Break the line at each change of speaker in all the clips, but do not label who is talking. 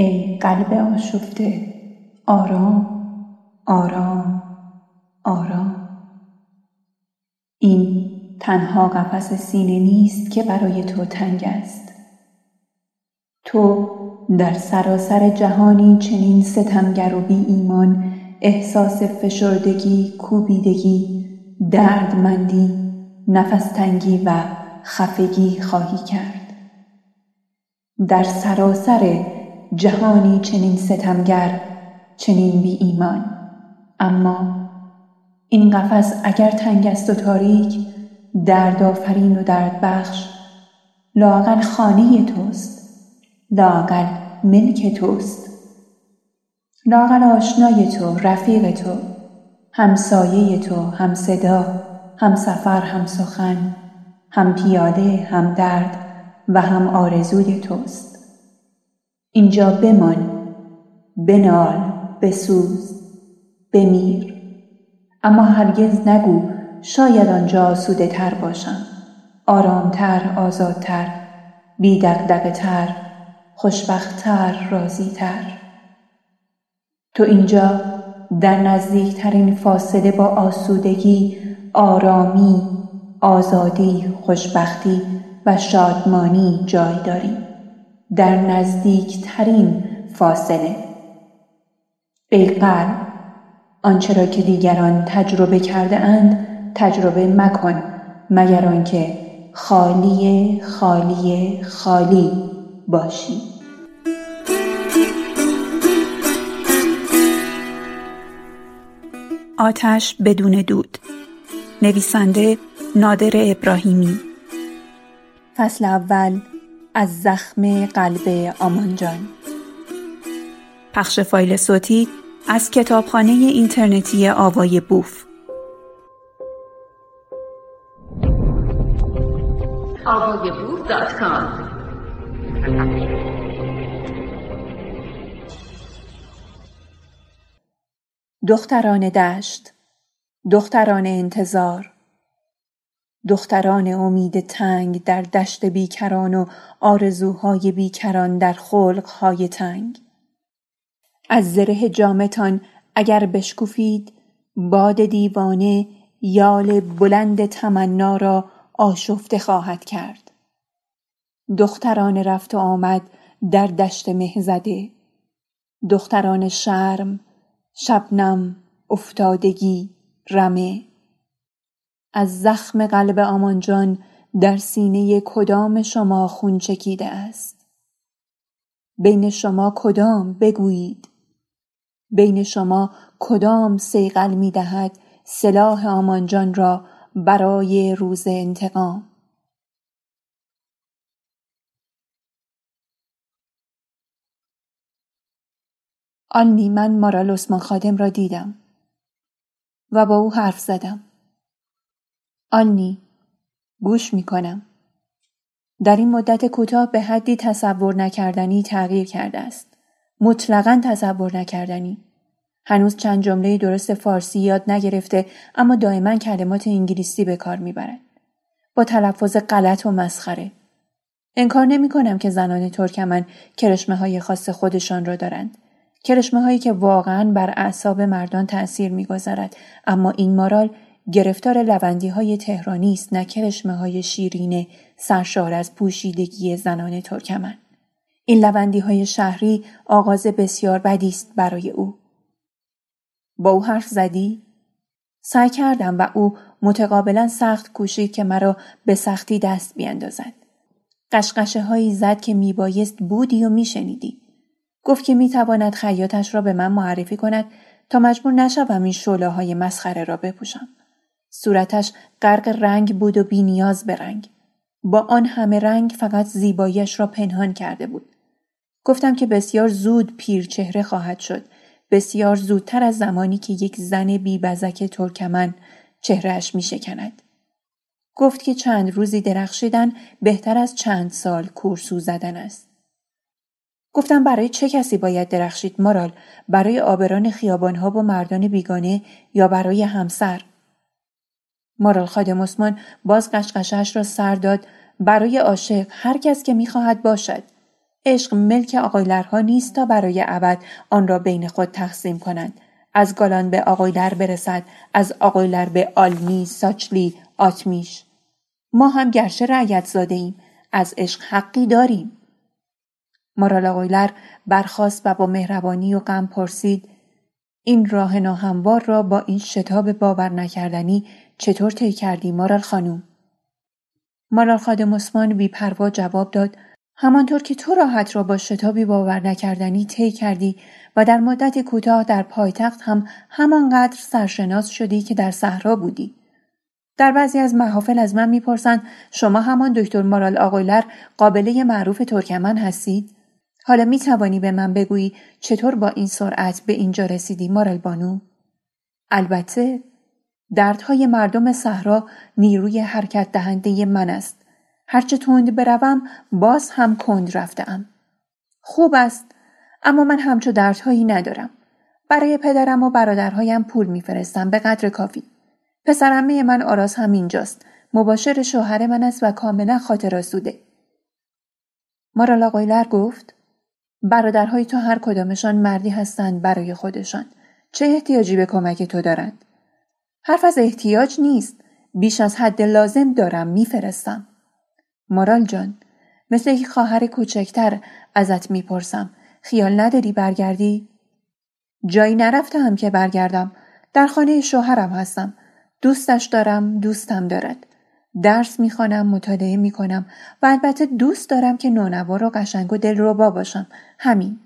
ای قلب آشفته آرام آرام آرام. این تنها قفس سینه نیست که برای تو تنگ است. تو در سراسر جهانی چنین ستمگر و بی ایمان احساس فشردگی کوبیدگی دردمندی نفس تنگی و خفگی خواهی کرد. در سراسر جهانی چنین ستمگر چنین بی ایمان. اما این قفس اگر تنگ است و تاریک دردآفرین و دردبخش لاقل خانه توست لاقل ملک توست. لاقل آشنای تو رفیق تو همسایه تو هم صدا هم سفر هم سخن هم پیاده هم درد و هم آرزوی توست. اینجا بمان بنال بسوز بمیر. اما هرگز نگو شاید آنجا آسوده تر باشم. آرامتر آزادتر بی تر خوشبختتر راضیتر. تو اینجا در نزدیکترین فاصله با آسودگی آرامی آزادی خوشبختی و شادمانی جای داری. در نزدیکترین فاصله. ای قلب آنچه را که دیگران تجربه کرده اند تجربه مکن مگر آنکه خالی خالی خالی باشی.
آتش بدون دود. نویسنده نادر ابراهیمی. فصل اول. از زخم قلب آمانجان. پخش فایل صوتی از کتابخانه اینترنتی آوای بوف. دختران دشت دختران انتظار. دختران امید تنگ در دشت بیکران و آرزوهای بیکران در خلقهای تنگ. از زره جامتان اگر بشکفید باد دیوانه یال بلند تمنا را آشفته خواهد کرد. دختران رفت و آمد در دشت مهزده. دختران شرم شبنم افتادگی رمه. از زخم قلب آمانجان در سینه کدام شما خون چکیده است؟ بین شما کدام بگویید؟ بین شما کدام سیقل می دهد سلاح آمانجان را برای روز انتقام؟ آنی من مارال عثمان خادم را دیدم و با او حرف زدم. آنی گوش می کنم در این مدت کوتاه به حدی تصور نکردنی تغییر کرده است. مطلقا تصور نکردنی. هنوز چند جمله درست فارسی یاد نگرفته اما دائما کلمات انگلیسی به کار می‌برد. با تلفظ غلط و مسخره. انکار نمی کنم که زنان ترکمن کرشمه های خاص خودشان را دارند. کرشمه هایی که واقعا بر اعصاب مردان تأثیر می‌گذارد اما این مارال گرفتار لوندی های تهرانی است نه کرشمه های شیرین سرشار از پوشیدگی زنان ترکمن. این لوندی های شهری آغاز بسیار بدی است برای او. با او حرف زدی؟ سعی کردم و او متقابلا سخت کوشید که مرا به سختی دست بیاندازد قشقشه هایی زد که میبایست بودی و میشنیدی. گفت که می‌تواند خیاطش را به من معرفی کند تا مجبور نشوم این شعله های مسخره را بپوشم. صورتش غرق رنگ بود و بینیاز به رنگ. با آن همه رنگ فقط زیباییش را پنهان کرده بود. گفتم که بسیار زود پیر چهره خواهد شد. بسیار زودتر از زمانی که یک زن بیبزک ترکمن چهرهش می شکند. گفت که چند روزی درخشیدن بهتر از چند سال کورسو زدن است. گفتم برای چه کسی باید درخشید مارال؟ برای آبران خیابانها با مردان بیگانه یا برای همسر؟ مارال خادم عثمان باز قشقشش را سر داد. برای عاشق هر کس که می‌خواهد باشد. عشق ملک آقایلرها نیست تا برای ابد آن را بین خود تقسیم کنند. از گالان به آقایلر برسد از آقایلر به آلمی ساچلی آتمیش. ما هم گرچه رعیت زاده ایم از عشق حقی داریم. مارال آقایلر برخاست و با مهربانی و غم پرسید این راه ناهموار را با این شتاب باور نکردنی چطور طی کردی مارال خانوم؟ مارال خادم عثمان بیپروا جواب داد همانطور که تو راحت را با شتابی باور نکردنی طی کردی و در مدت کوتاه در پایتخت هم همانقدر سرشناس شدی که در صحرا بودی. در بعضی از محافل از من می‌پرسند شما همان دکتر مارال آقایلر قابله معروف ترکمن هستید؟ حالا می توانی به من بگویی چطور با این سرعت به اینجا رسیدی مارال بانو؟ البته دردهای مردم صحرا نیروی حرکت دهنده من است. هرچه تند بروم باز هم کند رفتم. خوب است اما من همچو دردهایی ندارم. برای پدرم و برادرهایم پول میفرستم به قدر کافی. پسرمه من آراز هم اینجاست. مباشر شوهر من است و کاملا خاطر آسوده. مارال قایلر گفت برادرهای تو هر کدامشان مردی هستند برای خودشان. چه احتیاجی به کمک تو دارند؟ حرف از احتیاج نیست. بیش از حد لازم دارم میفرستم. مارال جان مثل یک خواهر کوچکتر ازت می‌پرسم. خیال نداری برگردی؟ جایی نرفتم که برگردم. در خانه شوهرم هستم. دوستش دارم دوستم دارد. درس می‌خوانم مطالعه می‌کنم و البته دوست دارم که نونوار و قشنگ و دلربا باشم همین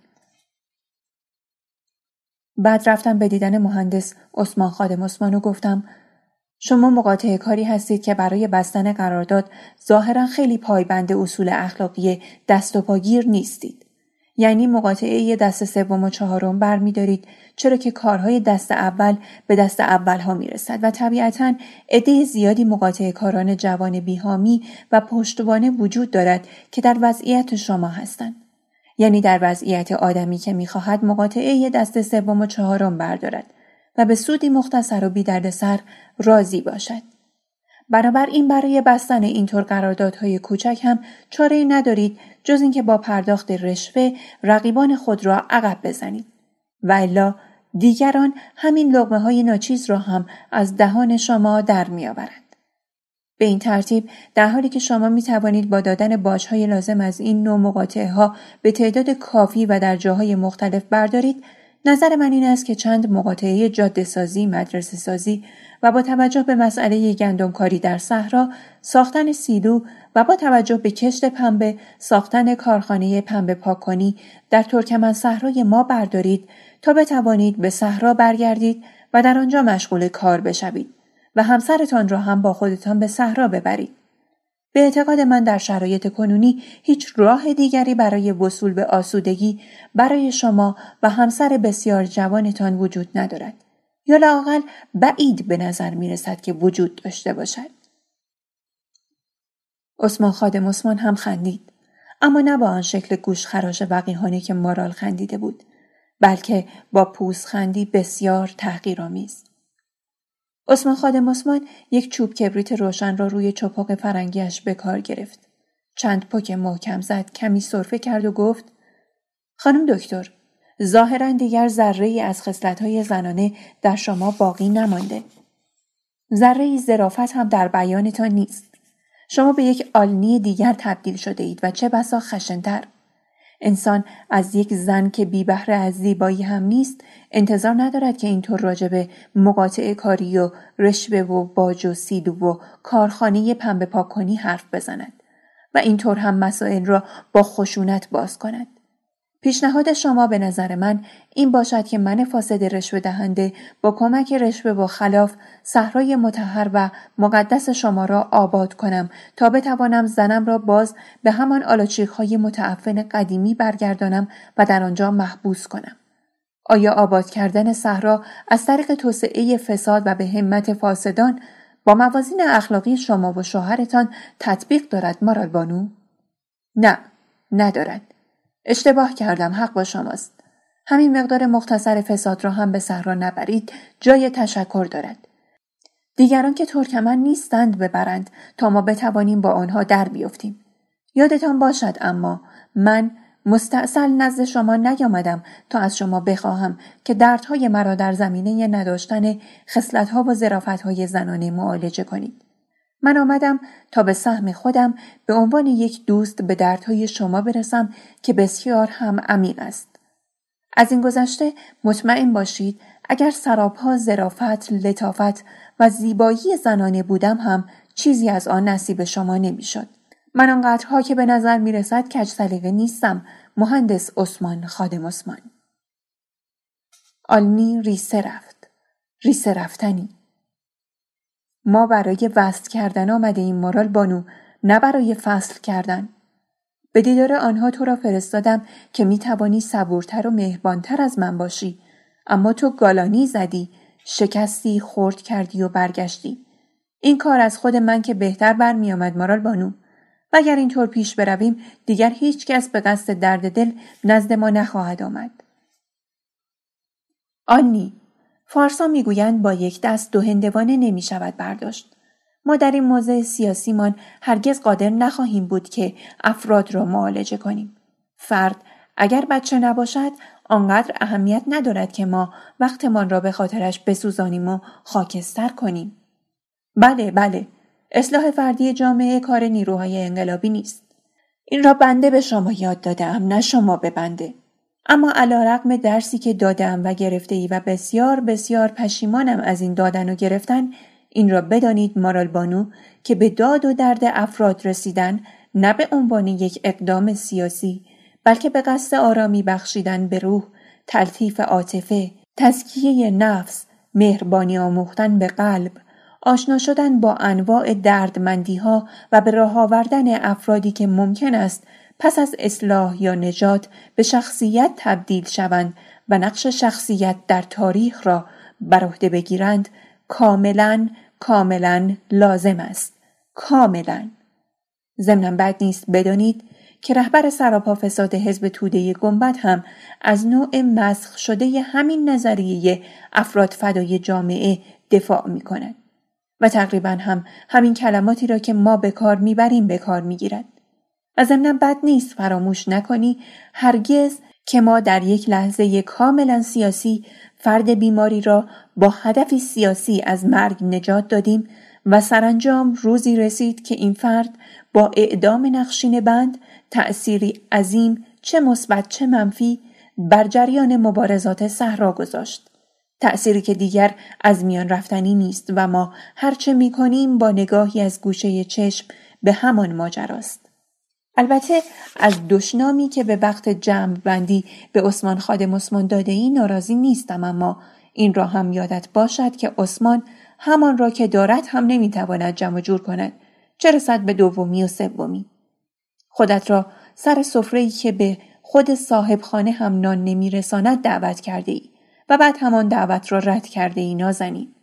بعد رفتم به دیدن مهندس عثمان خادم عثمان و گفتم شما مقاطع کاری هستید که برای بستن قرارداد ظاهرا خیلی پایبند اصول اخلاقی دست و پاگیر نیستید یعنی مقاطعه دست سوم و چهارم برمیدارید چرا که کارهای دست اول به دست اول ها می و طبیعتا عده زیادی مقاطع کاران جوان بیهامی و پشتوانه وجود دارد که در وضعیت شما هستند. یعنی در وضعیت آدمی که می‌خواهد مقاطعه دست سوم و چهارم بردارد و به سودی مختصر و بی سر راضی باشد. بنابراین برای بستن اینطور قراردادهای کوچک هم چاره ندارید جز اینکه با پرداخت رشوه رقیبان خود را عقب بزنید و الا دیگران همین لغمه های ناچیز را هم از دهان شما در میآورند. به این ترتیب در حالی که شما می توانید با دادن باش های لازم از این نوع مقاطعه ها به تعداد کافی و در جاهای مختلف بردارید نظر من این است که چند مقاطعه جاده سازی، مدرسه سازی و با توجه به مسئله گندمکاری در صحرا ساختن سیلو و با توجه به کشت پنبه ساختن کارخانه پنبه پاککنی در ترکمن صحرای ما بردارید تا بتوانید به صحرا برگردید و در آنجا مشغول کار بشوید. و همسرتان را هم با خودتان به صحرا ببرید. به اعتقاد من در شرایط کنونی هیچ راه دیگری برای وصول به آسودگی برای شما و همسر بسیار جوانتان وجود ندارد. یا لاقل بعید به نظر می رسد که وجود داشته باشد. عثمان خادم عثمان هم خندید. اما نه با آن شکل گوش خراش وقیحانه که مارال خندیده بود بلکه با پوز خندی بسیار تحقیرآمیز عثمان خادم عثمان یک چوب کبریت روشن را روی چپاق فرنگیش به کار گرفت چند پک محکم زد کمی سرفه کرد و گفت خانم دکتر ظاهرا دیگر ذره ای از های زنانه در شما باقی نمانده. ذره ای ظرافت هم در بیانتان نیست. شما به یک آلنی دیگر تبدیل شده اید و چه بسا خشنتر. انسان از یک زن که بی بهره از زیبایی هم نیست انتظار ندارد که اینطور راجب مقاطع کاری و رشوه و باج و سیدو و کارخانه پنبه پاکنی حرف بزند و اینطور هم مسائل را با خشونت باز کند. پیشنهاد شما به نظر من این باشد که من فاسد رشوه دهنده با کمک رشوه و خلاف صحرای متحر و مقدس شما را آباد کنم تا بتوانم زنم را باز به همان آلاچیک های متعفن قدیمی برگردانم و در آنجا محبوس کنم. آیا آباد کردن صحرا از طریق توسعه فساد و به همت فاسدان با موازین اخلاقی شما و شوهرتان تطبیق دارد مارال بانو؟ نه، ندارد. اشتباه کردم حق با شماست. همین مقدار مختصر فساد را هم به صحرا نبرید جای تشکر دارد. دیگران که ترکمن نیستند ببرند تا ما بتوانیم با آنها در بیفتیم. یادتان باشد اما من مستاصل نزد شما نیامدم تا از شما بخواهم که دردهای مرا در زمینه نداشتن خصلتها و ظرافتهای زنانه معالجه کنید من آمدم تا به سهم خودم به عنوان یک دوست به دردهای شما برسم که بسیار هم عمیق است از این گذشته مطمئن باشید اگر سرابها زرافت، لطافت و زیبایی زنانه بودم هم چیزی از آن نصیب شما نمی‌شد. من آنقدرها که به نظر می رسد کج سلیقه نیستم مهندس عثمان خادم عثمان. آلنی ریسه رفت. ریسه رفتنی. ما برای وصل کردن آمده این مارال بانو نه برای فصل کردن. به دیدار آنها تو را فرستادم که می توانی صبورتر و مهربانتر از من باشی. اما تو گالانی زدی شکستی خورد کردی و برگشتی. این کار از خود من که بهتر برمی آمد مارال بانو. و اگر اینطور پیش برویم دیگر هیچ کس به قصد درد دل نزد ما نخواهد آمد. آنی فارسا می‌گویند با یک دست دو هندوانه نمی شود برداشت ما در این موضع سیاسیمان هرگز قادر نخواهیم بود که افراد را معالجه کنیم. فرد اگر بچه نباشد آنقدر اهمیت ندارد که ما وقتمان را به خاطرش بسوزانیم و خاکستر کنیم. بله بله اصلاح فردی جامعه کار نیروهای انقلابی نیست. این را بنده به شما یاد دادم نه شما به بنده. اما علا رقم درسی که دادم و گرفته ای و بسیار بسیار پشیمانم از این دادن و گرفتن این را بدانید مارال بانو که به داد و درد افراد رسیدن نه به عنوان یک اقدام سیاسی بلکه به قصد آرامی بخشیدن به روح تلطیف عاطفه تزکیه نفس مهربانی آموختن به قلب آشنا شدن با انواع دردمندی ها و به راه آوردن افرادی که ممکن است پس از اصلاح یا نجات به شخصیت تبدیل شوند و نقش شخصیت در تاریخ را بر عهده بگیرند کاملا کاملا لازم است. کاملا. ضمنا بد نیست بدانید که رهبر سراپا فساد حزب توده گنبد هم از نوع مسخ شده همین نظریه افراد فدای جامعه دفاع می کند و تقریبا هم همین کلماتی را که ما به کار می‌بریم به کار می‌گیرد. و ضمنا بد نیست فراموش نکنی هرگز که ما در یک لحظه کاملا سیاسی فرد بیماری را با هدفی سیاسی از مرگ نجات دادیم و سرانجام روزی رسید که این فرد با اعدام نقشین بند تأثیری عظیم چه مثبت چه منفی بر جریان مبارزات صحرا گذاشت. تأثیری که دیگر از میان رفتنی نیست و ما هرچه می کنیم با نگاهی از گوشه چشم به همان ماجراست. البته از دشنامی که به وقت جمع بندی به عثمان خادم عثمان داده ای ناراضی نیستم اما این را هم یادت باشد که عثمان همان را که دارد هم نمی‌تواند جمع جور کند. چه رسد به دومی و سومی؟ خودت را سر سفره که به خود صاحب خانه هم نان نمیرساند دعوت کرده ای و بعد همان دعوت را رد کرده ای نازنین.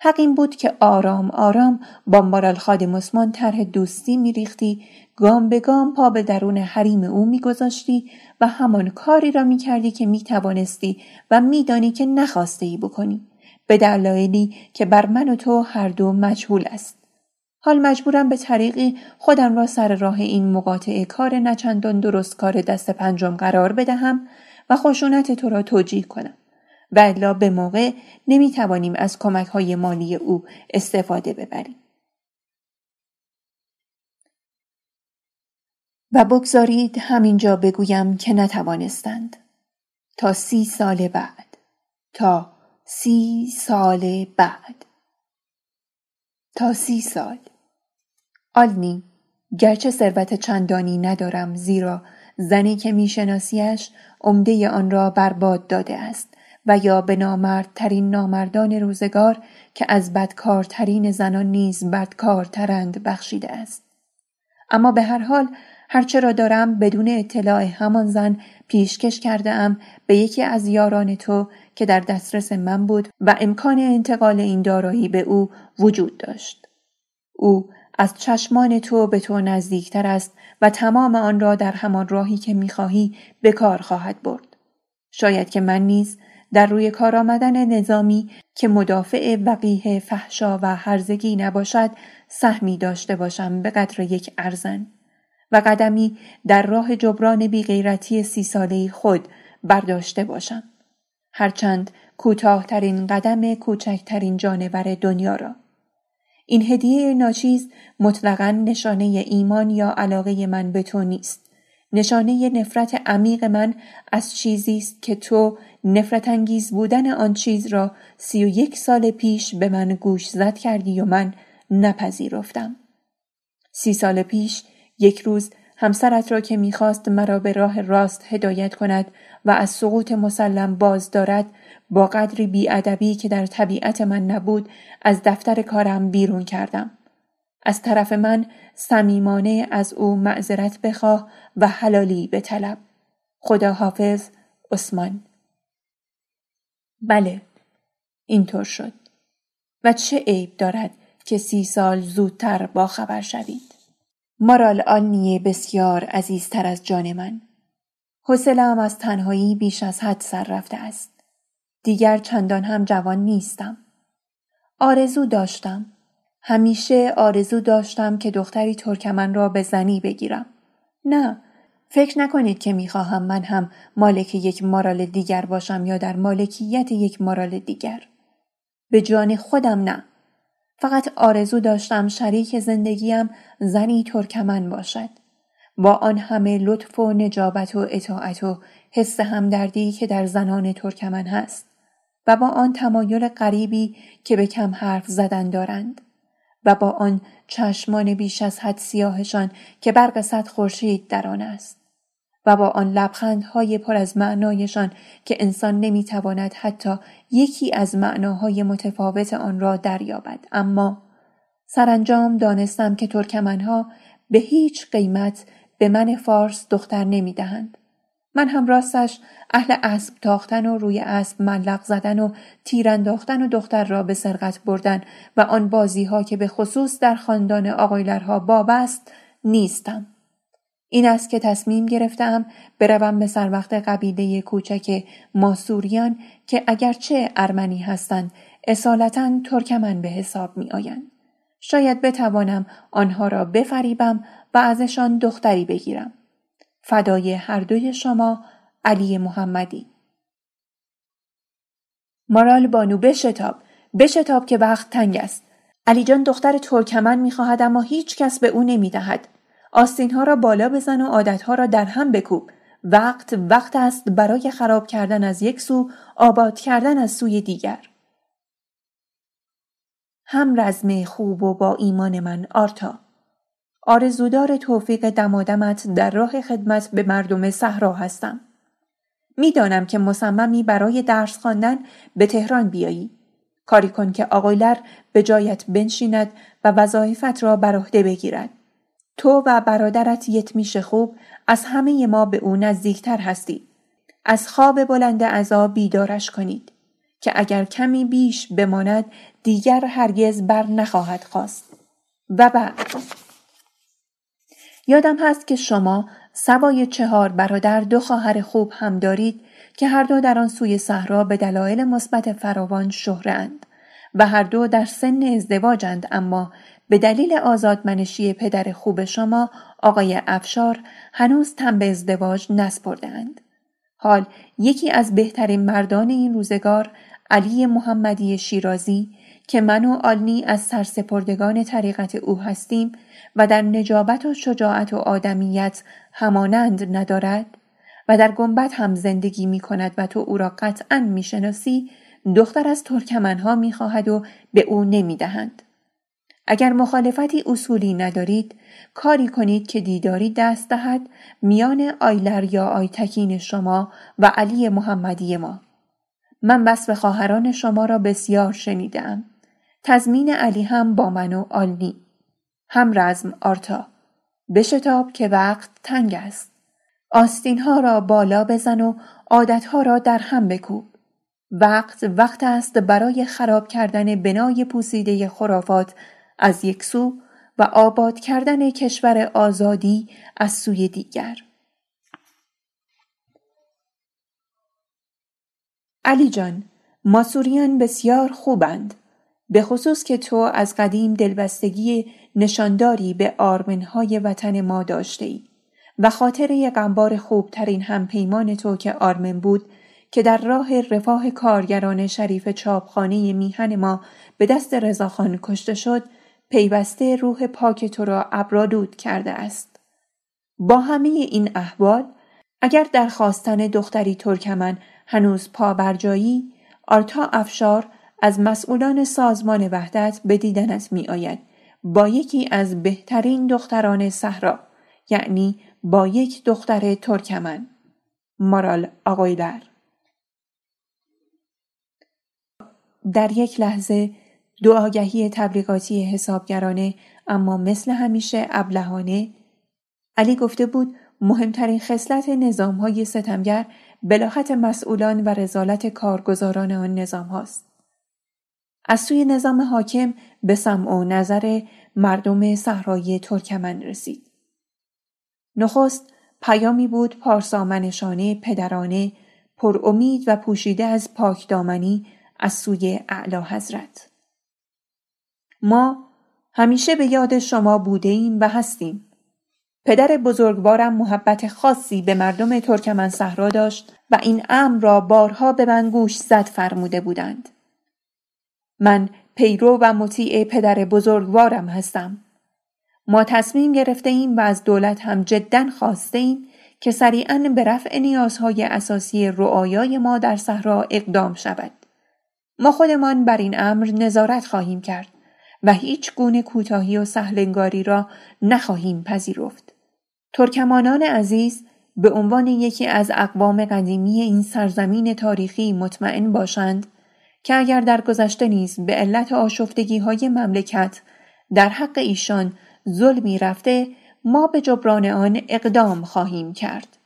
حق این بود که آرام آرام با مارال خادم عثمان طرح دوستی میریختی. گام به گام پا به درون حریم او میگذاشتی و همان کاری را می‌کردی که می‌توانستی و میدانی که نخواسته ای بکنی. به دلایلی که بر من و تو هر دو مجهول است. حال مجبورم به طریقی خودم را سر راه این مقاطعه کار نچندان درست کار دست پنجم قرار بدهم و خشونت تو را توجیه کنم. و الا به موقع نمی توانیم از کمک های مالی او استفاده ببریم. و بگذارید همینجا بگویم که نتوانستند. تا سی سال بعد. تا سی سال بعد. تا سی سال. آلنی گرچه ثروت چندانی ندارم زیرا زنی که میشناسیش عمده آن را برباد داده است و یا به نامردترین نامردان روزگار که از بدکارترین زنان نیز بدکارترند بخشیده است. اما به هر حال هرچه را دارم بدون اطلاع همان زن پیشکش کرده ام به یکی از یاران تو که در دسترس من بود و امکان انتقال این دارایی به او وجود داشت. او از چشمان تو به تو نزدیکتر است و تمام آن را در همان راهی که می‌خواهی به کار خواهد برد. شاید که من نیز در روی کار آمدن نظامی که مدافع وقیه فحشا و هرزگی نباشد سهمی داشته باشم به قدر یک ارزن و قدمی در راه جبران بیغیرتی سی ساله خود برداشته باشم. هرچند کوتاهترین قدم کوچکترین جانور دنیا را. این هدیه ناچیز مطلقا نشانه ایمان یا علاقه من به تو نیست. نشانه نفرت عمیق من از چیزی است که تو نفرت انگیز بودن آن چیز را سی و یک سال پیش به من گوش زد کردی و من نپذیرفتم. سی سال پیش یک روز همسرت را که می‌خواست مرا به راه راست هدایت کند و از سقوط مسلم باز دارد با قدری بیادبی که در طبیعت من نبود از دفتر کارم بیرون کردم. از طرف من صمیمانه از او معذرت بخواه و حلالی به طلب. خدا حافظ عثمان بله اینطور شد. و چه عیب دارد که سی سال زودتر با خبر شوید؟ مارال آلنیه بسیار عزیزتر از جان من. حوصلهام از تنهایی بیش از حد سر رفته است. دیگر چندان هم جوان نیستم. آرزو داشتم. همیشه آرزو داشتم که دختری ترکمن را به زنی بگیرم. نه فکر نکنید که می‌خواهم من هم مالک یک مارال دیگر باشم یا در مالکیت یک مارال دیگر. به جان خودم نه. فقط آرزو داشتم شریک زندگیم زنی ترکمن باشد. با آن همه لطف و نجابت و اطاعت و حس همدردی که در زنان ترکمن هست و با آن تمایل غریبی که به کم حرف زدن دارند. و با آن چشمان بیش از حد سیاهشان که برق صد خورشید در آن است. و با آن لبخندهای پر از معنایشان که انسان نمی‌تواند حتی یکی از معناهای متفاوت آن را دریابد. اما سرانجام دانستم که ترکمنها به هیچ قیمت به من فارس دختر نمی‌دهند. من هم راستش اهل اسب تاختن و روی اسب ملق زدن و تیر انداختن و دختر را به سرقت بردن و آن بازی ها که به خصوص در خاندان آقایلرها باب است نیستم. این است که تصمیم گرفتم بروم به سر وقت قبیله کوچک ماسوریان که اگرچه ارمنی هستند اصالتا ترکمن به حساب می آیند. شاید بتوانم آنها را بفریبم و ازشان دختری بگیرم. فدای هر دوی شما علی محمدی. مارال بانو بشتاب بشتاب که وقت تنگ است. علی جان دختر ترکمن می‌خواهد اما هیچ کس به او نمی‌دهد. آستین ها را بالا بزن و عادت ها را در هم بکوب. وقت وقت است برای خراب کردن از یک سو آباد کردن از سوی دیگر. هم رزم خوب و با ایمان من آرتا. آرزودار توفیق دمادمت در راه خدمت به مردم صحرا هستم. می‌دانم که مصممی برای درس خواندن به تهران بیایی. کاری کن که آقایلر به جایت بنشیند و وظایفت را بر عهده بگیرد. تو و برادرت یتمیش خوب از همه ما به او نزدیکتر هستی. از خواب بلند عذا بیدارش کنید که اگر کمی بیش بماند دیگر هرگز بر نخواهد خواست. و بعد یادم هست که شما سوای چهار برادر دو خواهر خوب هم دارید که هر دو در آن سوی صحرا به دلایل مثبت فراوان شهرند و هر دو در سن ازدواجند اما به دلیل آزادمنشی پدر خوب شما آقای افشار هنوز تن به ازدواج نسپردهاند. حال یکی از بهترین مردان این روزگار علی محمدی شیرازی که من و آلنی از سرسپردگان طریقت او هستیم و در نجابت و شجاعت و آدمیت همانند ندارد؟ و در گنبت هم زندگی می کند و تو او را قطعا می شناسی دختر از ترکمنها می خواهد و به او نمی دهند. اگر مخالفتی اصولی ندارید کاری کنید که دیداری دست دهد میان آیلر یا آیتکین شما و علی محمدی ما. من بس به خواهران شما را بسیار شنیدم تزمین علی هم با من و آلنی. هم رزم آرتا. بشتاب که وقت تنگ است. آستین ها را بالا بزن و عادت ها را در هم بکوب. وقت وقت است برای خراب کردن بنای پوسیده خرافات از یک سو و آباد کردن کشور آزادی از سوی دیگر. علی جان ماسوریان بسیار خوبند. به خصوص که تو از قدیم دلبستگی نشانداری به آرمنهای وطن ما داشته ای و خاطره غمبار خوبترین همپیمان تو که آرمن بود که در راه رفاه کارگران شریف چاپخانه میهن ما به دست رضاخان کشته شد پیوسته روح پاک تو را ابرالود کرده است. با همه این احوال اگر در خواستن دختری ترکمن هنوز پابرجایی آرتا افشار از مسئولان سازمان وحدت به دیدنت می آید با یکی از بهترین دختران صحرا یعنی با یک دختر ترکمن مارال آقایلر در یک لحظه دو آگهی تبلیغاتی حسابگرانه اما مثل همیشه ابلهانه علی گفته بود مهمترین خصلت نظام های ستمگر بلاحت مسئولان و رزالت کارگزاران آن نظام هاست. از سوی نظام حاکم به سمع و نظر مردم صحرای ترکمن رسید. نخست پیامی بود پارسامنشانه پدرانه پر امید و پوشیده از پاک دامنی از سوی اعلی حضرت. ما همیشه به یاد شما بوده ایم و هستیم. پدر بزرگوارم محبت خاصی به مردم ترکمن صحرا داشت و این امر را بارها به من گوش زد فرموده بودند. من پیرو و مطیع پدر بزرگوارم هستم. ما تصمیم گرفته ایم و از دولت هم جدا خواسته ایم که سریعا به رفع نیازهای اساسی رعایای ما در صحرا اقدام شود. ما خودمان بر این امر نظارت خواهیم کرد و هیچ گونه کوتاهی و سهلنگاری را نخواهیم پذیرفت. ترکمانان عزیز به عنوان یکی از اقوام قدیمی این سرزمین تاریخی مطمئن باشند که اگر در گذشته نیز به علت آشفتگی های مملکت در حق ایشان ظلمی رفته ما به جبران آن اقدام خواهیم کرد.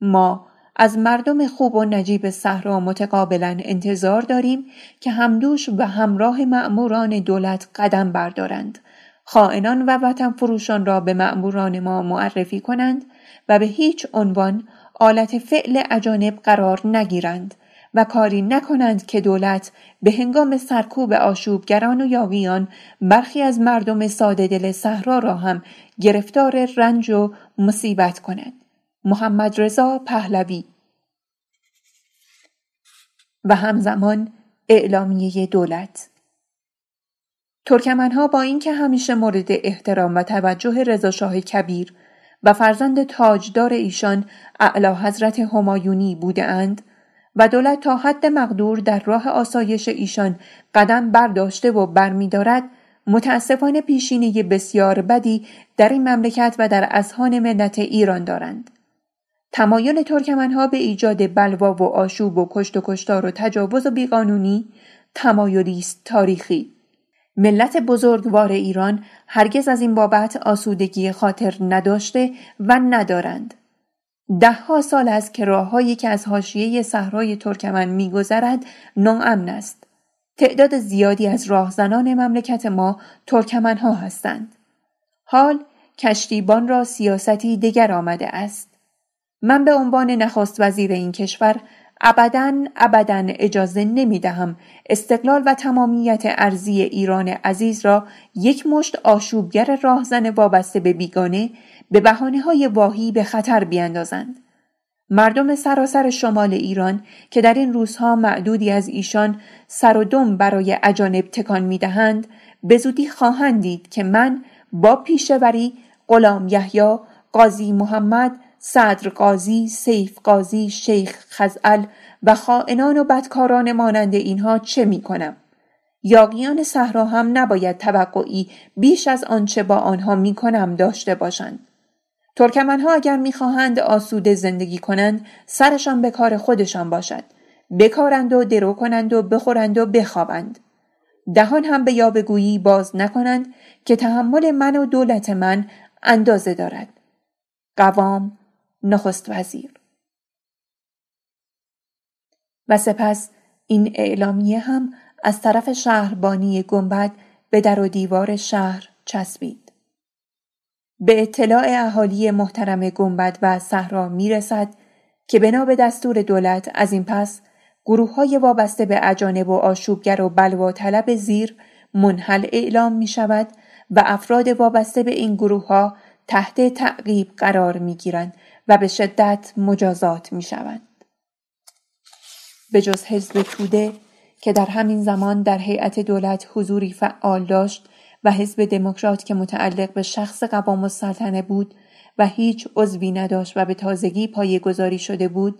ما از مردم خوب و نجیب صحرا متقابلا انتظار داریم که همدوش و همراه مأموران دولت قدم بردارند خائنان و وطن فروشان را به مأموران ما معرفی کنند و به هیچ عنوان آلت فعل اجانب قرار نگیرند و کاری نکنند که دولت به هنگام سرکوب آشوبگران و یاغیان برخی از مردم ساده دل صحرا را هم گرفتار رنج و مصیبت کند. محمد رضا پهلوی و همزمان اعلامیه دولت ترکمنها با اینکه همیشه مورد احترام و توجه رضاشاه کبیر و فرزند تاجدار ایشان اعلی حضرت همایونی بودند و دولت تا حد مقدور در راه آسایش ایشان قدم برداشته و برمیدارد متاسفانه پیشینه بسیار بدی در این مملکت و در اذهان ملت ایران دارند. تمایل ترکمنها به ایجاد بلوا و آشوب و کشت و کشتار و تجاوز و بیقانونی تمایلی است تاریخی. ملت بزرگوار ایران هرگز از این بابت آسودگی خاطر نداشته و ندارند. دهها سال است که راههایی که از حاشیه صحرای ترکمن میگذرد ناامن است. تعداد زیادی از راهزنان مملکت ما ترکمنها هستند. حال کشتیبان را سیاستی دیگر آمده است. من به عنوان نخست وزیر این کشور ابدا ابدا اجازه نمی دهم استقلال و تمامیت ارزی ایران عزیز را یک مشت آشوبگر راهزن وابسته به بیگانه به بحانه های واهی به خطر بیندازند. مردم سراسر شمال ایران که در این روزها معدودی از ایشان سر و دم برای اجانب تکان می دهند به زودی خواهند دید که من با پیشوری غلام یحیی قاضی محمد صدر قاضی، سیف قاضی، شیخ خزعل و خائنان و بدکاران مانند اینها چه می کنم؟ یاقیان صحرا هم نباید توقعی بیش از آنچه با آنها می کنم داشته باشند. ترکمنها اگر می‌خواهند آسوده زندگی کنند سرشان به کار خودشان باشد. بکارند و درو کنند و بخورند و بخوابند. دهان هم به یابگویی باز نکنند که تحمل من و دولت من اندازه دارد. قوام نخست وزیر. و سپس این اعلامیه هم از طرف شهربانی گنبد به در و دیوار شهر چسبید. به اطلاع اهالی محترم گنبد و صحرا می‌رسد که بنا به دستور دولت از این پس گروه های وابسته به اجانب و آشوبگر و بلوا طلب زیر منحل اعلام می شود و افراد وابسته به این گروه ها تحت تعقیب قرار می گیرند و به شدت مجازات می شوند. به جز حزب توده که در همین زمان در هیئت دولت حضوری فعال داشت و حزب دموکرات که متعلق به شخص قوام السلطنه بود و هیچ عضوی نداشت و به تازگی پایه گذاری شده بود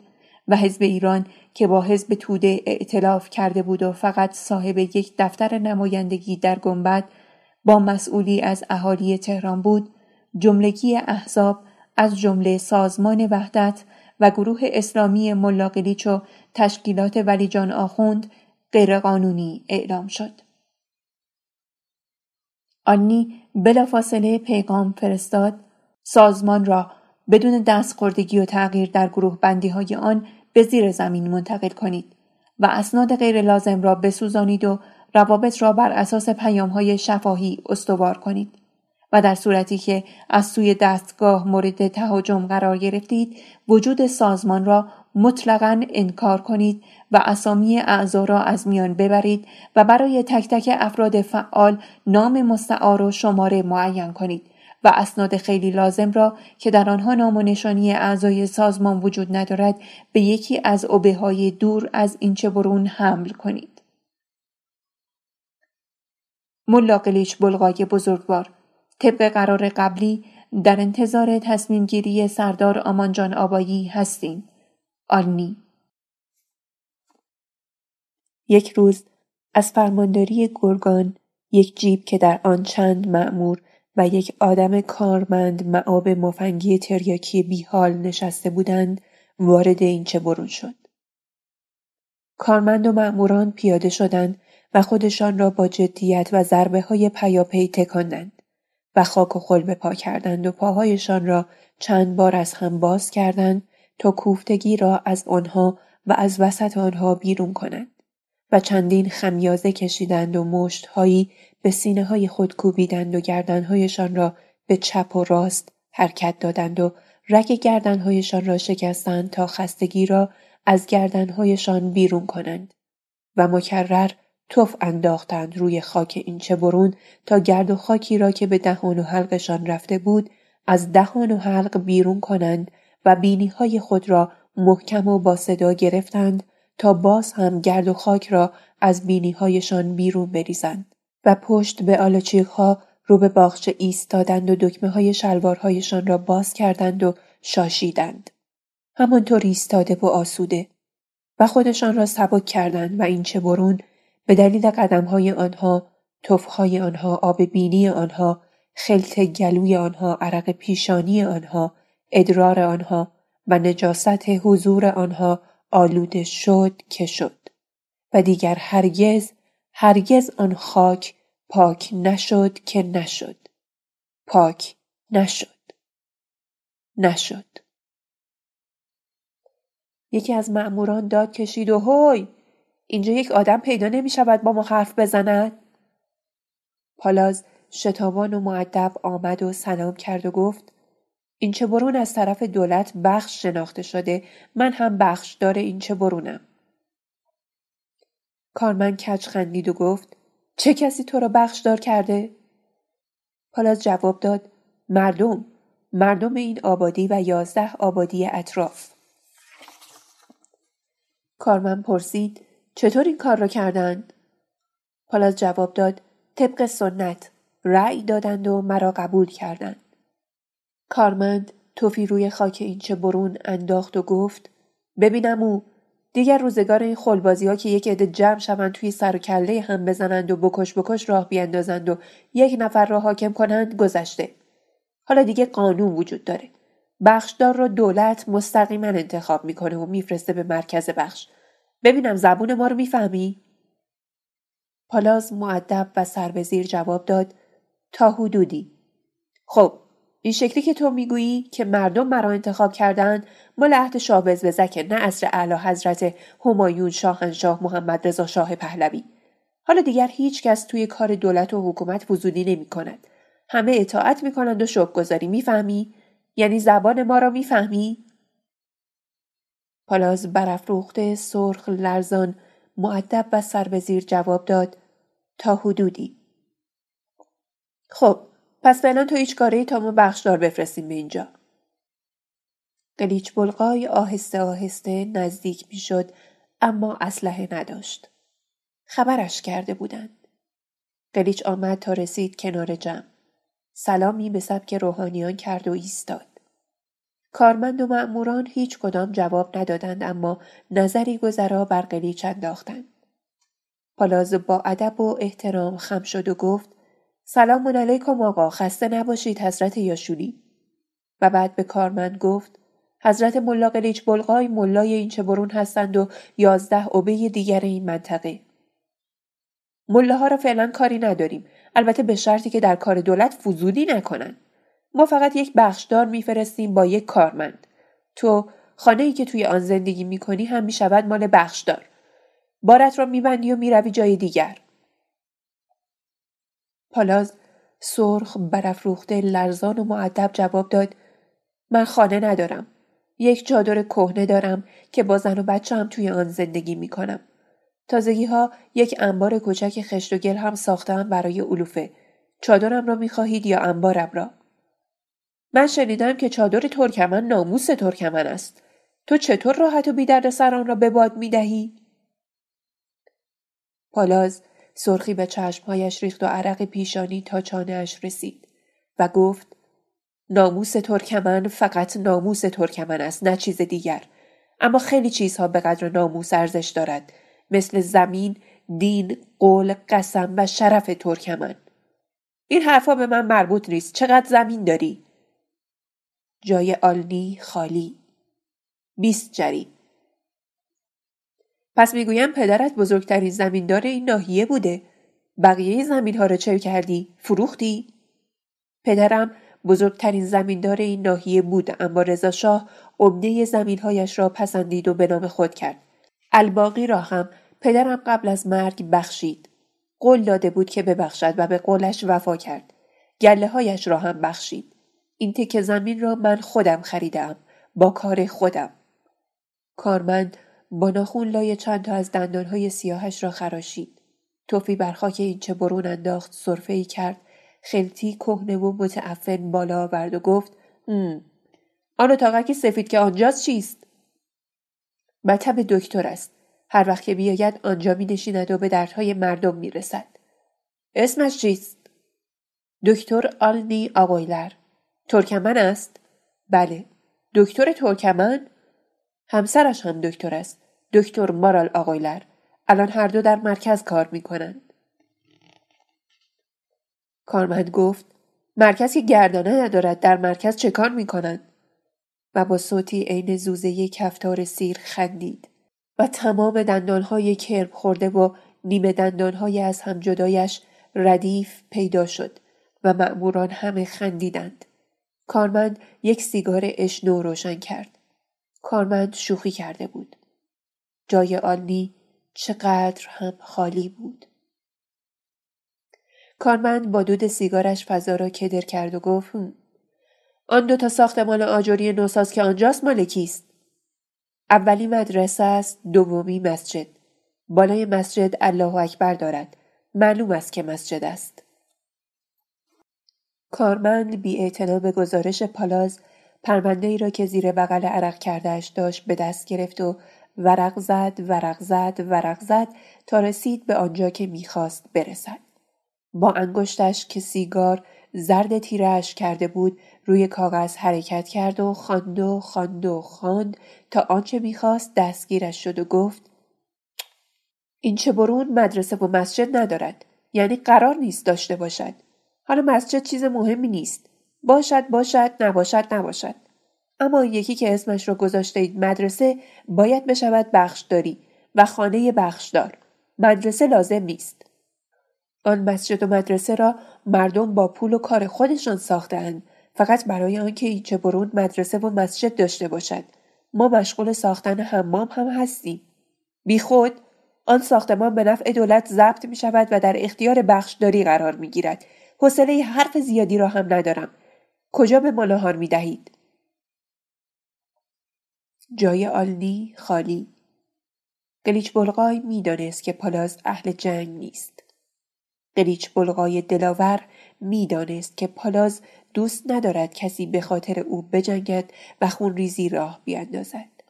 و حزب ایران که با حزب توده ائتلاف کرده بود و فقط صاحب یک دفتر نمایندگی در گنبد با مسئولی از اهالی تهران بود جملگی احزاب از جمله سازمان وحدت و گروه اسلامی ملاقلیچ و تشکیلات ولیجان آخوند غیرقانونی اعلام شد. آنی بلافاصله پیغام فرستاد سازمان را بدون دستخوردگی و تغییر در گروه بندی های آن به زیر زمین منتقل کنید و اسناد غیر لازم را بسوزانید و روابط را بر اساس پیام های شفاهی استوار کنید و در صورتی که از سوی دستگاه مورد تهاجم قرار گرفتید وجود سازمان را مطلقا انکار کنید و اسامی اعضا را از میان ببرید و برای تک تک افراد فعال نام مستعار و شماره معین کنید و اسناد خیلی لازم را که در آنها نام و نشانی اعضای سازمان وجود ندارد به یکی از اوبه های دور از اینچه برون حمل کنید. ملا قلیچ بلغای بزرگوار طبق قرار قبلی در انتظار تصمیم گیری سردار آمانجان آبایی هستیم. آلنی یک روز از فرمانداری گرگان یک جیب که در آن چند معمور و یک آدم کارمند معاب مفنگی تریاکی بیحال نشسته بودند وارد این چه برون شد. کارمند و معموران پیاده شدند و خودشان را با جدیت و ضربه های پیاپی تکاندند و خاک و خل به پا کردند و پاهایشان را چند بار از هم باز کردند تا کوفتگی را از آنها و از وسط آنها بیرون کنند و چندین خمیازه کشیدند و مشتهایی به سینه های خود کوبیدند و گردنهایشان را به چپ و راست حرکت دادند و رگ گردنهایشان را شکستند تا خستگی را از گردنهایشان بیرون کنند و مکرر توف انداختند روی خاک این چه برون تا گرد و خاکی را که به دهان و حلقشان رفته بود از دهان و حلق بیرون کنند و بینی های خود را محکم و با صدا گرفتند تا باز هم گرد و خاک را از بینی هایشان بیرون بریزند و پشت به آلاچیق ها رو به باغچه ایستادند و دکمه های شلوارهایشان را باز کردند و شاشیدند. همانطور ایستاده و آسوده و خودشان را سبک کردند و این چه برون به دلیل قدم های آنها، های آنها، آب بینی آنها، خلط گلوی آنها، عرق پیشانی آنها، ادرار آنها و نجاست حضور آنها آلوده شد که شد و دیگر هرگز هرگز آن خاک پاک نشد که نشد. پاک نشد. نشد. یکی از مأموران داد کشید و هوی! اینجا یک آدم پیدا نمی شود با ما حرف بزند. پالاز شتابان و معدب آمد و سلام کرد و گفت این چه برون از طرف دولت بخش شناخته شده من هم بخش داره این چه برونم کارمن کچ خندید و گفت چه کسی تو را بخشدار کرده؟ پالاز جواب داد مردم مردم این آبادی و یازده آبادی اطراف کارمن پرسید چطور این کار را کردند؟ پالاز جواب داد طبق سنت رأی دادند و مرا قبول کردند. کارمند توفی روی خاک اینچه برون انداخت و گفت ببینم او دیگر روزگار این خلبازی ها که یک عده جمع شوند توی سر و کله هم بزنند و بکش بکش راه بیاندازند و یک نفر را حاکم کنند گذشته. حالا دیگه قانون وجود داره. بخشدار را دولت مستقیما انتخاب می‌کنه و میفرسته به مرکز بخش. ببینم زبون ما رو می‌فهمی؟ پالاز معدب و سر جواب داد تا حدودی. خب این شکلی که تو می‌گویی که مردم مرا انتخاب کردند مال عهد شاه بزبزکه نه اصر اعلی حضرت همایون شاهنشاه محمد رضا شاه پهلوی حالا دیگر هیچ کس توی کار دولت و حکومت وزودی نمی کند. همه اطاعت می کنند و شکر گذاری می‌فهمی؟ یعنی زبان ما را می‌فهمی؟ پالاز برافروخته سرخ لرزان معدب و سر به زیر جواب داد تا حدودی خب پس فعلا تو هیچ کاری تا ما بخشدار بفرستیم به اینجا. قلیچ بلغای آهسته آهسته نزدیک می‌شد اما اسلحه نداشت. خبرش کرده بودند. قلیچ آمد تا رسید کنار جمع. سلامی به سبک روحانیان کرد و ایستاد. کارمند و مأموران هیچ کدام جواب ندادند اما نظری گذرا بر قلیچ انداختند. پالاز با ادب و احترام خم شد و گفت سلام علیکم آقا خسته نباشید حضرت یاشولی و بعد به کارمند گفت حضرت ملا قلیچ بلغای ملای این چه برون هستند و یازده عبه دیگر این منطقه. ملاها را فعلا کاری نداریم. البته به شرطی که در کار دولت فضولی نکنند ما فقط یک بخشدار میفرستیم با یک کارمند. تو خانه ای که توی آن زندگی می‌کنی هم می‌شود مال بخشدار. بارت را میبندی و می‌روی جای دیگر. پالاز سرخ برافروخته لرزان و معدب جواب داد من خانه ندارم. یک چادر کهنه دارم که با زن و بچه هم توی آن زندگی می‌کنم تازگی ها یک انبار کوچک خشت و گل هم ساختم برای علوفه. چادرم را می‌خواهید یا انبارم را؟ من شنیدم که چادر ترکمن ناموس ترکمن است. تو چطور راحت و بیدرد سر آن را به باد می‌دهی؟ پالاز سرخی به چشمهایش ریخت و عرق پیشانی تا چانهاش رسید و گفت ناموس ترکمن فقط ناموس ترکمن است نه چیز دیگر. اما خیلی چیزها به قدر ناموس ارزش دارد مثل زمین دین قول قسم و شرف ترکمن. این حرفا به من مربوط نیست. چقدر زمین داری؟ جای آلنی خالی. بیست جری. پس می‌گویم پدرت بزرگترین زمیندار این ناحیه بوده. بقیه زمین ها را چه کردی؟ فروختی؟ پدرم بزرگترین زمیندار این ناحیه بود اما رضا شاه عمده زمینهایش را پسندید و به نام خود کرد. الباقی را هم پدرم قبل از مرگ بخشید. قول داده بود که ببخشد و به قولش وفا کرد. گله هایش را هم بخشید. این تکه زمین را من خودم خریدم با کار خودم. کارمند با ناخون لای چند تا از دندانهای سیاهش را خراشید توفی بر خاک این چه برون انداخت صرفه ای کرد خلطی کهنه و متعفن بالا آورد و گفت هم. آن اتاقکی سفید که آنجاست چیست مطب دکتر است هر وقت که بیاید آنجا می نشیند و به دردهای مردم می رسد. اسمش چیست؟ دکتر آلنی آقایلر. ترکمن است؟ بله. دکتر ترکمن؟ همسرش هم دکتر است. دکتر مارال آقایلر. الان هر دو در مرکز کار می کنند. کارمند گفت مرکز که گردانه ندارد در مرکز چه کار می کنند؟ و با صوتی عین زوزه کفتار سیر خندید. و تمام دندانهای کرب خورده و نیمه دندانهای از هم جدایش ردیف پیدا شد و مأموران همه خندیدند. کارمند یک سیگار اشنو روشن کرد. کارمند شوخی کرده بود. جای آلنی چقدر هم خالی بود. کارمند با دود سیگارش فضا را کدر کرد و گفت آن دو تا ساختمان آجوری نوساز که آنجاست مال کیست؟ اولی مدرسه است دومی مسجد بالای مسجد الله اکبر دارد معلوم است که مسجد است کارمند بی به گزارش پالاز پرونده ای را که زیر بغل عرق کردهش داشت به دست گرفت و ورق زد ورق زد ورق زد تا رسید به آنجا که می‌خواست برسد. با انگشتش که سیگار زرد تیرش کرده بود روی کاغذ حرکت کرد و خواند و خواند و خواند تا آنچه می‌خواست دستگیرش شد و گفت این چه برون مدرسه و مسجد ندارد یعنی قرار نیست داشته باشد. حالا مسجد چیز مهمی نیست. باشد باشد نباشد نباشد. اما یکی که اسمش را گذاشته اید مدرسه باید بشود بخشداری و خانه بخشدار. مدرسه لازم نیست. آن مسجد و مدرسه را مردم با پول و کار خودشان ساختند فقط برای آنکه ایچه برون مدرسه و مسجد داشته باشد. ما مشغول ساختن حمام هم هستیم. خود آن ساختمان به نفع دولت ضبط می شود و در اختیار بخشداری قرار می گیرد حوصله حرف زیادی را هم ندارم. کجا به ما می دهید؟ جای آلنی خالی. قلیچ بلغای می‌دانست که پالاز اهل جنگ نیست. قلیچ بلغای دلاور می‌دانست که پالاز دوست ندارد کسی به خاطر او بجنگد و خونریزی راه بیاندازد.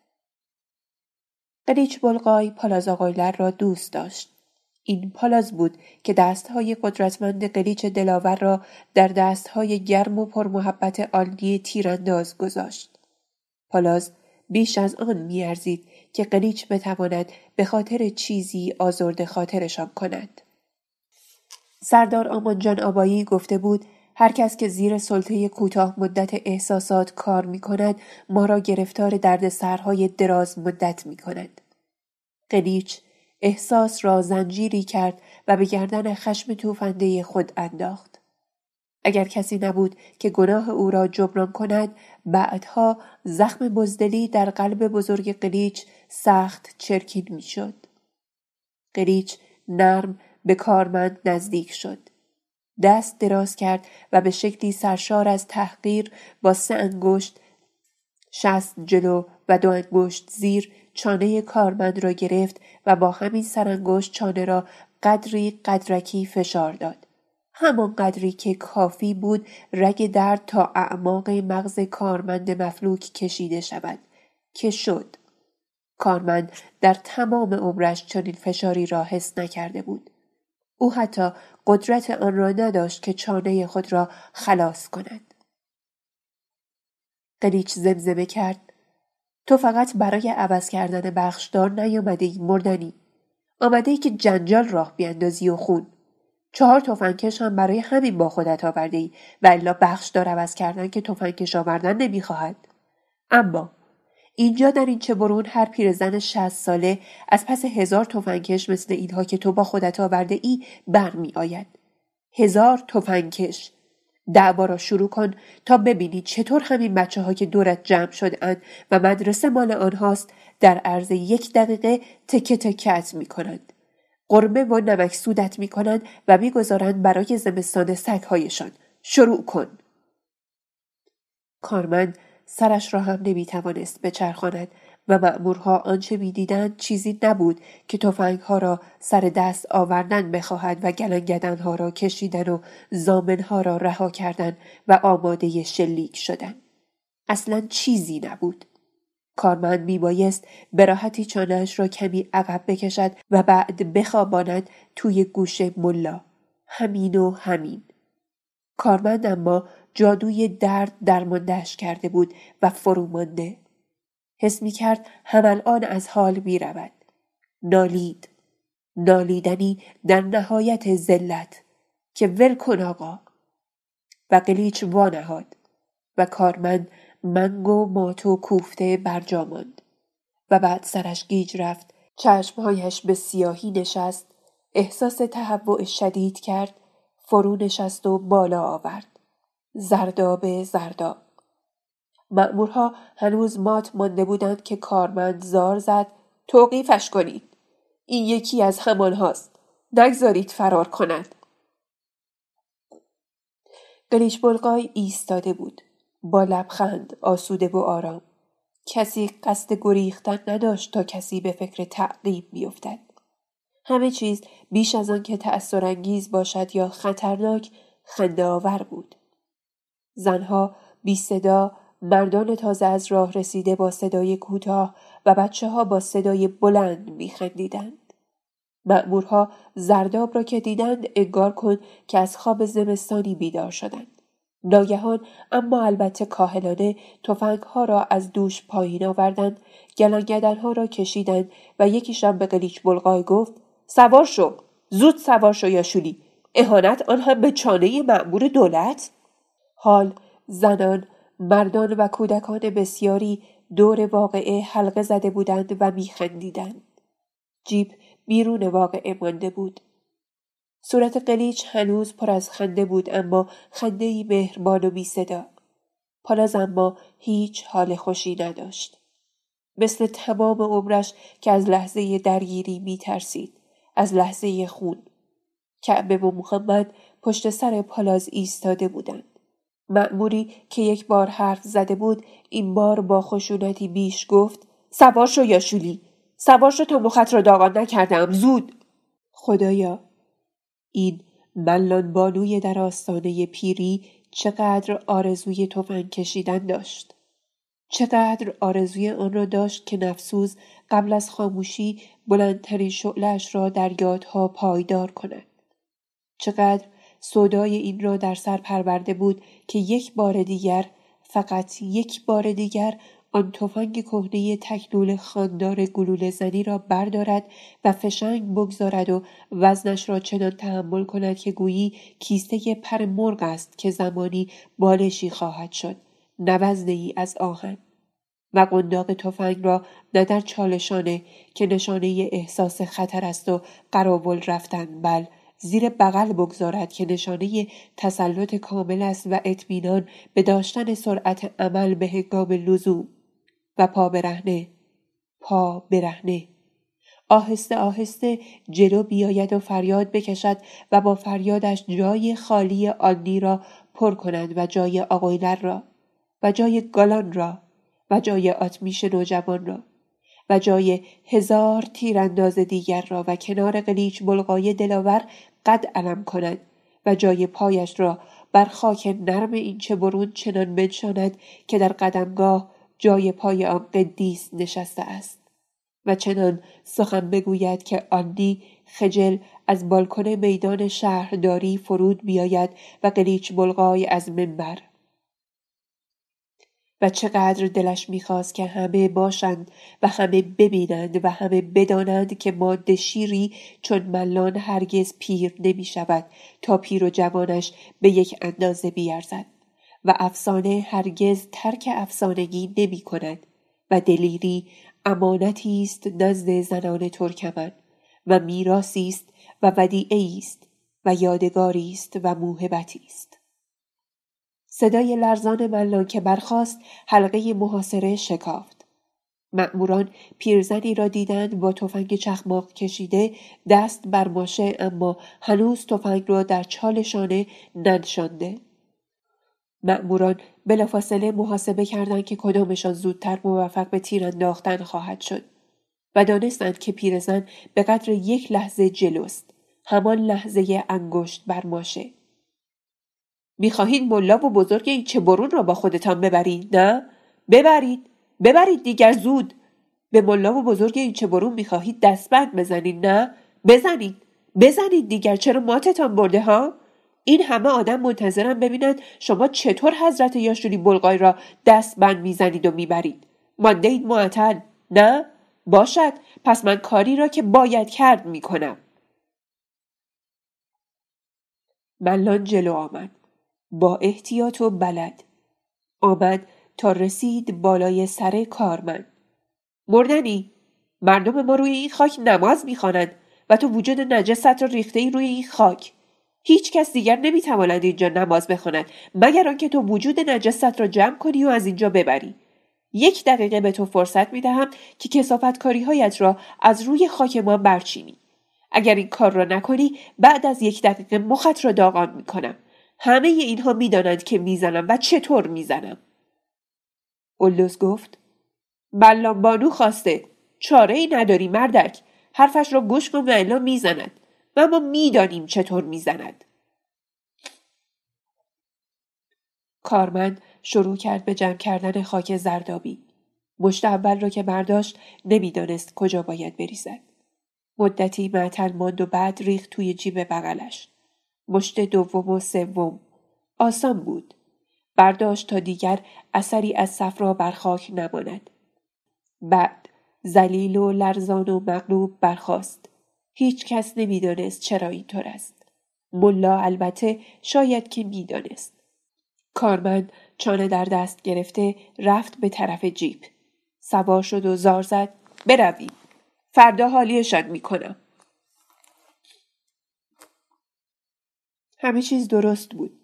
قلیچ بلغای پالاز آقایلر را دوست داشت. این پالاز بود که دستهای قدرتمند قلیچ دلاور را در دستهای گرم و پرمحبت آلنی تیرانداز گذاشت پالاز بیش از آن میارزید که قلیچ بتواند به خاطر چیزی آزرد خاطرشان کند سردار آمانجان آبایی گفته بود هر کس که زیر سلطه کوتاه مدت احساسات کار می کند ما را گرفتار درد سرهای دراز مدت می کند. قلیچ احساس را زنجیری کرد و به گردن خشم توفنده خود انداخت. اگر کسی نبود که گناه او را جبران کند بعدها زخم بزدلی در قلب بزرگ قلیچ سخت چرکین می‌شد. قلیچ نرم به کارمند نزدیک شد. دست دراز کرد و به شکلی سرشار از تحقیر با سه انگشت شست جلو و دو انگشت زیر چانه کارمند را گرفت و با همین سرانگشت چانه را قدری قدرکی فشار داد. همان قدری که کافی بود رگ درد تا اعماق مغز کارمند مفلوک کشیده شود که شد. کارمند در تمام عمرش چنین فشاری را حس نکرده بود. او حتی قدرت آن را نداشت که چانه خود را خلاص کند. قلیچ زمزمه کرد تو فقط برای عوض کردن بخشدار نیامده ای مردنی. آمده ای که جنجال راه بیاندازی و خون. چهار تفنگکش هم برای همین با خودت آورده ای و الا بخشدار عوض کردن که تفنگکش آوردن نمی‌خواهد. اما اینجا در این چه برون هر پیرزن شست ساله از پس هزار تفنگکش مثل اینها که تو با خودت آورده ای برمی آید. هزار تفنگکش دعوا را شروع کن تا ببینی چطور همین بچه ها که دورت جمع شدند و مدرسه مال آنهاست در عرض یک دقیقه تکه تکت می کنند. قرمه و نمک سودت می کنند و می‌گذارند برای زمستان سگهایشان. شروع کن. کارمند سرش را هم نمی‌توانست بچرخاند و مأمورها آنچه می‌دیدند چیزی نبود که تفنگها را سر دست آوردن بخواهد و گلنگدنها را کشیدن و زامنها را رها کردن و آماده شلیک شدن. اصلا چیزی نبود. کارمند میبایست به راحتی چانهاش را کمی عقب بکشد و بعد بخواباند توی گوش ملا. همین و همین. کارمند اما جادوی درد درماندهش کرده بود و فرومانده حس می کرد هم الان از حال می رود. نالید. نالیدنی در نهایت ذلت که ول کن آقا. و قلیچ وانهاد و کارمند منگ و مات و کوفته برجا ماند. و بعد سرش گیج رفت. چشمهایش به سیاهی نشست. احساس تهوع شدید کرد. فرو نشست و بالا آورد. زرداب زرداب مأمورها هنوز مات مانده بودند که کارمند زار زد توقیفش کنید. این یکی از همان هاست. نگذارید فرار کند. قلیش بلقای ایستاده بود. با لبخند آسوده و آرام. کسی قصد گریختن نداشت تا کسی به فکر تعقیب بیفتد. همه چیز بیش از آن که تأثیرانگیز باشد یا خطرناک خنده آور بود. زنها بی صدا مردان تازه از راه رسیده با صدای کوتاه و بچه ها با صدای بلند میخندیدند. مأمورها زرداب را که دیدند انگار کن که از خواب زمستانی بیدار شدند. ناگهان اما البته کاهلانه ها را از دوش پایین آوردند ها را کشیدند و یکیشان به قلیچ بلغای گفت سوار شو زود سوار شو یا شولی اهانت آن هم به چانه مأمور دولت حال زنان مردان و کودکان بسیاری دور واقعه حلقه زده بودند و میخندیدند جیب بیرون واقعه مانده بود صورت قلیچ هنوز پر از خنده بود اما خنده ای مهربان و بی صدا. اما هیچ حال خوشی نداشت. مثل تمام عمرش که از لحظه درگیری می ترسید. از لحظه خون. کعبه و محمد پشت سر پالاز ایستاده بودند. مأموری که یک بار حرف زده بود این بار با خشونتی بیش گفت سوار شو یا شولی؟ سوار شو تا مخت را داغان نکردم زود! خدایا؟ این ملان بانوی در آستانه پیری چقدر آرزوی تفنگ کشیدن داشت. چقدر آرزوی آن را داشت که نفسوز قبل از خاموشی بلندترین شعلش را در یادها پایدار کند. چقدر صدای این را در سر پرورده بود که یک بار دیگر فقط یک بار دیگر آن تفنگ کهنه تکنول خاندار گلوله زنی را بردارد و فشنگ بگذارد و وزنش را چنان تحمل کند که گویی کیسته پر مرغ است که زمانی بالشی خواهد شد نوزده ای از آهن. و قنداق تفنگ را نه در چالشانه که نشانه احساس خطر است و قراول رفتن بل زیر بغل بگذارد که نشانه تسلط کامل است و اطمینان به داشتن سرعت عمل به هنگام لزوم. و پا برهنه پا برهنه. آهسته آهسته جلو بیاید و فریاد بکشد و با فریادش جای خالی آنی را پر کند و جای آقایلر را و جای گالان را و جای آتمیش نوجوان را و جای هزار تیرانداز دیگر را و کنار قلیچ بلغای دلاور قد علم کند و جای پایش را بر خاک نرم این چه برون چنان بنشاند که در قدمگاه جای پای آن قدیس نشسته است. و چنان سخن بگوید که آندی خجل از بالکن میدان شهرداری فرود بیاید و قلیچ بلغای از منبر. و چقدر دلش می‌خواست که همه باشند و همه ببینند و همه بدانند که ماده شیری چون ملان هرگز پیر نمی شود تا پیر و جوانش به یک اندازه بیارزد و افسانه هرگز ترک افسانگی نمی کند و دلیری امانتی است نزد زنان ترکمن و میراسی است و ودیعه است و یادگاری است و موهبتی است. صدای لرزان ملان که برخاست حلقه محاصره شکافت. مأموران پیرزنی را دیدند با تفنگ چخماق کشیده دست بر ماشه اما هنوز تفنگ را در چال شانه ننشانده. مأموران بلافاصله محاسبه کردند که کدامشان زودتر موفق به تیر انداختن خواهد شد و دانستند که پیرزن به قدر یک لحظه جلوست. همان لحظه انگشت بر ماشه. می‌خواهید ملا و بزرگ این چه برون را با خودتان ببرید نه؟ ببرید ببرید دیگر زود. به ملا و بزرگ این چه برون می‌خواهید دستبند بزنید نه؟ بزنید بزنید دیگر. چرا ماتتان برده ها؟ این همه آدم منتظرم ببینند شما چطور حضرت یاشوری بلغای را دستبند می‌زنید و می‌برید. مانده اید معطل نه؟ باشد. پس من کاری را که باید کرد می‌کنم. ملان جلو آمد. با احتیاط و بلد. آمد تا رسید بالای سر کارمند. مردنی مردم ما روی این خاک نماز می‌خوانند و تو وجود نجست را ریخته ای روی این خاک. هیچ کس دیگر نمی‌تواند اینجا نماز بخواند مگر آنکه تو وجود نجست را جمع کنی و از اینجا ببری. یک دقیقه به تو فرصت می‌دهم که کسافت هایت را از روی خاک ما برچینی. اگر این کار را نکنی بعد از یک دقیقه مخت را داغان می‌کنم. همه اینها می‌دانند که می‌زنم و چطور می‌زنم. اولوز گفت ملان بانو خواسته. چاره ای نداری مردک. حرفش را گوش کن و الا می‌زند. و ما می‌دانیم چطور می‌زند. کارمند شروع کرد به جمع کردن خاک زردابی. مشت اول را که برداشت نمی‌دانست کجا باید بریزد. مدتی معطل ماند و بعد ریخت توی جیب بغلش. مشت دوم و سوم. آسان بود. برداشت تا دیگر اثری از صفرا بر خاک نماند. بعد زلیل و لرزان و مغلوب برخاست. هیچ کس نمی‌دانست چرا اینطور است. ملا البته شاید که می‌دانست. کارمند چانه در دست گرفته رفت به طرف جیپ سوار شد و زار زد. برویم. فردا حالیشان می‌کنم. همه چیز درست بود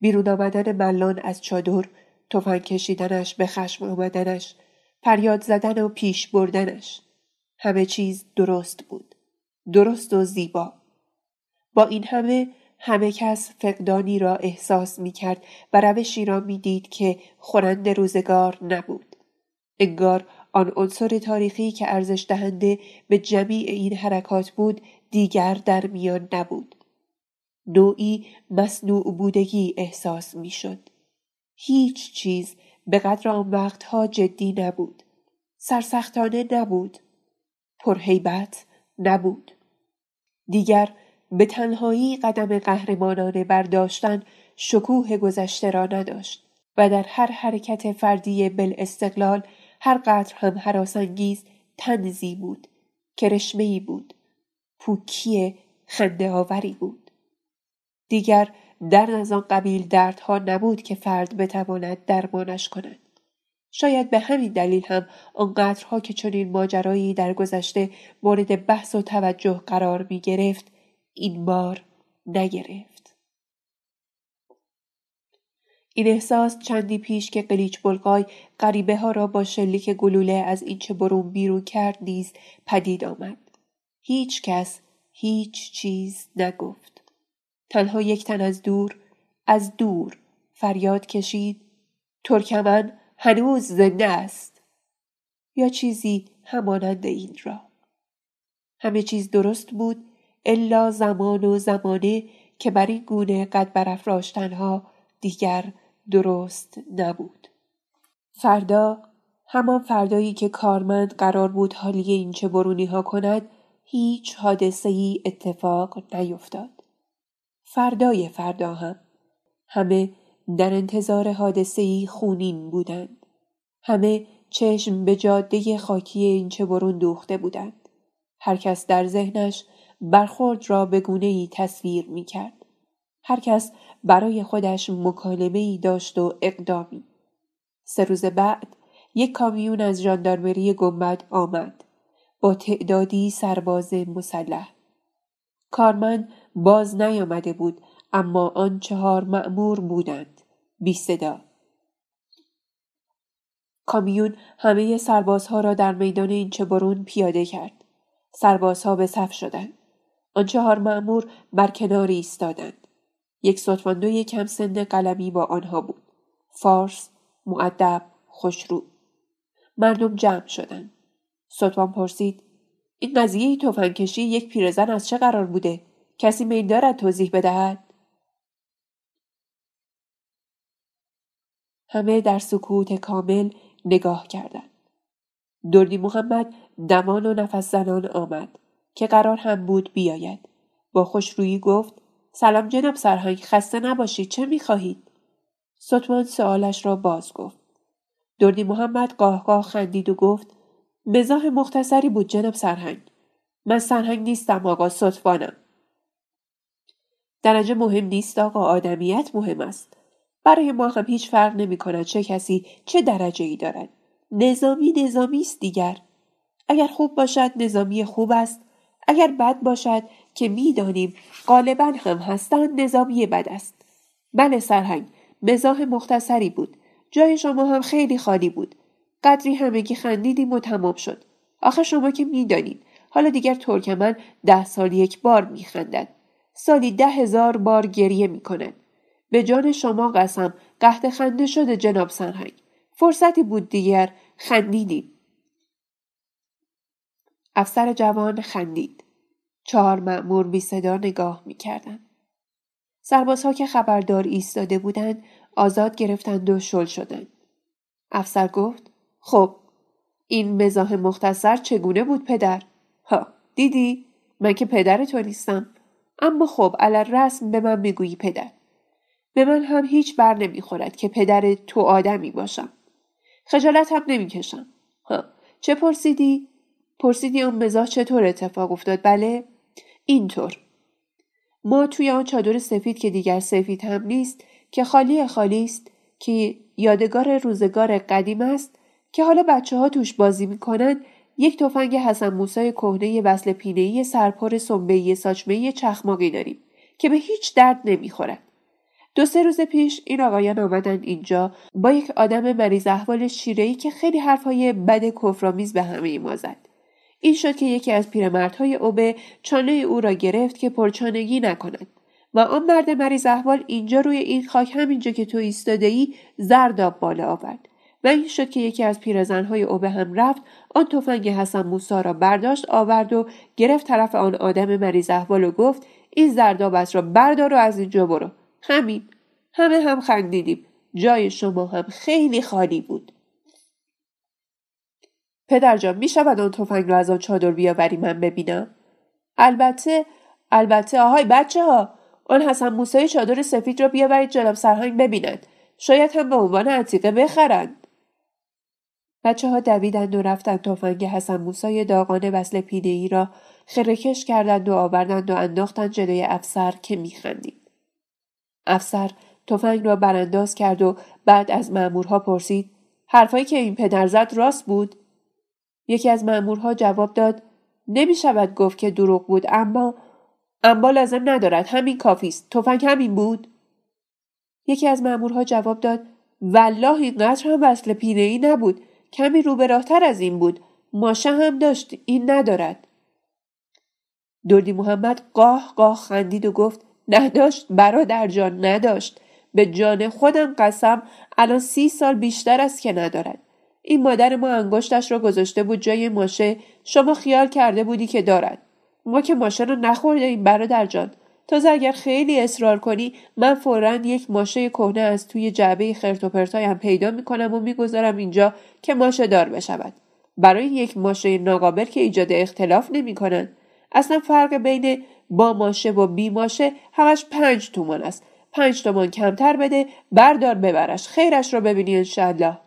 بیرون آمدن ملان از چادر تفنگ کشیدنش به خشم آمدنش فریاد زدن و پیش بردنش همه چیز درست بود درست و زیبا با این همه همه کس فقدانی را احساس می کرد و روشی را می دید که خورند روزگار نبود. انگار آن عنصر تاریخی که ارزش دهنده به جمیع این حرکات بود دیگر در میان نبود. نوعی مصنوع بودگی احساس می‌شد. هیچ چیز به قدر آن وقتها جدی نبود. سرسختانه نبود. پرهیبت نبود. دیگر به تنهایی قدم قهرمانانه برداشتن شکوه گذشته را نداشت و در هر حرکت فردی بل استقلال هر قدر هم حراسانگیز تنزی بود کرشمهای بود پوکی خنده آوری بود دیگر در از آن قبیل دردها نبود که فرد بتواند درمانش کند شاید به همین دلیل هم آنقدرها که چنین ماجرایی در گذشته مورد بحث و توجه قرار می گرفت این بار نگرفت. این احساس چندی پیش که قلیچ بلقای غریبه ها را با شلیک گلوله از این چه برون بیرون کرد نیز پدید آمد. هیچ کس هیچ چیز نگفت. تنها یک تن از دور از دور فریاد کشید. ترکمن هنوز زنده است. یا چیزی همانند این را. همه چیز درست بود الا زمان و زمانه که بر این گونه قد برافراشتنها دیگر درست نبود. فردا همان فردایی که کارمند قرار بود حالی این چه برونی ها کند هیچ حادثه ای اتفاق نیفتاد. فردای فردا هم همه در انتظار حادثه ای خونین بودند همه چشم به جاده خاکی این چه برون دوخته بودند هر کس در ذهنش برخورد را به گونه ای تصویر می کرد. هر کس برای خودش مکالمه ای داشت و اقدامی. سه روز بعد یک کامیون از ژاندارمری گنبد آمد با تعدادی سرباز مسلح. کارمند باز نیامده بود اما آن چهار مأمور بودند. بی صدا. کامیون همه سربازها را در میدان این برون پیاده کرد. سربازها به صف شدند. آن چهار مأمور بر کناری ایستادند یک ستواندوی کم سند قلمی با آنها بود فارس معدب خوشرو مردم جمع شدند ستوان پرسید این قضیه تفنگکشی یک پیرزن از چه قرار بوده کسی میل دارد توضیح بدهد همه در سکوت کامل نگاه کردند دردی محمد دمان و نفس زنان آمد که قرار هم بود بیاید. با خوشرویی گفت سلام جناب سرهنگ خسته نباشید چه می‌خواهید؟ ستمان سوالش را باز گفت. دردی محمد قاه خندید و گفت مزاح مختصری بود جناب سرهنگ. من سرهنگ نیستم آقا ستوانم. درجه مهم نیست آقا آدمیت مهم است. برای ما هم هیچ فرق نمی کند چه کسی چه درجه ای دارد. نظامی نظامی است دیگر. اگر خوب باشد نظامی خوب است اگر بد باشد که می‌دانیم غالبا هم هستند نظامی بد است بله سرهنگ مزاح مختصری بود جای شما هم خیلی خالی بود قدری همگی خندیدیم و تمام شد آخه شما که می‌دانید حالا دیگر ترکمن ده سال یک بار میخندد سالی ده هزار بار گریه می‌کند به جان شما قسم قهد خنده شده جناب سرهنگ فرصتی بود دیگر خندیدیم افسر جوان خندید. چهار مأمور بی صدا نگاه می کردن. سربازها که خبردار ایستاده بودند آزاد گرفتند و شل شدند. افسر گفت خب این مزاح مختصر چگونه بود پدر؟ ها دیدی؟ من که پدر تو نیستم. اما خب علر رسم به من می‌گویی پدر. به من هم هیچ بر نمی‌خورد که پدر تو آدمی باشم. خجالت هم نمی‌کشم. ها چه پرسیدی؟ پرسیدی اون مزاح چطور اتفاق افتاد بله اینطور ما توی آن چادر سفید که دیگر سفید هم نیست که خالی خالی است که یادگار روزگار قدیم است که حالا بچه ها توش بازی می‌کنن یک تفنگ حسن موسای کهنه وصل پینه‌ای سرپر ساچمه چخماقی داریم که به هیچ درد نمی‌خورد دو سه روز پیش این آقایان آمدند اینجا با یک آدم مریض احوال شیره‌ای که خیلی حرفهای بد کفرآمیز به همه ما زد. این شد که یکی از پیرمردهای اوبه چانه او را گرفت که پرچانگی نکند و آن مرد مریض احوال اینجا روی این خاک همینجا که تو ایستاده ای زرداب بالا آورد. و این شد که یکی از پیرزنهای اوبه هم رفت آن تفنگ حسن موسا را برداشت آورد و گرفت طرف آن آدم مریض احوال و گفت این زردابت را بردار و از اینجا برو. همین همه هم خندیدیم جای شما هم خیلی خالی بود. پدرجان می شود آن تفنگ را از آن چادر بیاوری من ببینم؟ البته البته آهای بچه ها آن حسن موسای چادر سفید را بیاورید جناب سرهنگ ببینند شاید هم به عنوان عتیقه بخرند. بچه ها دویدند و رفتند تفنگ حسن موسای داغان وصل پیده ای را خرکش کردند و آوردند و انداختند جلوی افسر که میخندید. افسر تفنگ را برانداز کرد و بعد از مأمورها پرسید حرفایی که این پدر زد راست بود؟ یکی از مأمورها جواب داد نمی شود گفت که دروغ بود اما اما لازم ندارد همین کافی است. تفنگ همین بود؟ یکی از مأمورها جواب داد والله اینقدر هم وصل پینه ای نبود. کمی روبراهتر از این بود. ماشه هم داشت این ندارد. دردی محمد قاه قاه خندید و گفت نداشت برادر جان نداشت به جان خودم قسم الان سی سال بیشتر است که ندارد. این مادر ما انگشتش را گذاشته بود جای ماشه. شما خیال کرده بودی که دارد. ما که ماشه رو نخورده این برادر جان. تازه اگر خیلی اصرار کنی من فورا یک ماشه کهنه از توی جعبه خرت و پرتایم پیدا می‌کنم و می‌گذارم اینجا که ماشه دار بشود. برای یک ماشه ناقابل که ایجاد اختلاف نمی‌کنند اصلا فرق بین با ماشه و بی ماشه همش پنج تومان است. پنج تومان کمتر بده بردار ببرش. خیرش رو ببینی انشالله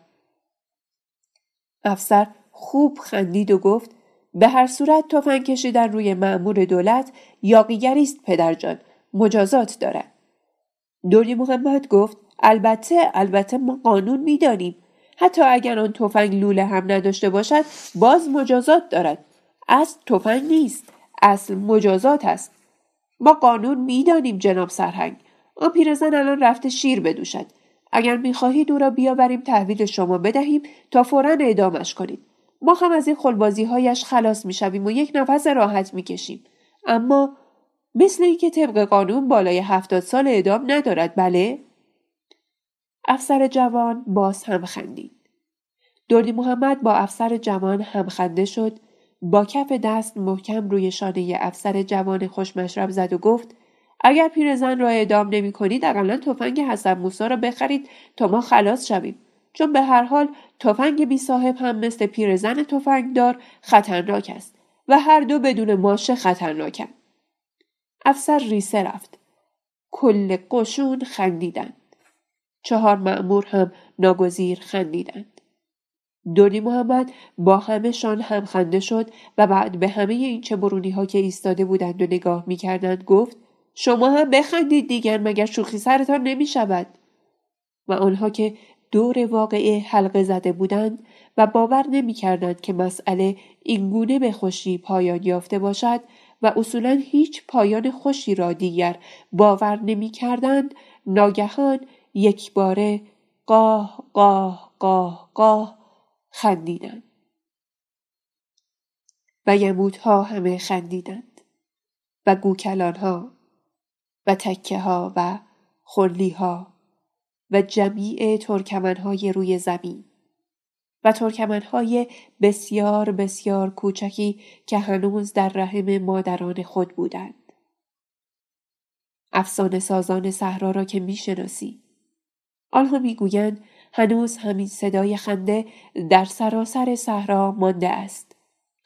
افسر خوب خندید و گفت به هر صورت تفنگ کشیدن روی معمور دولت یاقیگری است پدرجان مجازات دارد. دوری محمد گفت البته البته ما قانون می‌دانیم. حتی اگر آن تفنگ لوله هم نداشته باشد باز مجازات دارد. اصل تفنگ نیست اصل مجازات است. ما قانون می‌دانیم جناب سرهنگ. آن پیرزن الان رفته شیر بدوشد. اگر می‌خواهید او را بیاوریم تحویل شما بدهیم تا فورا اعدامش کنید. ما هم از این خلبازی هایش خلاص می‌شویم و یک نفس راحت می‌کشیم. اما مثل اینکه طبق قانون بالای هفتاد سال اعدام ندارد بله؟ افسر جوان باز هم خندید. دردی محمد با افسر جوان هم خنده شد با کف دست محکم روی شانه افسر جوان خوشمشرب زد و گفت اگر پیرزن را اعدام نمی کنید اقلا تفنگ حسن موسا را بخرید تا ما خلاص شویم. چون به هر حال تفنگ بی صاحب هم مثل پیرزن تفنگدار خطرناک است و هر دو بدون ماشه خطرناکند افسر ریسه رفت. کل قشون خندیدند. چهار معمور هم ناگزیر خندیدند. دونی محمد با همهشان هم خنده شد و بعد به همه این چه برونی ها که ایستاده بودند و نگاه می کردند گفت شما هم بخندید دیگر مگر شوخی سرتان نمی شود و آنها که دور واقعه حلقه زده بودند و باور نمی کردند که مسئله اینگونه به خوشی پایان یافته باشد و اصولا هیچ پایان خوشی را دیگر باور نمی کردند ناگهان یک باره قاه قاه قاه قاه خندیدند. و یموتها همه خندیدند و گوکلان ها و تکه ها و خرلی ها و جمیع ترکمن های روی زمین و ترکمن های بسیار بسیار کوچکی که هنوز در رحم مادران خود بودند. افسانه سازان صحرا را که می‌شناسی آنها می‌گویند هنوز همین صدای خنده در سراسر صحرا مانده است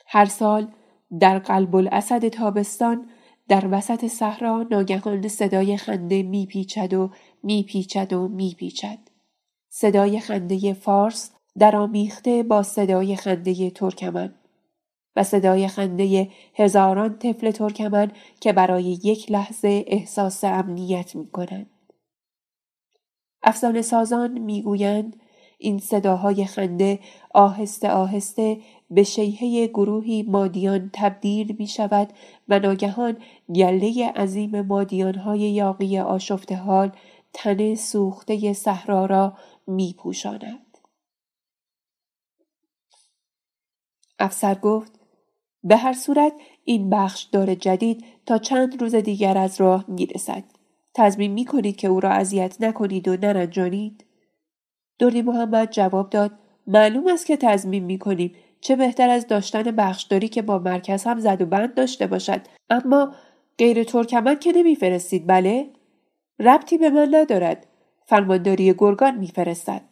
هر سال در قلب الاسد تابستان در وسط صحرا ناگهان صدای خنده میپیچد و میپیچد و میپیچد صدای خنده فارس درآمیخته با صدای خنده ترکمن و صدای خنده هزاران طفل ترکمن که برای یک لحظه احساس امنیت می کنند. افسانه سازان می‌گویند این صداهای خنده آهسته آهسته به شیهه گروهی مادیان تبدیل می شود و ناگهان گله عظیم مادیان های یاقی آشفته حال تن سوخته صحرا را می پوشاند. افسر گفت به هر صورت این بخش دار جدید تا چند روز دیگر از راه می رسد. تضمین می کنید که او را اذیت نکنید و نرنجانید؟ دوری محمد جواب داد معلوم است که تضمین می کنیم چه بهتر از داشتن بخشداری که با مرکز هم زد و بند داشته باشد اما غیر ترکمن که نمیفرستید بله ربطی به من ندارد فرمانداری گرگان میفرستد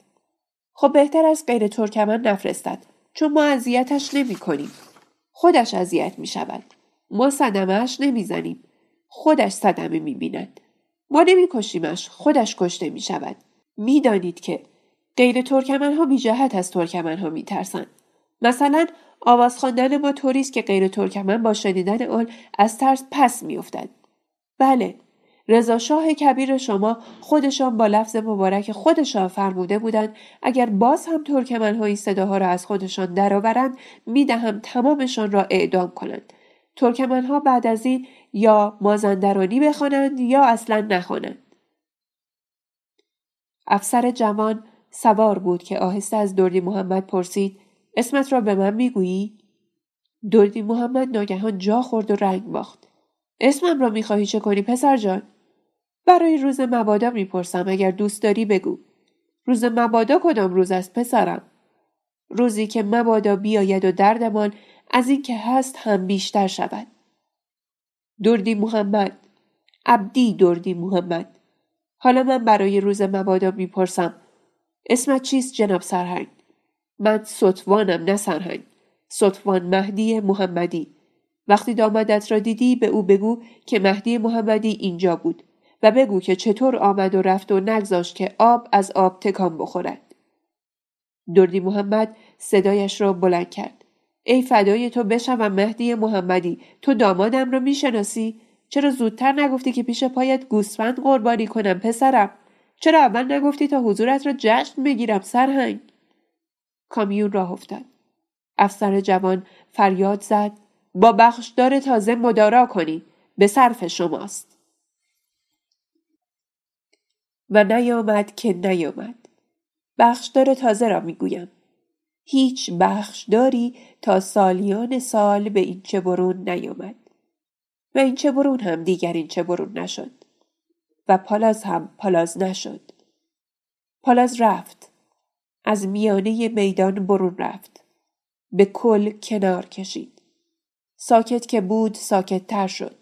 خب بهتر از غیر ترکمن نفرستد چون ما اذیتش نمی کنیم. خودش اذیت می شود. ما صدمهش نمی‌زنیم. خودش صدمه می بیند. ما نمی کشیمش. خودش کشته می شود. می دانید که غیر ترکمن ها بی جهت از ترکمن ها می ترسند. مثلا آواز خواندن ما طوری که غیر ترکمن با شنیدن آن از ترس پس میافتد بله رضا شاه کبیر شما خودشان با لفظ مبارک خودشان فرموده بودند. اگر باز هم ترکمنهایی صداها را از خودشان درآورند می‌دهم تمامشان را اعدام کنند. ترکمنها بعد از این یا مازندرانی بخوانند یا اصلا نخوانند. افسر جوان سوار بود که آهسته از دردی محمد پرسید اسمت را به من می‌گویی؟ دردی محمد ناگهان جا خورد و رنگ باخت. اسمم را می‌خواهی چه کنی پسر جان؟ برای روز مبادا می‌پرسم اگر دوست داری بگو. روز مبادا کدام روز است پسرم؟ روزی که مبادا بیاید و دردمان از این که هست هم بیشتر شود. دردی محمد. عبدی دردی محمد. حالا من برای روز مبادا می‌پرسم. اسمت چیست جناب سرهنگ؟ من سطوانم نه سرهنگ. سطوان مهدی محمدی. وقتی دامدت را دیدی به او بگو که مهدی محمدی اینجا بود. و بگو که چطور آمد و رفت و نگذاشت که آب از آب تکان بخورد. دردی محمد صدایش را بلند کرد. ای فدای تو بشوم مهدی محمدی تو دامادم را می‌شناسی؟ چرا زودتر نگفتی که پیش پایت گوسفند قربانی کنم پسرم؟ چرا اول نگفتی تا حضورت را جشن بگیرم سرهنگ؟ کامیون راه افتاد. افسر جوان فریاد زد. با بخشدار تازه مدارا کنی. به صرف شماست. و نیامد که نیامد. بخشدار تازه را می‌گویم. هیچ بخشداری تا سالیان سال به این چه برون نیامد. و این چه برون هم دیگر این چه برون نشد. و پالاز هم پالاز نشد. پالاز رفت. از میانه میدان برون رفت. به کل کنار کشید. ساکت که بود ساکت تر شد.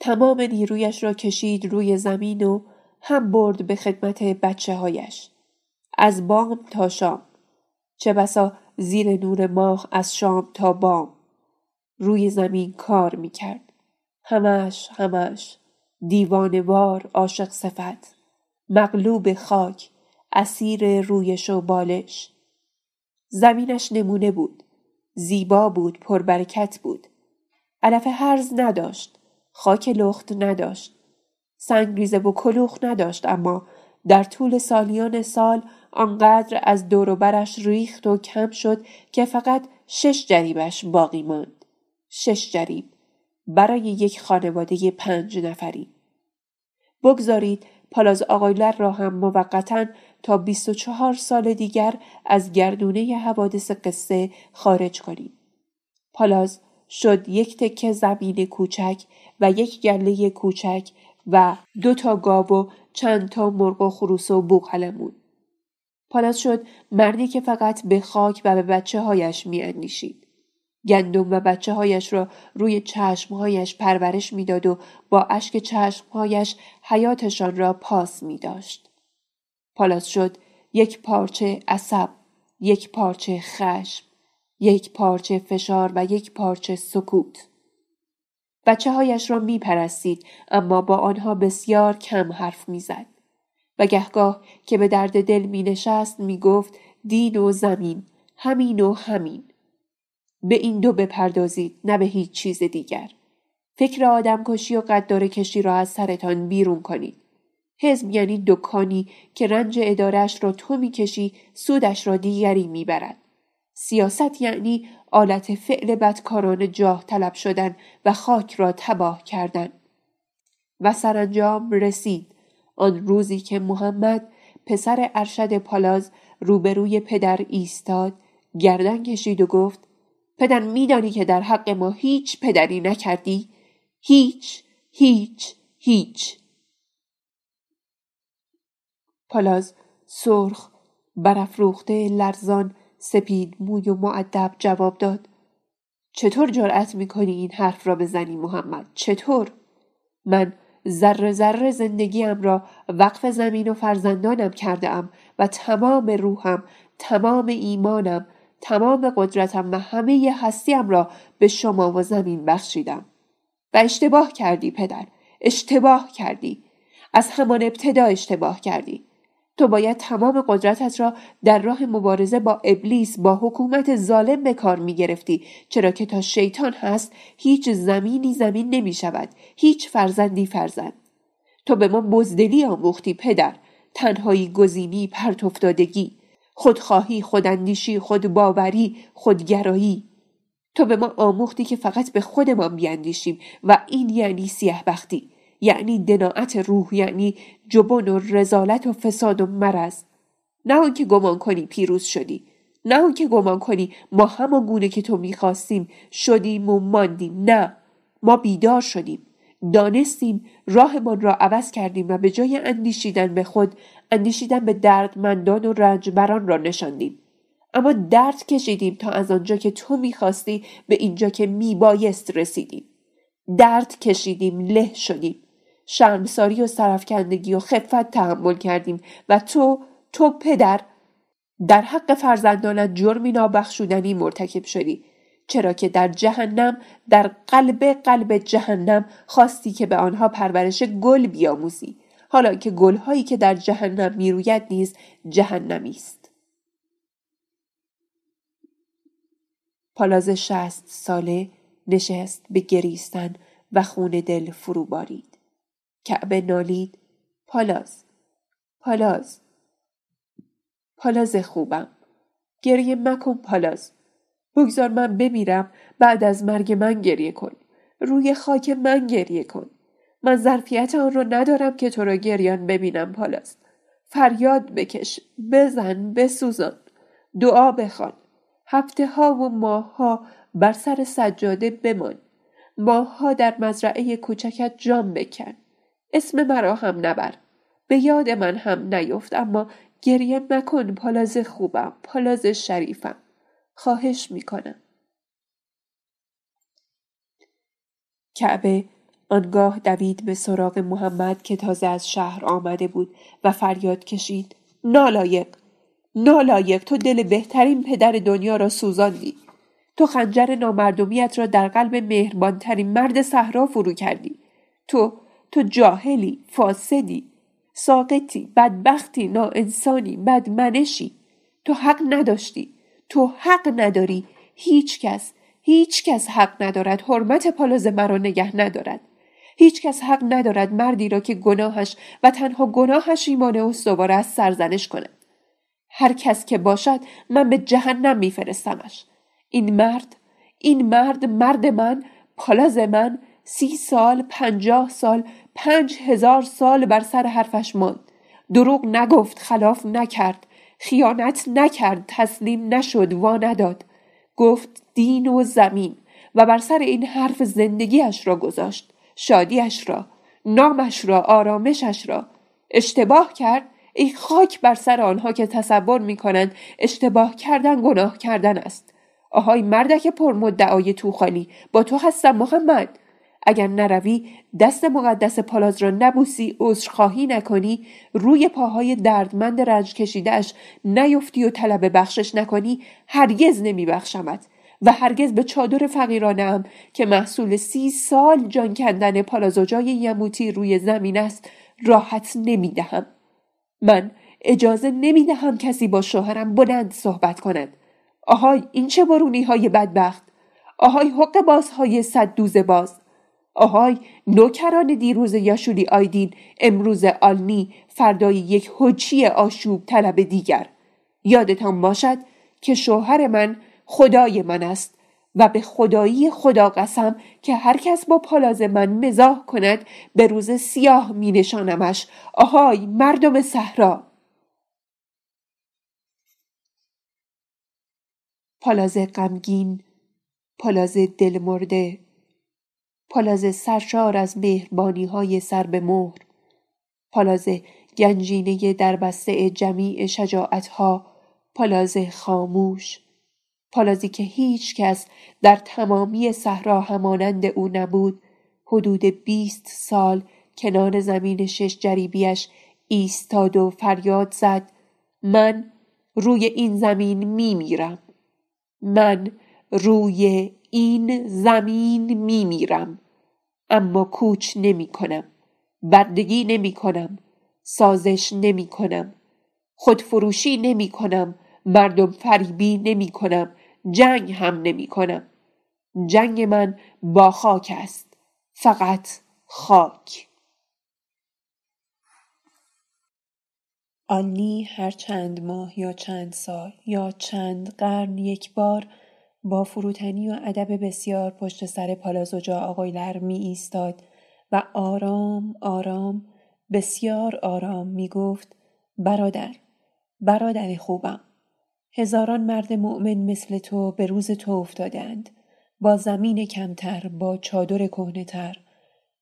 تمام نیرویش را کشید روی زمین و هم برد به خدمت بچه هایش. از بام تا شام. چه بسا زیر نور ماه از شام تا بام. روی زمین کار می کرد. همش همش دیوانوار عاشق صفت. مغلوب خاک. اسیر رویش و بالش. زمینش نمونه بود. زیبا بود. پربرکت بود. علف هرز نداشت. خاک لخت نداشت. سنگریزه و کلوخ نداشت اما در طول سالیان سال آنقدر از دوروبرش ریخت و کم شد که فقط شش جریبش باقی ماند. شش جریب برای یک خانواده پنج نفری. بگذارید پالاز آقایلر را هم موقتا تا 24 سال دیگر از گردونه حوادث قصه خارج کنیم. پالاز شد یک تکه زمین کوچک و یک گله کوچک و دو تا گاو و چند تا مرغ و خروس و بوقلمون. پالاس شد مردی که فقط به خاک و به بچه هایش می اندیشید. گندم و بچه هایش را روی چشمهایش پرورش می‌داد و با اشک چشمهایش حیاتشان را پاس می داشت. پالاس شد یک پارچه عصب، یک پارچه خشم، یک پارچه فشار و یک پارچه سکوت. بچه هایش را می پرستید اما با آنها بسیار کم حرف می‌زد. و گهگاه که به درد دل می نشست می گفت دین و زمین همین و همین. به این دو بپردازید نه به هیچ چیز دیگر. فکر آدم کشی و قدار کشی را از سرتان بیرون کنید. حزب یعنی دکانی که رنج ادارش را تو می‌کشی سودش را دیگری می‌برد. سیاست یعنی آلت فعل بدکاران جاه طلب شدن و خاک را تباه کردن. و سرانجام رسید. آن روزی که محمد پسر ارشد پالاز روبروی پدر ایستاد گردن کشید و گفت پدر میدانی که در حق ما هیچ پدری نکردی؟ هیچ هیچ هیچ. پالاز سرخ برافروخته لرزان سپید موی و معدب جواب داد. چطور جرأت می‌کنی این حرف را بزنی محمد؟ چطور؟ من ذره ذره زندگیم را وقف زمین و فرزندانم کرده ام و تمام روحم تمام ایمانم تمام قدرتم و همه هستیم را به شما و زمین بخشیدم. و اشتباه کردی پدر. اشتباه کردی. از همان ابتدا اشتباه کردی. تو باید تمام قدرتت را در راه مبارزه با ابلیس با حکومت ظالم به کار می گرفتی چرا که تا شیطان هست هیچ زمینی زمین نمی شود هیچ فرزندی فرزند. تو به ما بزدلی آموختی پدر. تنهایی گزینی پرتفتادگی خودخواهی خوداندیشی خودباوری خودگرایی. تو به ما آموختی که فقط به خودمان بیاندیشیم و این یعنی سیه بختی یعنی دناعت روح یعنی جبن و رزالت و فساد و مرض. نه آنکه گمان کنی پیروز شدی. نه آنکه گمان کنی ما همان گونه که تو می‌خواستیم شدیم و ماندیم. نه ما بیدار شدیم. دانستیم راهمان را عوض کردیم و به جای اندیشیدن به خود اندیشیدن به دردمندان و رنجبران را نشاندیم. اما درد کشیدیم تا از آنجا که تو می‌خواستی به اینجا که میبایست رسیدیم. درد کشیدیم له شدیم. شرمساری و سرفکندگی و خفت تحمل کردیم و تو تو پدر در حق فرزندانت جرمی نابخشودنی مرتکب شدی. چرا که در جهنم در قلب قلب جهنم خواستی که به آنها پرورش گل بیاموزی. حالا که گلهایی که در جهنم می‌روید نیز جهنمی است. پالاز شست ساله نشست به گریستن و خون دل فرو بارید. کعبه نالید پالاز. پالاز. پالاز خوبم. گریه مکن پالاز. بگذار من بمیرم بعد از مرگ من گریه کن. روی خاک من گریه کن. من ظرفیت آن را ندارم که تو را گریان ببینم پالاز. فریاد بکش. بزن بسوزان. دعا بخوان. هفته ها و ماه ها بر سر سجاده بمان. ماهها در مزرعه کوچکت جام بکن. اسم مرا هم نبر. به یاد من هم نیفت اما گریه مکن پالاز خوبم پالاز شریفم. خواهش می‌کنم. کعبه آنگاه دوید به سراغ محمد که تازه از شهر آمده بود و فریاد کشید. نالایق نالایق تو دل بهترین پدر دنیا را سوزاندی. تو خنجر نامردمیت را در قلب مهربانترین مرد صحرا فرو کردی. تو تو جاهلی فاسدی ساقطی بدبختی ناانسانی بدمنشی. تو حق نداشتی. تو حق نداری. هیچ کس هیچ کس حق ندارد. حرمت پالوز مرا نگه ندارد. هیچ کس حق ندارد مردی را که گناهش و تنها گناهش ایمان استوار از سرزنش کند. هر کس که باشد من به جهنم میفرستمش. این مرد این مرد مرد من پالاز من سی سال پنجاه سال پنج هزار سال بر سر حرفش ماند. دروغ نگفت خلاف نکرد. خیانت نکرد تسلیم نشد وا نداد. گفت دین و زمین و بر سر این حرف زندگیش را گذاشت شادیش را نامش را آرامشش را. اشتباه کرد؟ ای خاک بر سر آنها که تصور می کنند اشتباه کردن گناه کردن است. آهای مردک پرمدعای تو خالی با تو هستم محمد. اگر نروی دست مقدس پالاز را نبوسی عذرخواهی نکنی روی پاهای دردمند رنج کشیدهش نیفتی و طلب بخشش نکنی هرگز نمیبخشمت. و هرگز به چادر فقیرانم که محصول سی سال جان کندن پالازوجای یموتی روی زمین است راحت نمی‌دهم. من اجازه نمی‌دهم کسی با شوهرم بلند صحبت کند. آهای این چه برونی های بدبخت! آهای حق بازهای صد دوز باز! آهای نوکران دیروز یاشولی آیدین امروز آلنی فردای یک حجی آشوب طلب دیگر. یادتان باشد که شوهر من خدای من است و به خدایی خدا قسم که هر کس با پالاز من مزاح کند به روز سیاه می نشانمش آهای مردم صحرا! پالاز غمگین پالاز دلمرده پالاز سرشار از مهربانی های سر به مهر. پالاز گنجینه در بسته جمیع شجاعت ها پالاز خاموش. پالازی که هیچ کس در تمامی صحرا همانند او نبود.
حدود بیست سال کنار زمین شش جریبیش ایستاد و فریاد زد. من روی این زمین می میرم. من روی این زمین می میرم. اما کوچ نمی کنم. بردگی نمی کنم. سازش نمی کنم. خودفروشی نمی کنم. مردم فریبی نمی کنم. جنگ هم نمی کنم. جنگ من با خاک است. فقط خاک.
آنی هر چند ماه یا چند سال یا چند قرن یک بار با فروتنی و ادب بسیار پشت سر پالازوجا آقایلر می ایستاد و آرام آرام بسیار آرام می گفت برادر برادر خوبم هزاران مرد مؤمن مثل تو به روز تو افتادند با زمین کمتر با چادر کهنهتر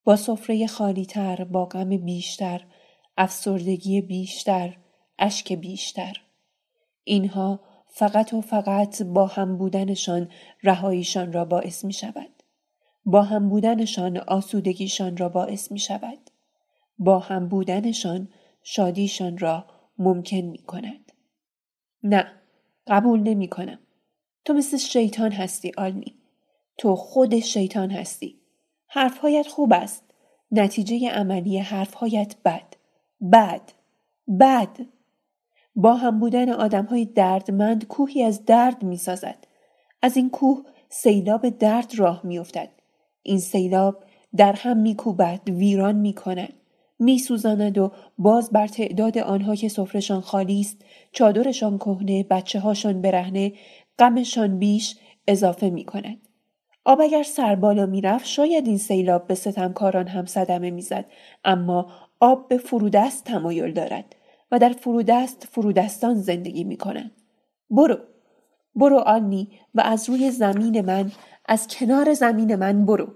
با سفره خالیتر با غم بیشتر افسردگی بیشتر اشک بیشتر. اینها فقط و فقط با هم بودنشان رهاییشان را باعث می شود. با هم بودنشان آسودگیشان را باعث می شود. با هم بودنشان شادیشان را ممکن می کند. نه قبول نمی کنم. تو مثل شیطان هستی آلنی. تو خود شیطان هستی. حرفهایت خوب است. نتیجه عملی حرفهایت بد. بد. بد. با هم بودن آدم های دردمند کوهی از درد می سازد. از این کوه سیلاب درد راه می افتد. این سیلاب در هم می کوبد، ویران می کند. می سوزاند و باز بر تعداد آنها که سفرشان خالی است، چادرشان کهنه، بچه هاشان برهنه، غمشان بیش اضافه می کند. آب اگر سر بالا می‌رفت شاید این سیلاب به ستمکاران هم صدمه می‌زد اما آب به فرودست تمایل دارد و در فرودست فرودستان زندگی می کنند. برو. برو آنی و از روی زمین من از کنار زمین من برو.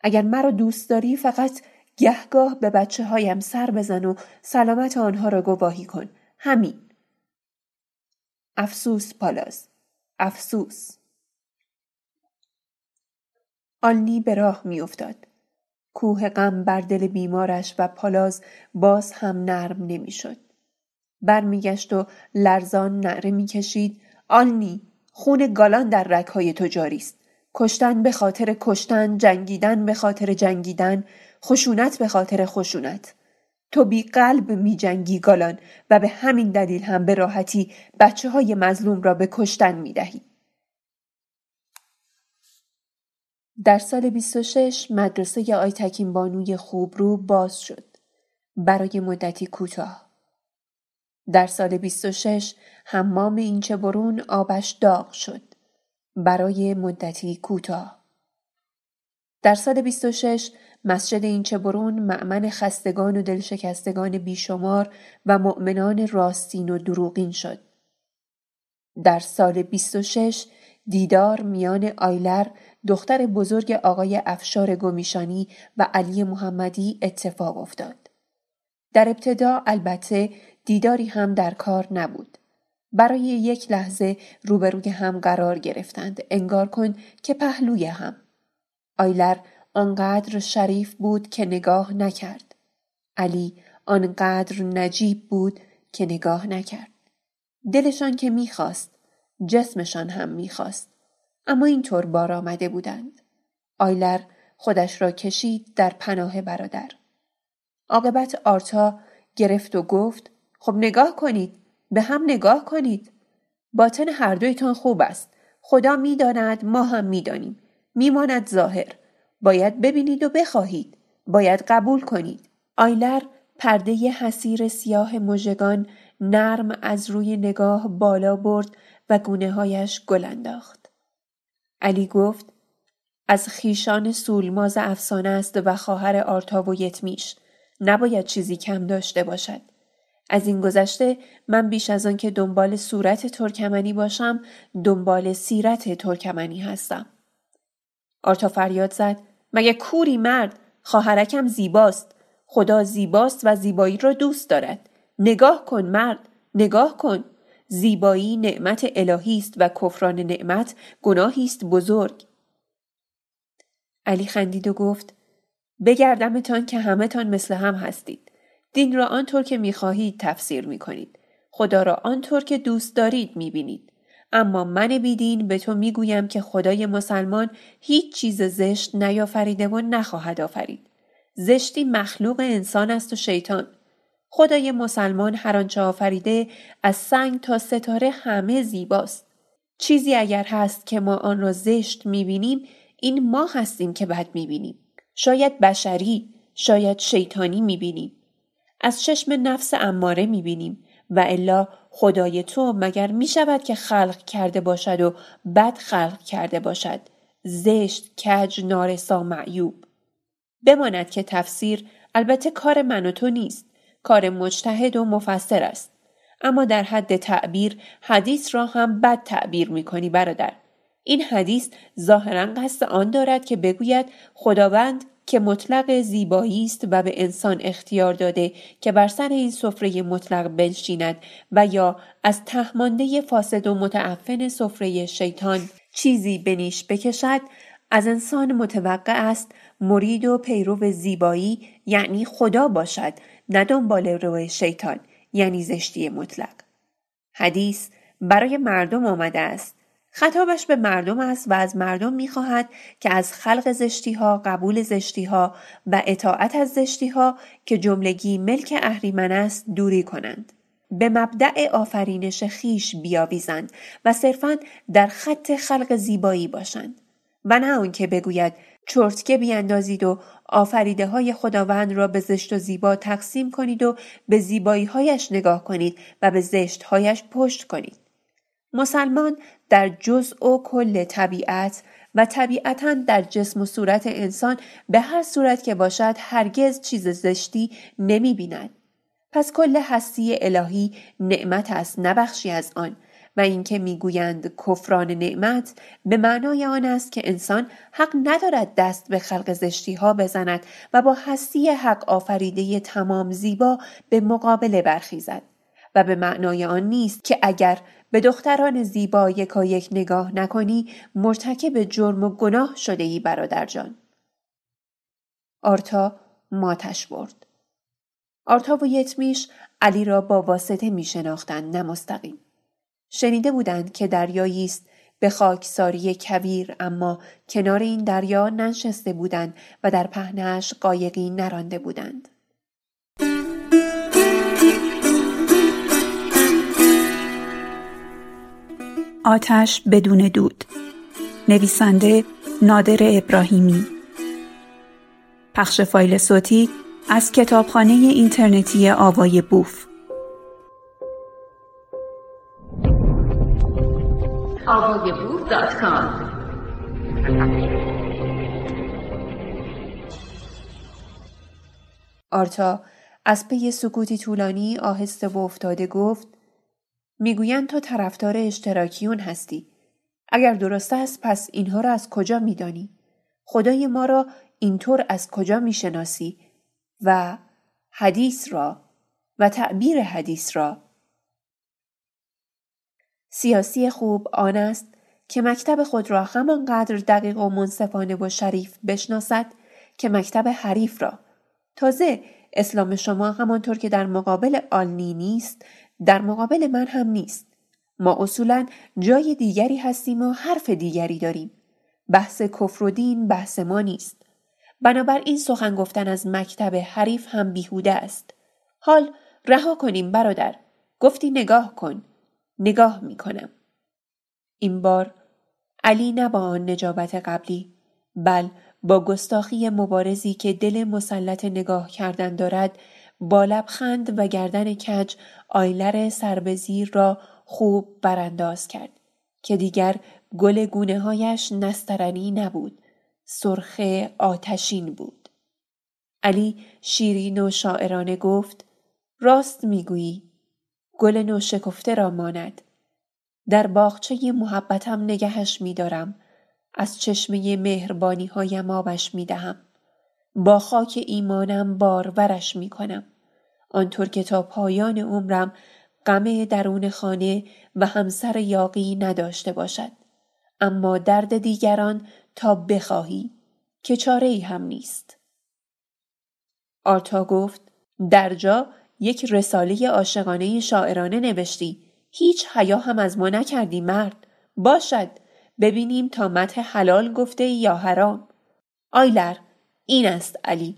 اگر مرا دوست داری فقط گهگاه به بچه هایم سر بزن و سلامت آنها را گواهی کن. همین. افسوس پالاز افسوس. آلنی به راه میافتاد. کوه غم بر دل بیمارش و پالاز باز هم نرم نمی‌شد. برمیگشت و لرزان نعره می‌کشید آلنی خون گالان در رکهای تو جاری است کشتن به خاطر کشتن جنگیدن به خاطر جنگیدن خشونت به خاطر خشونت تو بی قلب می جنگی گالان و به همین دلیل هم به راحتی بچه های مظلوم را به کشتن می دهی. در سال 26 مدرسه آی تکین بانوی خوبرو باز شد. برای مدتی کوتاه. در سال 26 حمام اینچه برون آبش داغ شد. برای مدتی کوتاه. در سال 26 مسجد اینچه برون معمن خستگان و دلشکستگان بیشمار و مؤمنان راستین و دروغین شد. در سال 26 دیدار میان آیلر دختر بزرگ آقای افشار گمیشانی و علی محمدی اتفاق افتاد. در ابتدا البته دیداری هم در کار نبود. برای یک لحظه روبروی هم قرار گرفتند انگار کن که پهلوی هم. آیلر آنقدر شریف بود که نگاه نکرد. علی آنقدر نجیب بود که نگاه نکرد. دلشان که می‌خواست جسمشان هم می‌خواست اما اینطور بار آمده بودند. آیلر خودش را کشید در پناه برادر. عاقبت آرتا گرفت و گفت خب نگاه کنید. به هم نگاه کنید. باطن هر دویتان خوب است. خدا می‌داند ما هم می‌دانیم. میماند ظاهر. باید ببینید و بخواهید. باید قبول کنید. آیلر پرده حسیر سیاه مژگان نرم از روی نگاه بالا برد و گونه هایش گل انداخت. علی گفت از خیشان سولماز افسانه است و خواهر آرتا و یتمیش. نباید چیزی کم داشته باشد. از این گذشته من بیش از آن که دنبال صورت ترکمنی باشم دنبال سیرت ترکمنی هستم. آرتا فریاد زد مگه کوری مرد؟ خواهرکم زیباست. خدا زیباست و زیبایی را دوست دارد. نگاه کن مرد نگاه کن. زیبایی نعمت الهی است و کفران نعمت گناهی است بزرگ. علی خندید و گفت بگردمتان که همهتان مثل هم هستید. دین را آنطور که می‌خواهید تفسیر می‌کنید. خدا را آنطور که دوست دارید می‌بینید. اما من بیدین به تو می‌گویم که خدای مسلمان هیچ چیز زشت نیافریده و نخواهد آفرید. زشتی مخلوق انسان است و شیطان. خدای مسلمان هر آنچه آفریده از سنگ تا ستاره همه زیباست. چیزی اگر هست که ما آن را زشت می‌بینیم این ما هستیم که بد می‌بینیم. شاید بشری شاید شیطانی می‌بینیم. از چشم نفس اماره می‌بینیم و الا خدای تو مگر می شود که خلق کرده باشد و بد خلق کرده باشد؟ زشت کج نارسا معیوب. بماند که تفسیر البته کار من و تو نیست کار مجتهد و مفسر است. اما در حد تعبیر حدیث را هم بد تعبیر می کنی برادر. این حدیث ظاهرا قصد آن دارد که بگوید خداوند که مطلق زیبایی است و به انسان اختیار داده که بر سر این سفره مطلق بنشیند و یا از تهمانده فاسد و متعفن سفره شیطان چیزی بنیش بکشد از انسان متوقع است مرید و پیرو زیبایی یعنی خدا باشد نه دنبال روی شیطان یعنی زشتی مطلق. حدیث برای مردم آمده است. خطابش به مردم است و از مردم می‌خواهد که از خلق زشتی ها قبول زشتی ها و اطاعت از زشتی ها که جملگی ملک اهریمن است دوری کنند. به مبدع آفرینش خیش بیاویزند و صرفا در خط خلق زیبایی باشند و نه آنکه بگوید چرتکه بیاندازید و آفریده های خداوند را به زشت و زیبا تقسیم کنید و به زیبایی هایش نگاه کنید و به زشت هایش پشت کنید. مسلمان در جزء و کل طبیعت و طبیعتا در جسم و صورت انسان به هر صورت که باشد هرگز چیز زشتی نمی بیند. پس کل هستی الهی نعمت است نبخشی از آن و اینکه می‌گویند کفران نعمت به معنای آن است که انسان حق ندارد دست به خلق زشتی ها بزند و با هستی حق آفریده تمام زیبا به مقابله برخیزد و به معنای آن نیست که اگر به دختران زیبا یکا یک نگاه نکنی مرتکب جرم و گناه شده ای برادر جان. آرتا ماتش برد. آرتا و یتمیش علی را با واسطه می شناختند نه مستقیم. شنیده بودند که دریایی است به خاکساری کویر اما کنار این دریا ننشسته بودند و در پهنش قایقی نرانده بودند.
آتش بدون دود. نویسنده نادر ابراهیمی. پخش فایل صوتی از کتابخانه اینترنتی آوای بوف.
آرتا از پی سکوتی طولانی آهسته و افتاده گفت می‌گویند تو طرفدار اشتراکیون هستی. اگر درست است پس اینها را از کجا میدانی؟ خدای ما را اینطور از کجا می‌شناسی و حدیث را و تعبیر حدیث را سیاسی خوب آن است که مکتب خود را همانقدر دقیق و منصفانه و شریف بشناسد که مکتب حریف را تازه اسلام شما همانطور که در مقابل آلنی نیست در مقابل من هم نیست. ما اصولا جای دیگری هستیم و حرف دیگری داریم. بحث کفر و دین بحث ما نیست. بنابراین سخن گفتن از مکتب حریف هم بیهوده است. حال رها کنیم برادر. گفتی نگاه کن. نگاه می کنم. این بار علی نه با آن نجابت قبلی بل با گستاخی مبارزی که دل مسلط نگاه کردن دارد با لبخند و گردن کج آیلر سربزیر را خوب برانداز کرد که دیگر گل گونه هایش نسترنی نبود سرخ آتشین بود. علی شیرین و شاعرانه گفت راست می‌گویی گل نو شکفته را ماند. در باغچه محبتم نگهش میدارم از چشمه مهربانی هایم آبش می‌دهم. با خاک ایمانم بارورش می کنم. آنطور که تا پایان عمرم غم درون خانه و همسر یاقی نداشته باشد. اما درد دیگران تا بخواهی که چاره ای هم نیست. آرتا گفت درجا یک رساله عاشقانه شاعرانه نوشتی هیچ حیا هم از ما نکردی مرد باشد ببینیم تا مت حلال گفته یا حرام آیلر این است علی.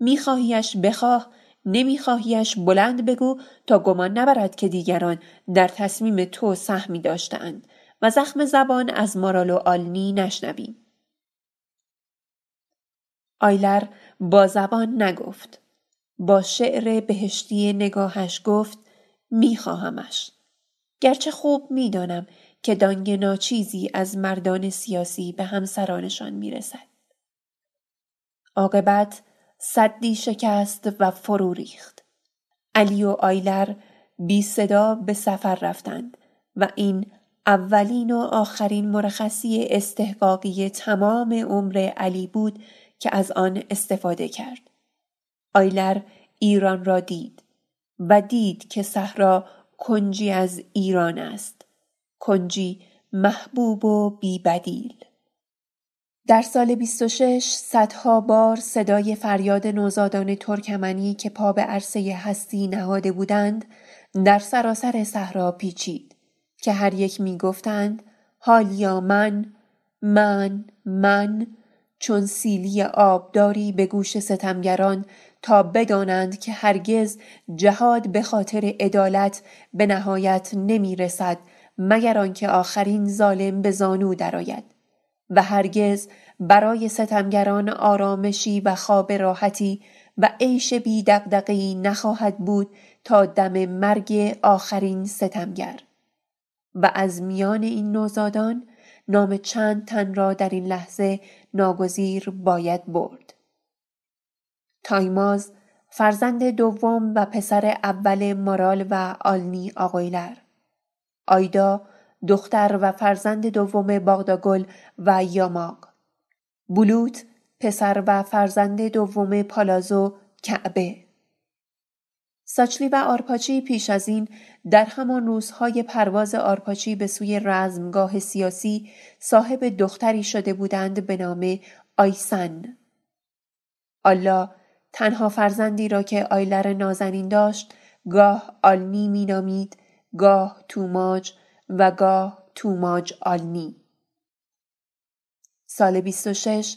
میخواهیش بخواه نمیخواهیش بلند بگو تا گمان نبرد که دیگران در تصمیم تو سهمی داشتند و زخم زبان از مارال و آلنی نشنویم آیلر با زبان نگفت. با شعر بهشتی نگاهش گفت میخواهمش. گرچه خوب می‌دانم که دانگ ناچیزی از مردان سیاسی به همسرانشان می‌رسد. عاقبت صدی شکست و فرو ریخت. علی و آیلر بی صدا به سفر رفتند و این اولین و آخرین مرخصی استحقاقی تمام عمر علی بود که از آن استفاده کرد. آیلر ایران را دید و دید که صحرا کنجی از ایران است. کنجی محبوب و بیبدیل. در سال 26 صدها بار صدای فریاد نوزادان ترکمنی که پا به عرصه هستی نهاده بودند در سراسر صحرا پیچید که هر یک می گفتند حالیا من؟ من؟ من؟ چون سیلی آبداری به گوش ستمگران تا بدانند که هرگز جهاد به خاطر عدالت به نهایت نمی رسد مگر آنکه آخرین ظالم به زانو درآید. و هرگز برای ستمگران آرامشی و خواب راحتی و عیش بی دقدقی نخواهد بود تا دم مرگ آخرین ستمگر. و از میان این نوزادان نام چند تن را در این لحظه ناگزیر باید برد. تایماز فرزند دوم و پسر اول مارال و آلنی آقایلر. آیدا دختر و فرزند دوم باغداگل و یاماق بلوت پسر و فرزند دوم پالازو کعبه ساچلی و آرپاچی پیش از این در همان روزهای پرواز آرپاچی به سوی رزمگاه سیاسی صاحب دختری شده بودند به نام آیسن. الله تنها فرزندی را که آیلر نازنین داشت گاه آلنی مینامید گاه توماج و گاه توماج آلنی. سال 26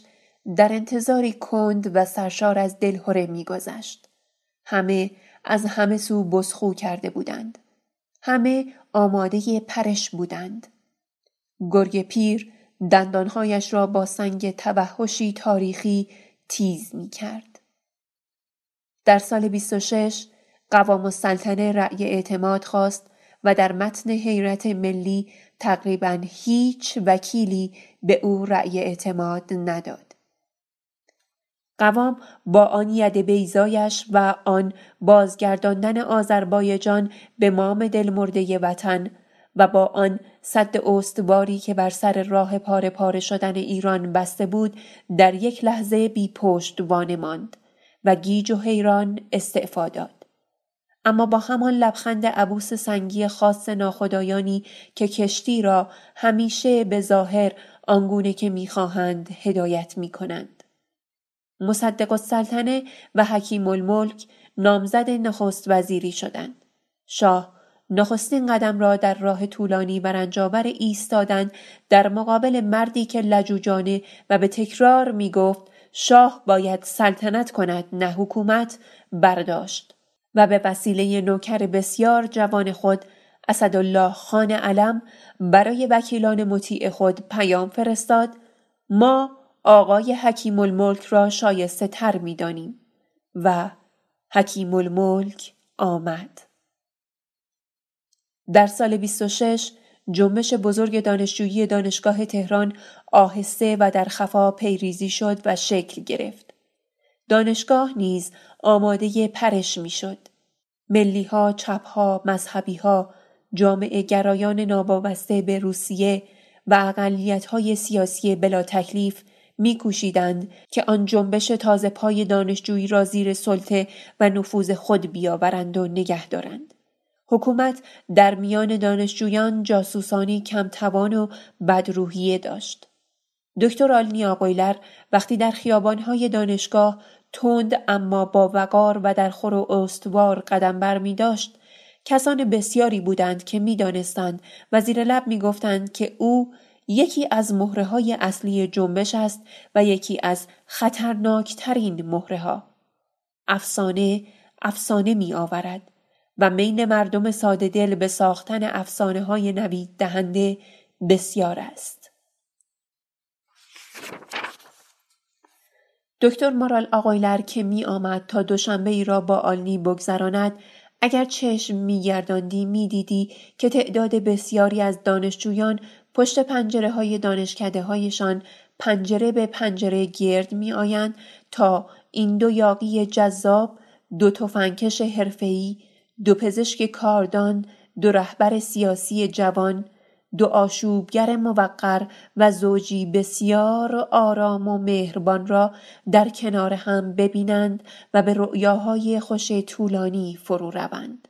در انتظاری کند و سرشار از دلهوره میگذشت. همه از همه سو بسخو کرده بودند. همه آماده پرش بودند. گرگ پیر دندانهایش را با سنگ توحشی تاریخی تیز می کرد. در سال 26 قوام السلطنه رأی اعتماد خواست و در متن حیرت ملی تقریبا هیچ وکیلی به او رأی اعتماد نداد. قوام با آن ید بیزایش و آن بازگرداندن آذربایجان به مام دلمرده وطن و با آن صد استواری که بر سر راه پاره پاره شدن ایران بسته بود در یک لحظه بی پشت ماند و گیج و حیران استعفا. اما با همان لبخند عبوس سنگی خاص ناخدایانی که کشتی را همیشه به ظاهر آنگونه که می‌خواهند هدایت می کنند. مصدق السلطنه و حکیم الملک نامزد نخست وزیری شدند. شاه نخستین قدم را در راه طولانی و رنجاور ایستادن در مقابل مردی که لجوجانه و به تکرار می گفت شاه باید سلطنت کند نه حکومت برداشت و به وسیله نوکر بسیار جوان خود اسدالله خان علم برای وکیلان مطیع خود پیام فرستاد ما آقای حکیم الملک را شایسته تر می دانیم و حکیم الملک آمد. در سال 26 جنبش بزرگ دانشجویی دانشگاه تهران آهسته و در خفا پیریزی شد و شکل گرفت. دانشگاه نیز آماده پرش می شد. ملی ها، چپ ها، مذهبی ها، جامعه گرایان نابابسته به روسیه و اقلیت های سیاسی بلا تکلیف میکوشیدند که آن جنبش تازه پای دانشجویی را زیر سلطه و نفوذ خود بیاورند و نگه دارند. حکومت در میان دانشجویان جاسوسانی کم توان و بدروحیه داشت. دکتر آلنی آقویلر وقتی در خیابانهای دانشگاه تند اما با وقار و در خور و استوار قدم بر می داشت کسان بسیاری بودند که می دانستند و زیر لب می گفتند که او یکی از مهره های اصلی جنبش است و یکی از خطرناکترین مهره ها. افسانه افسانه می آورد و مین مردم ساده دل به ساختن افسانه های نوید دهنده بسیار است. دکتر مارال آقایلر که می آمد تا دوشنبه ای را با آلنی بگذراند اگر چشم می گرداندی می دیدی که تعداد بسیاری از دانشجویان پشت پنجره های دانشکده هایشان پنجره به پنجره گرد می آیند تا این دو یاقی جذاب دو تفنکش حرفه‌ای دو پزشک کاردان دو رهبر سیاسی جوان دو آشوبگر موقر و زوجی بسیار آرام و مهربان را در کنار هم ببینند و به رؤیاهای خوش طولانی فرو روند.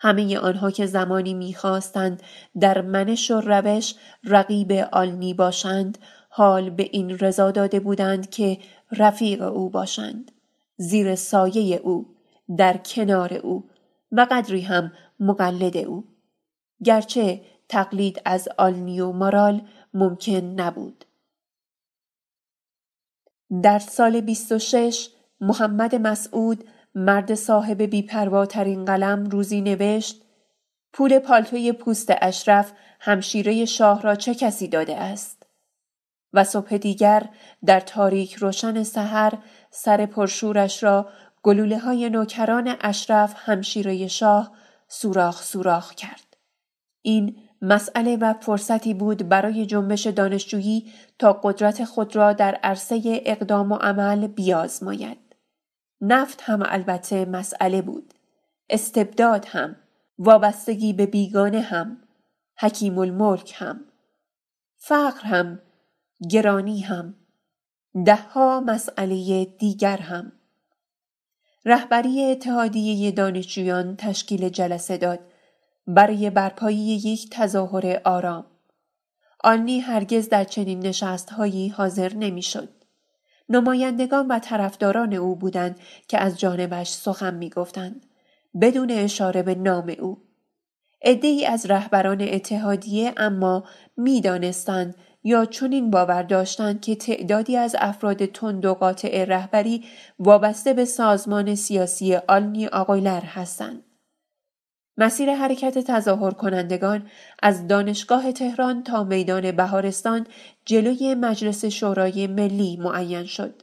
همه آنها که زمانی می‌خواستند در منش و روش رقیب آلنی باشند حال به این رضا داده بودند که رفیق او باشند زیر سایه او در کنار او و قدری هم مقلد او گرچه تقلید از آلنی و مارال ممکن نبود. در سال 26 محمد مسعود مرد صاحب بیپرواترین قلم روزی نوشت پول پالتوی پوست اشرف همشیره شاه را چه کسی داده است؟ و صبح دیگر در تاریک روشن سحر سر پرشورش را گلوله های نوکران اشرف همشیره شاه سوراخ سوراخ کرد. این مسئله و فرصتی بود برای جنبش دانشجویی تا قدرت خود را در عرصه اقدام و عمل بیازماید. نفت هم البته مسئله بود. استبداد هم. وابستگی به بیگانه هم. حکیم الملک هم. فقر هم. گرانی هم. دهها مسئله دیگر هم. رهبری اتحادیه دانشجویان تشکیل جلسه داد برای برپایی یک تظاهر آرام. آنی هرگز در چنین نشستهایی حاضر نمی‌شد. نمایندگان و طرفداران او بودند که از جانبش سخن می‌گفتند بدون اشاره به نام او. ای از رهبران اتحادیه اما می‌دانستند یا چنین باور داشتند که تعدادی از افراد تند و قاطع رهبری وابسته به سازمان سیاسی آلنی آقایلر هستند. مسیر حرکت تظاهر کنندگان از دانشگاه تهران تا میدان بهارستان جلوی مجلس شورای ملی معین شد.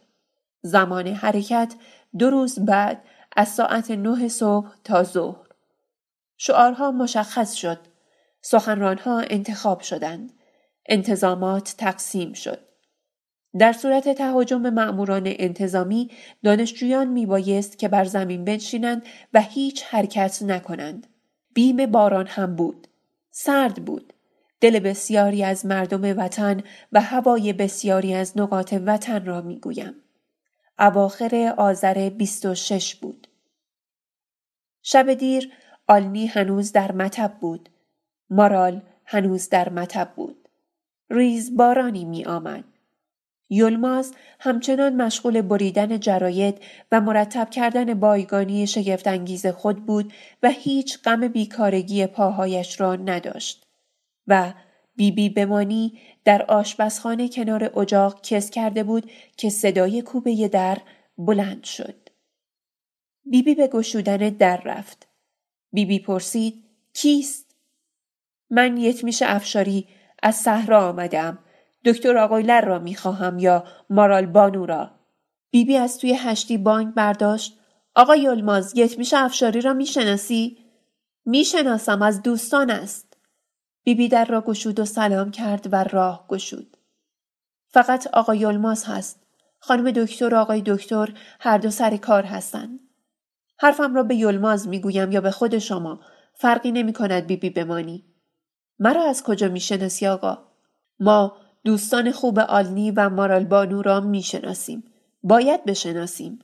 زمان حرکت دو روز بعد از ساعت نه صبح تا ظهر. شعارها مشخص شد. سخنرانها انتخاب شدند. انتظامات تقسیم شد. در صورت تهاجم مأموران انتظامی دانشجویان میبایست که بر زمین بنشینند و هیچ حرکت نکنند. بیم باران هم بود. سرد بود. دل بسیاری از مردم وطن و هوای بسیاری از نقاط وطن را می‌گویم. اواخر آذر 26 بود. شب دیر آلنی هنوز در مطب بود. مارال هنوز در مطب بود. ریز بارانی می آمد. یلماز همچنان مشغول بریدن جراید و مرتب کردن بایگانی شگفتانگیز خود بود و هیچ غم بیکارگی پاهایش را نداشت و بیبی بی بمانی در آشپزخانه کنار اجاق کس کرده بود که صدای کوبه در بلند شد. بیبی بی به گشودن در رفت. بیبی بی پرسید کیست؟ من یتمیش افشاری از صحرا آمدم دکتر آقایلر را می‌خواهم یا مارال بانو را؟ بیبی بی از توی هشتی بانک برداشت. آقای یلماز یتمیش افشاری را می‌شناسی؟ می‌شناسم از دوستان است. بیبی بی در را گشود و سلام کرد و راه گشود. فقط آقای یلماز هست. خانم دکتر و آقای دکتر هر دو سر کار هستند حرفم را به یلماز می‌گویم یا به خود شما. فرقی نمی کند بیبی بمانی. مرا از کجا می‌شناسی آقا؟ ما دوستان خوب آلنی و مارال بانو را می‌شناسیم. باید بشناسیم.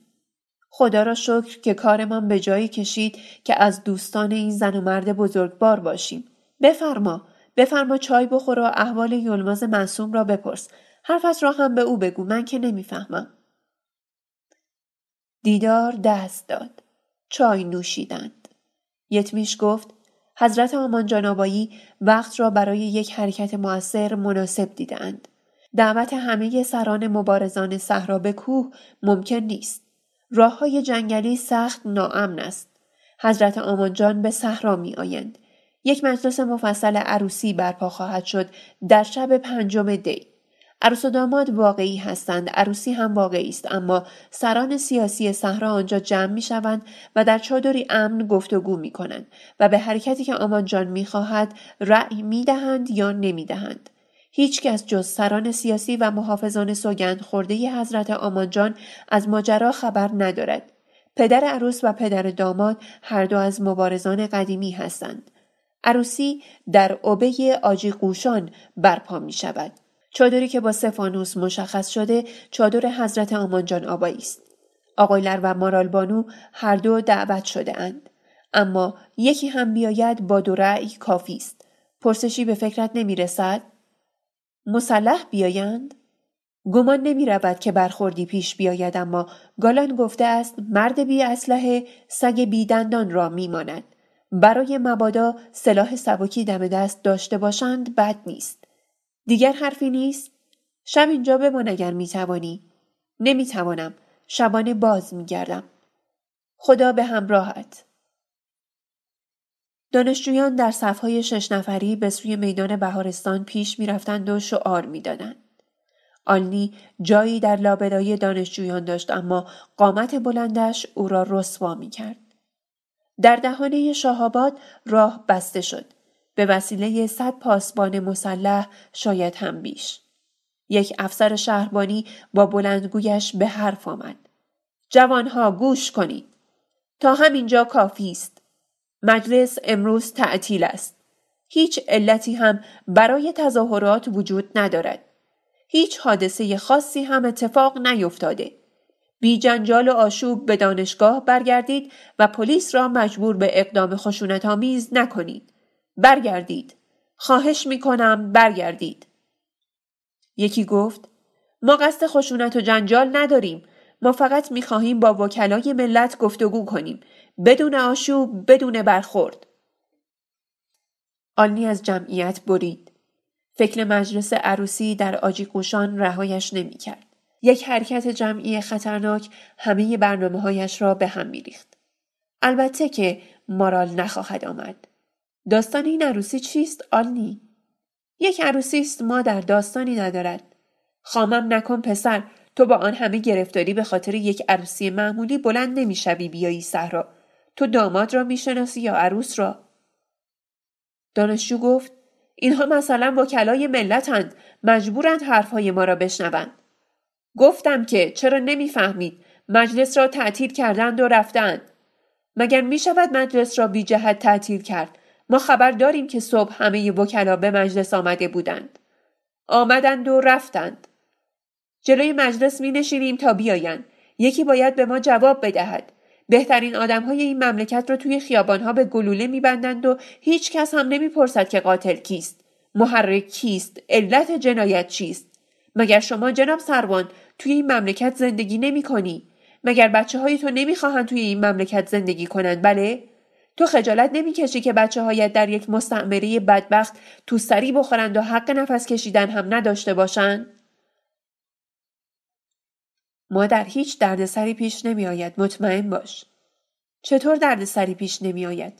خدا را شکر که کارمان به جایی کشید که از دوستان این زن و مرد بزرگوار باشیم. بفرما. بفرما چای بخور و احوال یلماز معصوم را بپرس. حرفت را هم به او بگو من که نمی‌فهمم دیدار دست داد چای نوشیدند یتمیش گفت حضرت آمان جانابایی وقت را برای یک حرکت موثر مناسب دیدند دعوت همه سران مبارزان صحرا به کوه ممکن نیست راه های جنگلی سخت ناامن است حضرت آمانجان به صحرا می آیند. یک مجلس مفصل عروسی برپا خواهد شد در شب پنجم دی. عروس و داماد واقعی هستند عروسی هم واقعی است اما سران سیاسی صحرا آنجا جمع می شوند و در چادری امن گفتگو می کنند و به حرکتی که آمان جان می خواهد رأی می دهند یا نمی دهند. هیچ کس جز سران سیاسی و محافظان سوگند خورده حضرت آمانجان از ماجرا خبر ندارد. پدر عروس و پدر داماد هر دو از مبارزان قدیمی هستند. عروسی در عبه آجی قوشان برپا می شود. چادری که با سفانوس مشخص شده چادر حضرت آمانجان آبایی است. آقایلر و مارالبانو هر دو دعوت شده اند. اما یکی هم بیاید با دو رأی کافی است. پرسشی به فکرت نمی رسد؟ مسلح بیایند؟ گمان نمی رود که برخوردی پیش بیاید اما گالان گفته است مرد بی اسلحه سگ بی دندان را می ماند. برای مبادا سلاح سبکی دم دست داشته باشند بد نیست. دیگر حرفی نیست؟ شب اینجا بمان اگر می توانی. نمی توانم. شبانه باز می گردم. خدا به همراهت. دانشجویان در صفهای شش نفری به سوی میدان بهارستان پیش می رفتند و شعار می دادند. آلنی جایی در لابلای دانشجویان داشت اما قامت بلندش او را رسوا می کرد. در دهانه شاهاباد راه بسته شد. به وسیله صد پاسبان مسلح شاید هم بیش. یک افسر شهربانی با بلندگویش به حرف آمد. جوانها گوش کنید. تا همینجا کافی است. مجلس امروز تعطیل است. هیچ علتی هم برای تظاهرات وجود ندارد. هیچ حادثه خاصی هم اتفاق نیفتاده. بی جنجال و آشوب به دانشگاه برگردید و پلیس را مجبور به اقدام خشونت آمیز نکنید. برگردید. خواهش می کنم برگردید. یکی گفت ما قصد خشونت و جنجال نداریم. ما فقط می خواهیم با وکلای ملت گفتگو کنیم. بدون آشوب بدون برخورد. آلنی از جمعیت برید. فکر مجلس عروسی در آجیقوشان رهایش نمی کرد. یک حرکت جمعی خطرناک همه برنامه هایش را به هم می ریخت. البته که مارال نخواهد آمد. داستان این عروسی چیست؟ آلنی؟ یک عروسی است ما در داستانی ندارد. خامم نکن پسر تو با آن همه گرفتاری به خاطر یک عروسی معمولی بلند نمی‌شوی بیایی صحرا تو داماد را می‌شناسی یا عروس را؟ دانشجو گفت اینها مثلا وکلای ملتند مجبورند حرفهای ما را بشنوند. گفتم که چرا نمی‌فهمید؟ مجلس را تعطیل کردند و رفتند. مگر می شود مجلس را بی جهت تعطیل کرد؟ ما خبر داریم که صبح همه وکلا به مجلس آمده بودند. آمدند و رفتند. جلوی مجلس می نشینیم تا بیایند. یکی باید به ما جواب بدهد. بهترین آدم های این مملکت را توی خیابانها به گلوله میبندند و هیچ کس هم نمی‌پرسد که قاتل کیست. محرک کیست؟ علت جنایت چیست؟ مگر شما جناب سروان توی این مملکت زندگی نمی کنی؟ مگر بچه های تو نمی‌خواهند توی این مملکت زندگی کنند؟ بله؟ تو خجالت نمی‌کشی که بچه هایت در یک مستعمره بدبخت تو سری بخورند و حق نفس کشیدن هم نداشته باشند؟ ما در هیچ دردسری پیش نمی آید مطمئن باش. چطور دردسری پیش نمی آید؟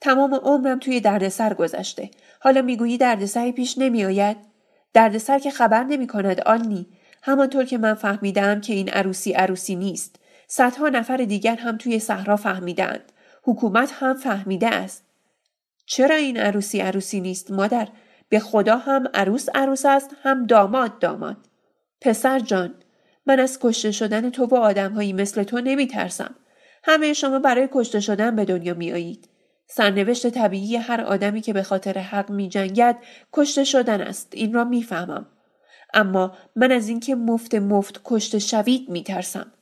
تمام عمرم توی دردسر گذشته. حالا می‌گویی دردسری پیش نمی آید؟ دردسر که خبر نمی کند آنی. همانطور که من فهمیدم که این عروسی عروسی نیست. صدها نفر دیگر هم توی صحرا فهمیدند. حکومت هم فهمیده است. چرا این عروسی عروسی نیست مادر؟ به خدا هم عروس عروس است هم داماد داماد. پسر جان من از کشته شدن تو و آدمهایی مثل تو نمی ترسم. همه شما برای کشته شدن به دنیا می آیید. سرنوشت طبیعی هر آدمی که به خاطر حق می جنگد کشته شدن است. این را می فهمم. اما من از اینکه مفت مفت کشته شوید می ترسم.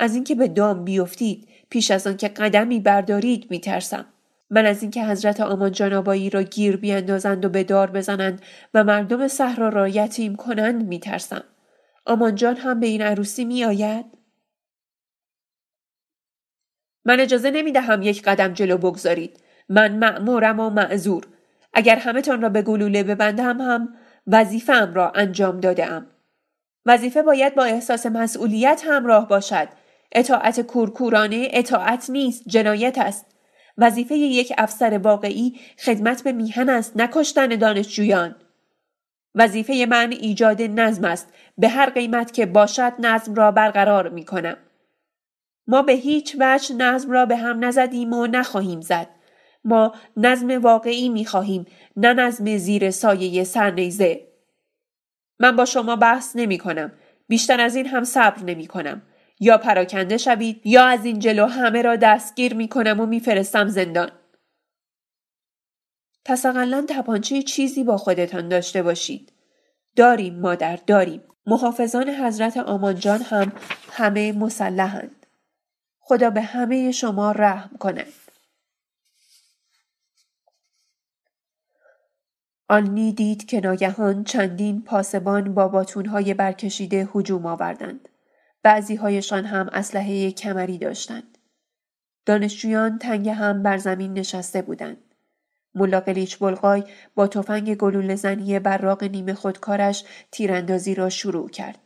از اینکه به دام بیفتید پیش از آن که قدمی بردارید می ترسم. من از اینکه حضرت آمان جانابایی را گیر بیاندازند و به دار بزنند و مردم صحرا را یتیم کنند می ترسم. آمانجان هم به این عروسی می آید؟ من اجازه نمی دهم یک قدم جلو بگذارید. من معمورم و معذور. اگر همهتان را به گلوله ببندم هم وظیفهام را انجام داده ام. وظیفه باید با احساس مسئولیت همراه باشد. اطاعت کورکورانه اطاعت نیست جنایت است. وظیفه یک افسر واقعی خدمت به میهن است نکشتن دانشجویان. وظیفه من ایجاد نظم است به هر قیمت که باشد نظم را برقرار می کنم. ما به هیچ وجه نظم را به هم نزدیم و نخواهیم زد. ما نظم واقعی می خواهیم نه نظم زیر سایه سرنیزه. من با شما بحث نمی کنم. بیشتر از این هم صبر نمی کنم. یا پراکنده شوید یا از این جلو همه را دستگیر می کنم و میفرستم زندان. پس اقلا تپانچه چیزی با خودتان داشته باشید. داریم مادر داریم. محافظان حضرت آمانجان هم همه مسلحند. خدا به همه شما رحم کند. آنی دید که ناگهان چندین پاسبان با باتونهای برکشیده هجوم آوردند. بعضی هایشان هم اسلحه کمری داشتند. دانشجویان تنگ هم بر زمین نشسته بودند. ملا قلیچ بلغای با تفنگ گلوله زنی براق نیمه خودکارش تیراندازی را شروع کرد.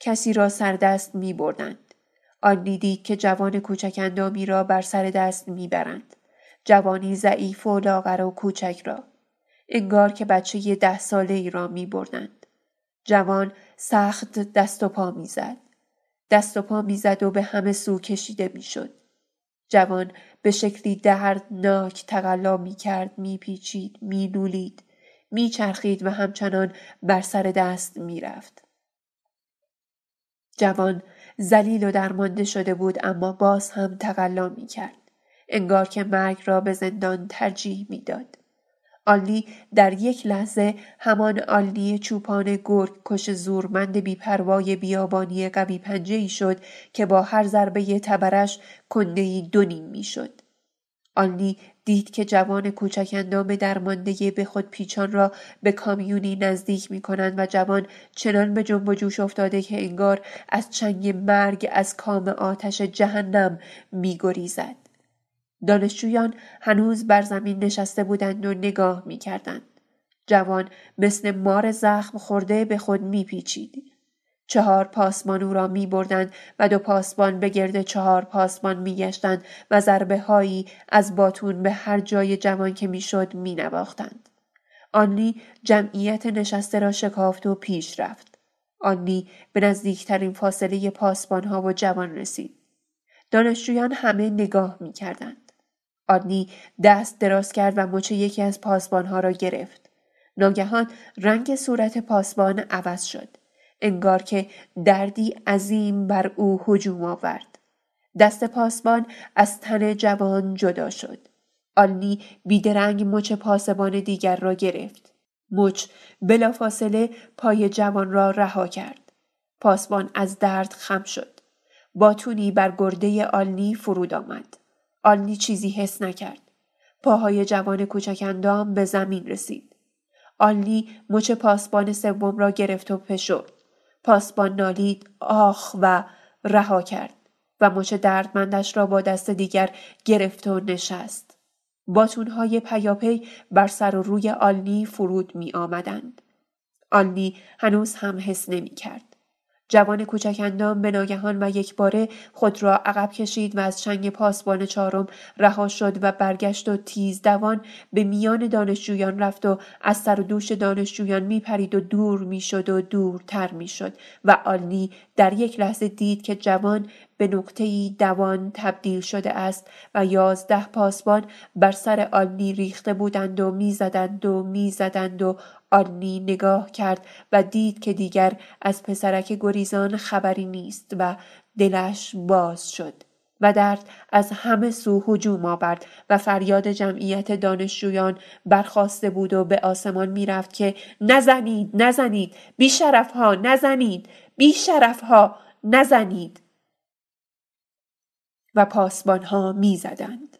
کسی را سردست می بردند. آن دید که جوان کوچک اندامی را بر سر دست می برند. جوانی ضعیف و لاغر و کوچک را. انگار که بچه ده ساله ای را می بردند. جوان سخت دست و پا می زد. دست و پا می‌زد و به همه سو کشیده می‌شد. جوان به شکلی دردناک تقلا می کرد می پیچید می نولید می چرخید و همچنان بر سر دست می رفت. جوان زلیل و درمانده شده بود اما باز هم تقلا می کرد. انگار که مرگ را به زندان ترجیح می‌داد. آلی در یک لحظه همان آلی چوپان گرگ کش زورمند بیپروای بیابانی قوی پنجه ای شد که با هر ضربه تبرش کنده دو نیم می شد. آلی دید که جوان کوچک اندام درمانده به خود پیچان را به کامیونی نزدیک می کنند و جوان چنان به جنب و جوش افتاده که انگار از چنگ مرگ از کام آتش جهنم می گریزد. دانشجویان هنوز بر زمین نشسته بودند و نگاه می کردند. جوان مثل مار زخم خورده به خود می پیچید. چهار پاسمان او را می بردند و دو پاسبان به گرد چهار پاسبان می گشتند و ضربه هایی از باتون به هر جای جوان که می شد می نواختند. آنی جمعیت نشسته را شکافت و پیش رفت. آنی به نزدیکترین فاصله پاسبان ها و جوان رسید. دانشجویان همه نگاه می کردند. آدنی دست دراز کرد و مچ یکی از پاسبانها را گرفت. ناگهان رنگ صورت پاسبان عوض شد. انگار که دردی عظیم بر او هجوم آورد. دست پاسبان از تن جوان جدا شد. آلنی بیدرنگ مچ پاسبان دیگر را گرفت. مچ بلافاصله پای جوان را رها کرد. پاسبان از درد خم شد. باتونی بر گرده آلنی فرود آمد. آلنی چیزی حس نکرد. پاهای جوان کوچک اندام به زمین رسید. آلنی مچ پاسبان سوم را گرفت و پشد. پاسبان نالید آخ و رها کرد و مچ دردمندش را با دست دیگر گرفت و نشست. باتونهای پیاپی بر سر و روی آلنی فرود می آمدند. آلنی هنوز هم حس نمی کرد. جوان کوچک اندام به ناگهان و یک باره خود را عقب کشید و از چنگ پاسبان چهارم رها شد و برگشت و تیز دوان به میان دانشجویان رفت و از سر و دوش دانشجویان می پرید و دور می شد و دورتر می شد و آلنی در یک لحظه دید که جوان به نقطه دوان تبدیل شده است و یازده پاسبان بر سر آلنی ریخته بودند و می‌زدند و می‌زدند و آلنی نگاه کرد و دید که دیگر از پسرک گریزان خبری نیست و دلش باز شد و درد از همه سو هجوم آورد و فریاد جمعیت دانشجویان برخواسته بود و به آسمان می‌رفت که نزنید نزنید بی شرف ها نزنید بی شرف ها نزنید و پاسبان ها می زدند.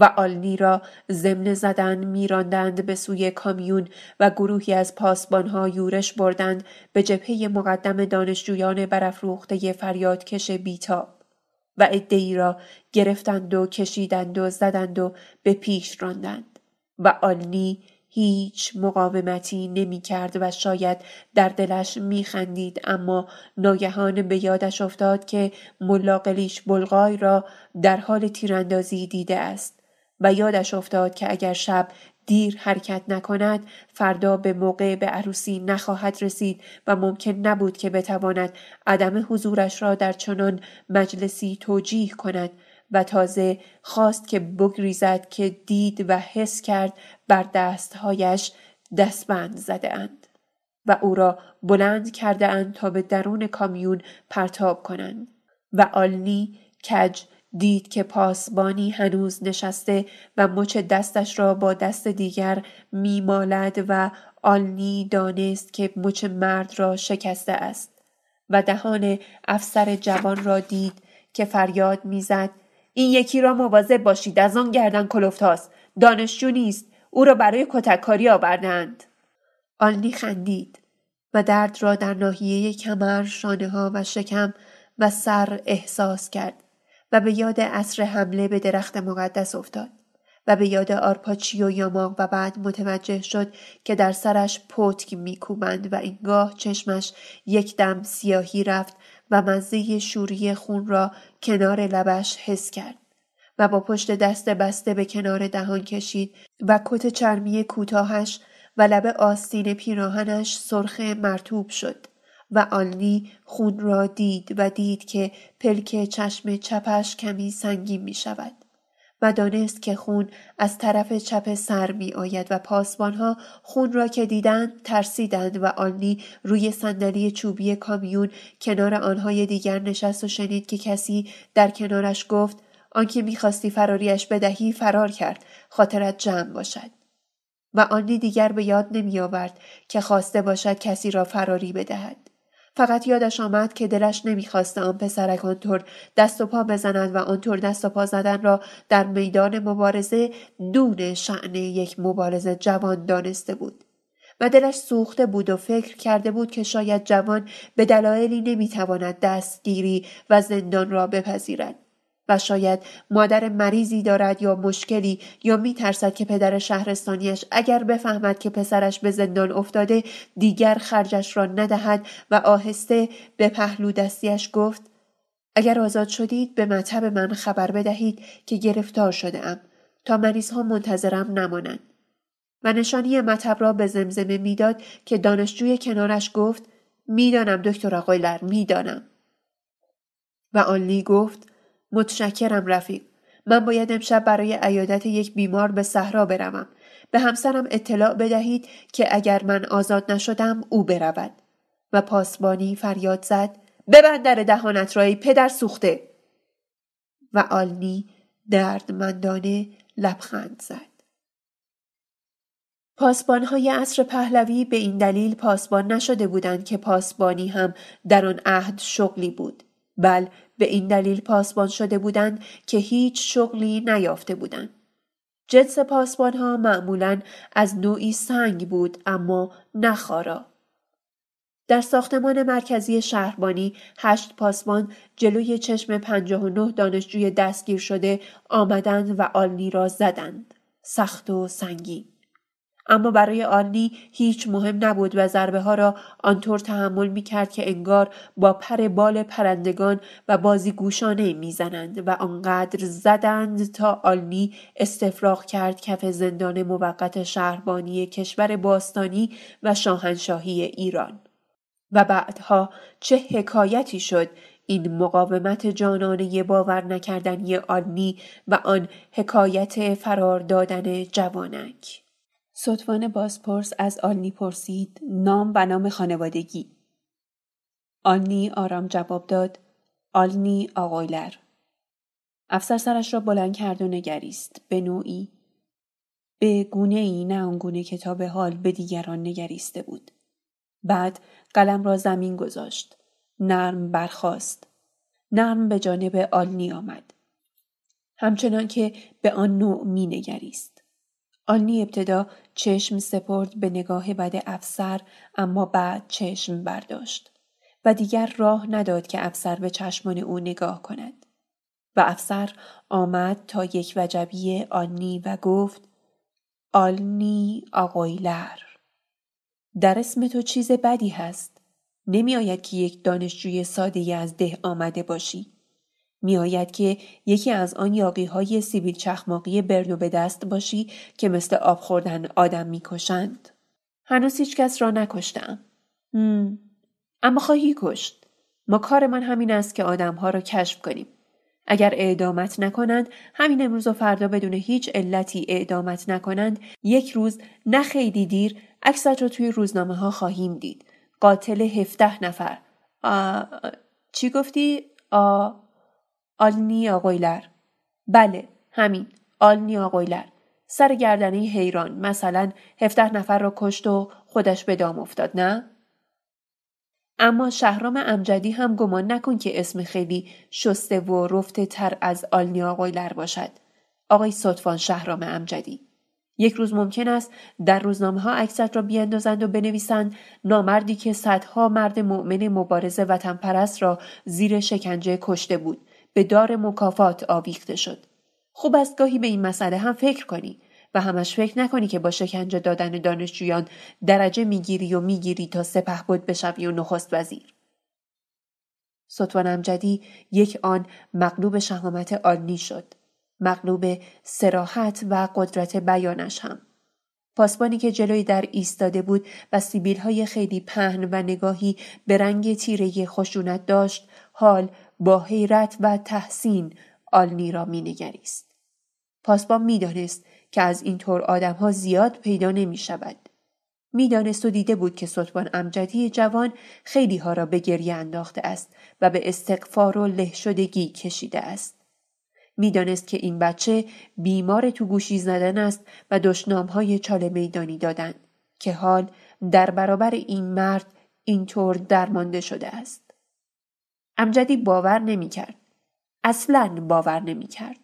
و آلنی را ضمن زدن میراندند به سوی کامیون و گروهی از پاسبانها یورش بردند به جبهه مقدم دانشجویان برافروخته فریادکش بیتاب و عدهای را گرفتند و کشیدند و زدند و به پیش راندند و آلنی هیچ مقاومتی نمی کرد و شاید در دلش می خندید اما ناگهان به یادش افتاد که ملاقلیش بلغای را در حال تیراندازی دیده است. و یادش افتاد که اگر شب دیر حرکت نکند فردا به موقع به عروسی نخواهد رسید و ممکن نبود که بتواند عدم حضورش را در چنان مجلسی توجیه کند و تازه خواست که بگریزد که دید و حس کرد بر دستهایش دستبند زده اند و او را بلند کرده اند تا به درون کامیون پرتاب کنند و آلنی کج دید که پاسبانی هنوز نشسته و مچ دستش را با دست دیگر میمالد و آلنی دانست که مچ مرد را شکسته است و دهان افسر جوان را دید که فریاد می‌زد این یکی را مواظب باشید از آن گردن کلفتاست دانشجو نیست او را برای کتککاری آوردند آلنی خندید و درد را در ناحیه کمر شانه ها و شکم و سر احساس کرد. و به یاد عصر حمله به درخت مقدس افتاد و به یاد آرپاچیو یاماق و بعد متوجه شد که در سرش پتک میکوبند و اینگاه چشمش یک دم سیاهی رفت و مزه شوری خون را کنار لبش حس کرد و با پشت دست بسته به کنار دهان کشید و کت چرمی کوتاهش و لب آستین پیراهنش سرخ مرتوب شد. و آلنی خون را دید و دید که پلک چشم چپش کمی سنگین می شود. و دانست که خون از طرف چپ سر می آید و پاسبانها خون را که دیدند ترسیدند و آلنی روی صندلی چوبی کامیون کنار آنهای دیگر نشست و شنید که کسی در کنارش گفت آنکه می‌خواستی فراریش بدهی فرار کرد خاطرت جمع باشد و آنی دیگر به یاد نمی آورد که خواسته باشد کسی را فراری بدهد فقط یادش آمد که دلش نمی‌خواسته آن پسرک آنطور دست و پا بزند و آنطور دست و پا زدن را در میدان مبارزه دون شعن یک مبارزه جوان دانسته بود. و دلش سوخته بود و فکر کرده بود که شاید جوان به دلایلی نمی‌تواند دستگیری و زندان را بپذیرد. و شاید مادر مریضی دارد یا مشکلی یا میترسد که پدر شهرستانیش اگر بفهمد که پسرش به زندان افتاده دیگر خرجش را ندهد و آهسته به پهلو دستیش گفت اگر آزاد شدید به مطب من خبر بدهید که گرفتار شده ام تا مریض ها منتظرم نمانند. و نشانی مطب را به زمزمه می‌داد که دانشجوی کنارش گفت می‌دانم دکتر آقایلر می‌دانم. و آنلی گفت متشکرم رفیق. من باید امشب برای عیادت یک بیمار به صحرا بروم. به همسرم اطلاع بدهید که اگر من آزاد نشدم او برود. و پاسبانی فریاد زد ببند در دهانت رای پدر سوخته. و آلنی دردمندانه لبخند زد. پاسبانهای عصر پهلوی به این دلیل پاسبان نشده بودند که پاسبانی هم در آن عهد شغلی بود. بل به این دلیل پاسبان شده بودند که هیچ شغلی نیافته بودند. جنس پاسبان ها معمولا از نوعی سنگ بود اما نخارا. در ساختمان مرکزی شهربانی هشت پاسبان جلوی چشم پنجاه و نه دانشجوی دستگیر شده آمدند و آلنی را زدند. سخت و سنگین. اما برای آنی هیچ مهم نبود و ضربه ها را آنطور تحمل می کرد که انگار با پر بال پرندگان و بازی گوشانه می‌زنند و آنقدر زدند تا آلنی استفراغ کرد کف زندان موقت شهربانی کشور باستانی و شاهنشاهی ایران. و بعدها چه حکایتی شد این مقاومت جانانه باور نکردنی آلنی و آن حکایت فرار دادن جوانک.
ستوان بازپرس از آلنی پرسید نام و نام خانوادگی. آلنی آرام جواب داد آلنی آقایلر. افسر سرش را بلند کرد و نگریست به نوعی. به گونه ای نه آنگونه که تا به حال به دیگران نگریسته بود. بعد قلم را زمین گذاشت نرم برخاست. نرم به جانب آلنی آمد.
همچنان که به آن نوع می نگریست. آنی ابتدا چشم سپرد به نگاه بد افسر اما بعد چشم برداشت و دیگر راه نداد که افسر به چشمان او نگاه کند. و افسر آمد تا یک وجبی آنی و گفت آلنی آقایلر در اسم تو چیز بدی هست نمی آید که یک دانشجوی ساده از ده آمده باشی می آید که یکی از آن یاقی های سیبیل چخماقی برنو به دست باشی که مثل آب خوردن آدم می کشند. هنوز هیچ کس را نکشتم. اما خواهی کشت. ما کار من همین است که آدمها را کشف کنیم. اگر اعدامت نکنند همین امروز و فردا بدون هیچ علتی اعدامت نکنند یک روز نه خیلی دیر عکست را توی روزنامه ها خواهیم دید قاتل هفته نفر آ... چی گفتی؟ آ... آلنی آقویلر بله همین آلنی آقویلر سر گردنه حیران مثلا هفته نفر را کشت و خودش به دام افتاد نه؟ اما شهرام امجدی هم گمان نکن که اسم خیلی شسته و رفته تر از آلنی آقایلر باشد. آقای صدفان شهرام امجدی. یک روز ممکن است در روزنامه ها عکست را بیاندازند و بنویسند نامردی که صدها مرد مؤمن مبارز وطن پرست را زیر شکنجه کشته بود به دار مکافات آویخته شد. خوب است گاهی به این مسئله هم فکر کنی و همش فکر نکنی که با شکنجه دادن دانشجویان درجه می‌گیری و می‌گیری تا سپه بود بشوی و نخست وزیر. سطوان امجدی یک آن مغلوب شهامت آلنی شد. مغلوب سراحت و قدرت بیانش هم. پاسبانی که جلوی در ایستاده بود و سیبیل های خیلی پهن و نگاهی به رنگ تیره خشونت داشت حال با حیرت و تحسین آلنی را مینگریست. پاسبان می‌دانست که از این طور آدم ها زیاد پیدا نمی شود. می‌دانست و دیده بود که سطبان امجدی جوان خیلی ها را به گریه انداخته است و به استقفار و له شدگی کشیده است. می‌دانست که این بچه بیمار تو گوشی زدن است و دشنام های چاله میدانی دادن که حال در برابر این مرد اینطور درمانده شده است. امجدی باور نمی کرد. اصلا باور نمی کرد.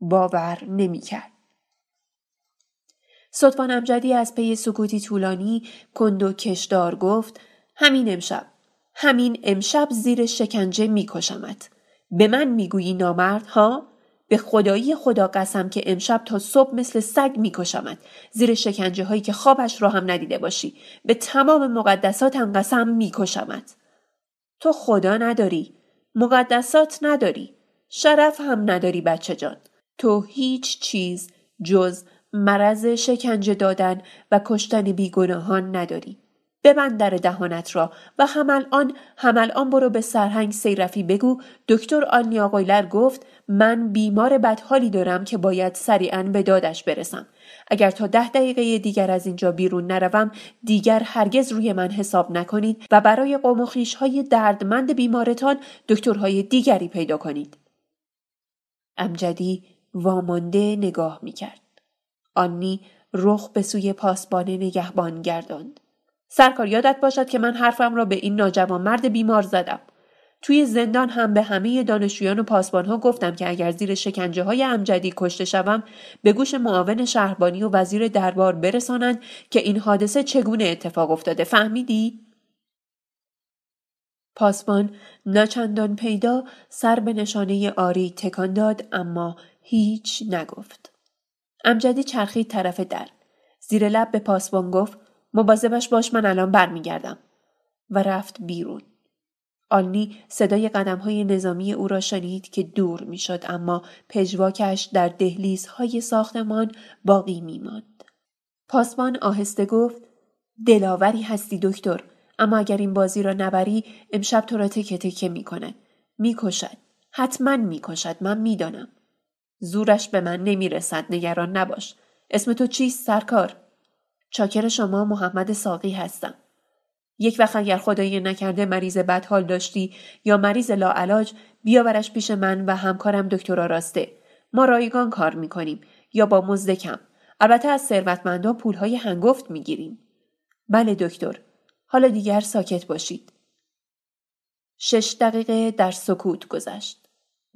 باور نمی کرد. صدفان امجدی از پی سکوتی طولانی کند و کشدار گفت همین امشب همین امشب زیر شکنجه میکشمت به من می‌گویی نامرد ها به خدایی خدا قسم که امشب تا صبح مثل سگ میکشمت زیر شکنجه هایی که خوابش را هم ندیده باشی به تمام مقدساتم قسم میکشمت تو خدا نداری. مقدسات نداری. شرف هم نداری بچه جان. تو هیچ چیز جز مرض شکنجه دادن و کشتن بیگناهان نداری. ببند در دهانت را و همل آن همل آن برو به سرهنگ سیرفی بگو. دکتر آلنیا قویلر گفت من بیمار بدحالی دارم که باید سریعا به دادش برسم. اگر تا ده دقیقه دیگر از اینجا بیرون نروم دیگر هرگز روی من حساب نکنید و برای قوم و های دردمند بیمارتان دکترهای دیگری پیدا کنید. امجدی وامانده نگاه می‌کرد. آنی رخ به سوی پاسبانه نگهبان گرداند. سرکار یادت باشد که من حرفم را به این ناجوان مرد بیمار زدم. توی زندان هم به همه دانشجویان و پاسبان ها گفتم که اگر زیر شکنجه های امجدی کشته شوم به گوش معاون شهربانی و وزیر دربار برسانند که این حادثه چگونه اتفاق افتاده فهمیدی؟ پاسبان نچندان پیدا سر به نشانه آری تکان داد اما هیچ نگفت. امجدی چرخید طرف در. زیر لب به پاسبان گفت مواظبش باش من الان برمیگردم. و رفت بیرون. آلنی صدای قدم های نظامی او را شنید که دور می‌شد اما پژواکش در دهلیزهای ساختمان باقی میماند. پاسبان آهسته گفت دلاوری هستی دکتر اما اگر این بازی را نبری امشب تو را تکه تکه می‌کند می‌کشد. حتما می‌کشد من می‌دانم. زورش به من نمی‌رسد نگران نباش. اسم تو چیست سرکار؟ چاکر شما محمد ساقی هستم. یک وقت اگر خدایی نکرده مریض بدحال داشتی یا مریض لاعلاج بیاورش پیش من و همکارم دکتر راسته ما رایگان کار می‌کنیم یا با مزد کم. البته از ثروتمندان پولهای هنگفت می‌گیریم. بله دکتر. حالا دیگر ساکت باشید. شش دقیقه در سکوت گذشت.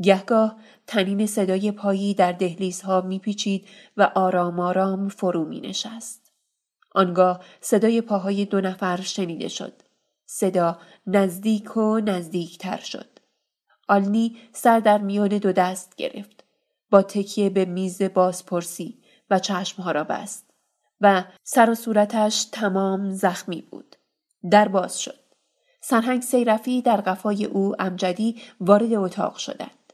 گهگاه تنین صدای پایی در دهلیزها میپیچید و آرام آرام فرو می نشست. آنگاه صدای پاهای دو نفر شنیده شد. صدا نزدیک و نزدیکتر شد. آلنی سر در میان دو دست گرفت. با تکیه به میز بازپرسی و چشمها را بست و سر و صورتش تمام زخمی بود. در باز شد. سرهنگ سیرفی در قفای او امجدی وارد اتاق شدند.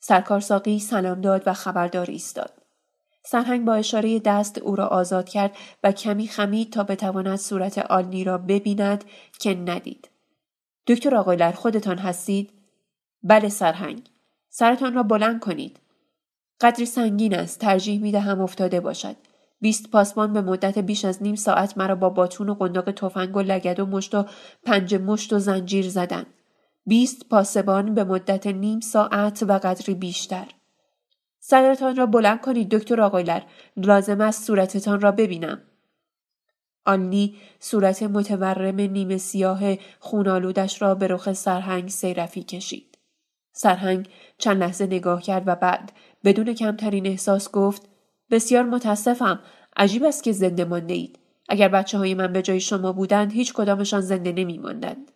سرکار ساقی سلام داد و خبردار ایستاد. سرهنگ با اشاره دست او را آزاد کرد و کمی خمید تا بتواند صورت آلنی را ببیند که ندید. دکتر آقایلر خودتان هستید؟ بله سرهنگ. سرتان را بلند کنید. قدری سنگین است. ترجیح می دهم افتاده باشد. بیست پاسبان به مدت بیش از نیم ساعت مرا با باتون و قنداق تفنگ و لگد و مشت و پنج مشت و زنجیر زدند. بیست پاسبان به مدت نیم ساعت و قدری بیشتر. سرتان را بلند کنید دکتر آقایلر. لازم است صورتتان را ببینم. آنی صورت متورم نیمه سیاه خونالودش را به رخ سرهنگ سیرفی کشید. سرهنگ چند لحظه نگاه کرد و بعد بدون کمترین احساس گفت بسیار متاسفم عجیب است که زنده مانده اید اگر بچه های من به جای شما بودند هیچ کدامشان زنده نمی ماندند.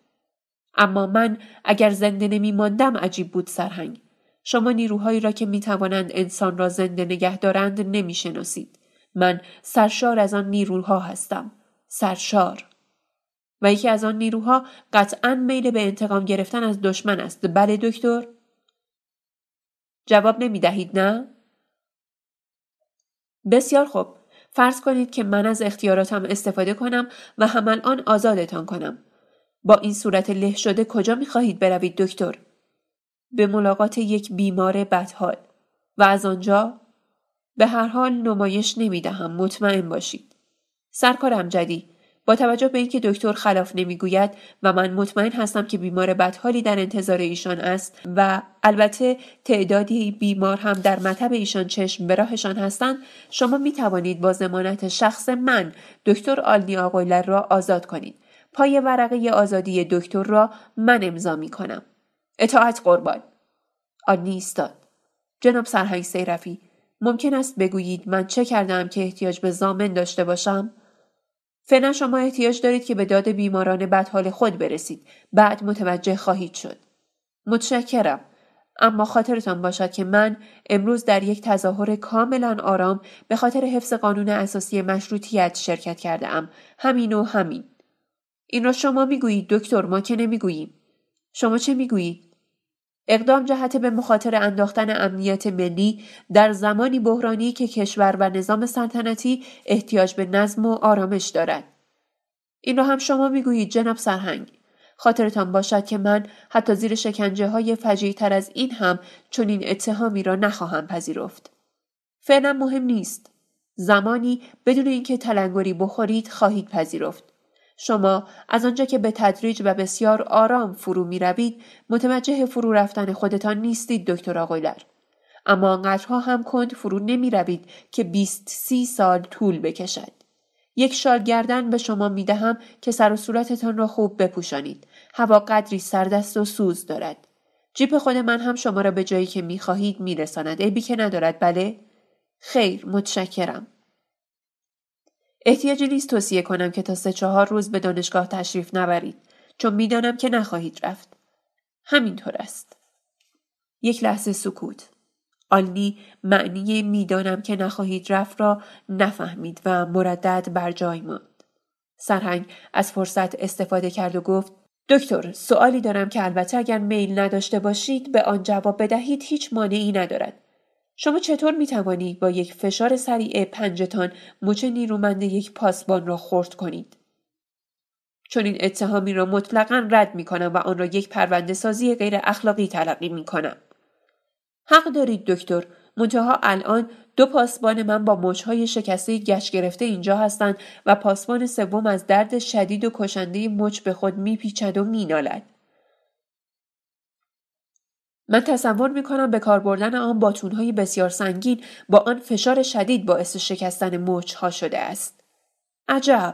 اما من اگر زنده نمی ماندم عجیب بود سرهنگ. شما نیروهایی را که می توانند انسان را زنده نگه دارند نمی شناسید. من سرشار از آن نیروها هستم. سرشار. و یکی از آن نیروها قطعا میل به انتقام گرفتن از دشمن است. بله دکتر؟ جواب نمی دهید نه؟ بسیار خوب. فرض کنید که من از اختیاراتم استفاده کنم و هم آن آزادتان کنم. با این صورت له شده کجا می خواهید بروید دکتر؟ به ملاقات یک بیمار بدحال و از آنجا به هر حال نمایش نمی دهم مطمئن باشید. سرکار امجدی با توجه به اینکه دکتر خلاف نمی‌گوید و من مطمئن هستم که بیمار بدحالی در انتظار ایشان است و البته تعدادی بیمار هم در مطب ایشان چشم به راهشان هستند شما می توانید با زمانت شخص من دکتر آلنی آقایلر را آزاد کنید پای ورقه آزادی دکتر را من امضا می کنم اطاعت قربان. آنی ایستاد. جناب سرهنگ سیرفی ممکن است بگویید من چه کردم که احتیاج به زامن داشته باشم؟ فعلا شما احتیاج دارید که به داد بیماران بدحال خود برسید. بعد متوجه خواهید شد. متشکرم. اما خاطرتان باشد که من امروز در یک تظاهر کاملا آرام به خاطر حفظ قانون اساسی مشروطیت شرکت کرده ام همین و همین. این را شما می‌گویید دکتر ما که نمی‌گوییم. شما چه می‌گویید؟ اقدام جهت به مخاطر انداختن امنیت ملی در زمانی بحرانی که کشور و نظام سلطنتی احتیاج به نظم و آرامش دارد. این را هم شما می‌گویید جناب سرهنگ. خاطرتان باشد که من حتی زیر شکنجه های فجیع تر از این هم چون این اتهامی را نخواهم پذیرفت. فعلا مهم نیست. زمانی بدون اینکه تلنگری بخورید خواهید پذیرفت. شما از آنجا که به تدریج و بسیار آرام فرو می روید متوجه فرو رفتن خودتان نیستید دکتر آقایلر. اما آنقدرها هم کند فرو نمی روید که بیست سی سال طول بکشد. یک شال گردن به شما می دهم که سر و صورتتان را خوب بپوشانید. هوا قدری سردست و سوز دارد. جیپ خود من هم شما را به جایی که می خواهید می رساند. عیبی که ندارد بله؟ خیر متشکرم. احتیاجی نیست توصیه کنم که تا سه چهار روز به دانشگاه تشریف نبرید چون می‌دانم که نخواهید رفت. همینطور است. یک لحظه سکوت. آلنی معنی می‌دانم که نخواهید رفت را نفهمید و مردد بر جای ماند. سرهنگ از فرصت استفاده کرد و گفت دکتر سوالی دارم که البته اگر میل نداشته باشید به آن جواب بدهید هیچ مانعی ندارد. شما چطور می توانید با یک فشار سریع پنجتان مچ نیرومند یک پاسبان را خورد کنید؟ چون این اتهامی را مطلقا رد می کنم و آن را یک پرونده سازی غیر اخلاقی تلقی می کنم. حق دارید دکتر منتها الان دو پاسبان من با مچهای شکسته گشت گرفته اینجا هستند و پاسبان سوم از درد شدید و کشنده مچ به خود میپیچد و مینالد من تصور می کنم به کار بردن آن باتونهای بسیار سنگین با آن فشار شدید باعث شکستن موج ها شده است. عجب.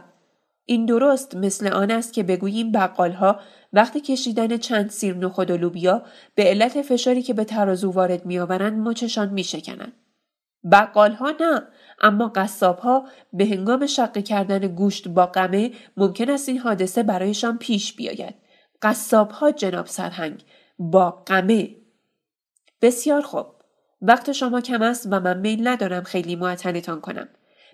این درست مثل آن است که بگوییم بقالها وقتی کشیدن چند سیر نخود و لوبیا به علت فشاری که به ترازو وارد میآورند مچشان میشکنند بقالها نه اما قصابها به هنگام شقه کردن گوشت با قمه ممکن است این حادثه برایشان پیش بیاید قصابها جناب سرهنگ با قمه بسیار خوب. وقت شما کم است و من میل ندارم خیلی معطلتان کنم.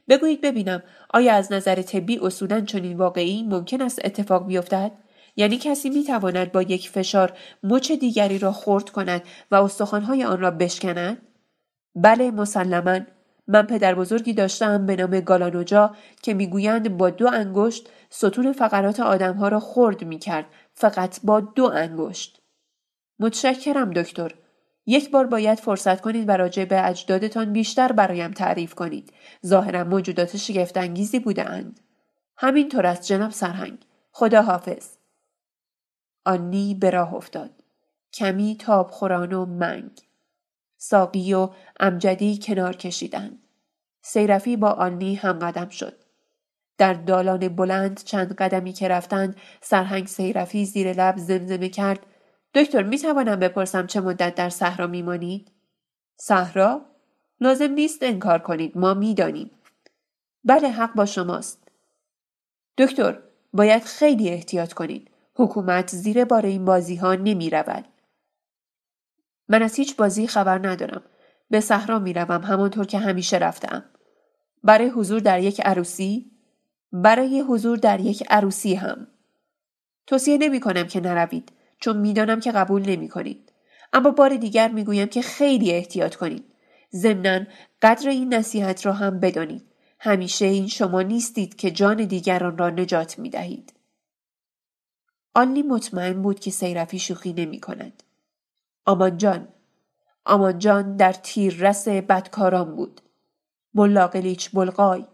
بگویید ببینم آیا از نظر طبی اصولا چنین واقعی ممکن است اتفاق بیفتد؟ یعنی کسی می تواند با یک فشار مچ دیگری را خرد کند و استخوانهای آن را بشکند؟ بله مسلما. من پدر بزرگی داشتم به نام گالانوجا که می‌گویند با دو انگشت ستون فقرات آدمها را خرد می کرد فقط با دو انگشت. متشکرم دکتر. یک بار باید فرصت کنید و راجع به اجدادتان بیشتر برایم تعریف کنید. ظاهرا موجودات شگفتانگیزی بودند. همینطور است جناب سرهنگ. خدا حافظ. آنی به راه افتاد. کمی تاب خوران و منگ. ساقی و امجدی کنار کشیدند. سیرفی با آنی هم قدم شد. در دالان بلند چند قدمی که رفتند سرهنگ سیرفی زیر لب زمزمه کرد دکتر می توانم بپرسم چه مدت در صحرا میمانید صحرا لازم نیست انکار کنید ما می‌دانیم بله حق با شماست دکتر باید خیلی احتیاط کنید حکومت زیر بار این بازی ها نمی رود. من از هیچ بازی خبر ندارم. به صحرا می روم همانطور که همیشه رفتم. برای حضور در یک عروسی برای حضور در یک عروسی هم. توصیه نمی کنم که نروید چون می‌دانم که قبول نمی کنید. اما بار دیگر می گویم که خیلی احتیاط کنید. ضمنا قدر این نصیحت را هم بدانید. همیشه این شما نیستید که جان دیگران را نجات می دهید. آنلی مطمئن بود که سیرفی شوخی نمی کند. آمان جان آمان جان در رس بدکاران بود. ملا قلیچ بلغای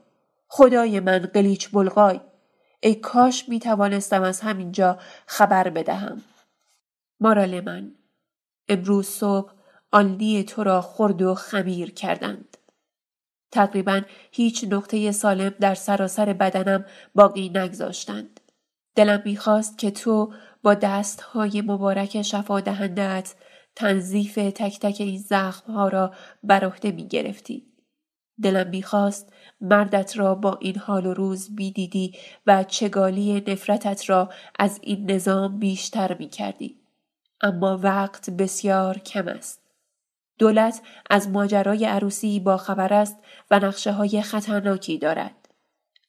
خدای من قلیچ بلغای ای کاش می توانستم از همینجا خبر بدهم مارال من امروز صبح آنلی تو را خرد و خمیر کردند تقریبا هیچ نقطه سالم در سراسر بدنم باقی نگذاشتند دلم می‌خواست که تو با دستهای مبارک شفا دهندت تنظیف تک تک این زخم ها را بر عهده می گرفتی. دلم می‌خواست مردت را با این حال و روز بیدیدی و چگالی نفرتت را از این نظام بیشتر می کردی. اما وقت بسیار کم است. دولت از ماجرای عروسی با خبر است و نقشه های خطرناکی دارد.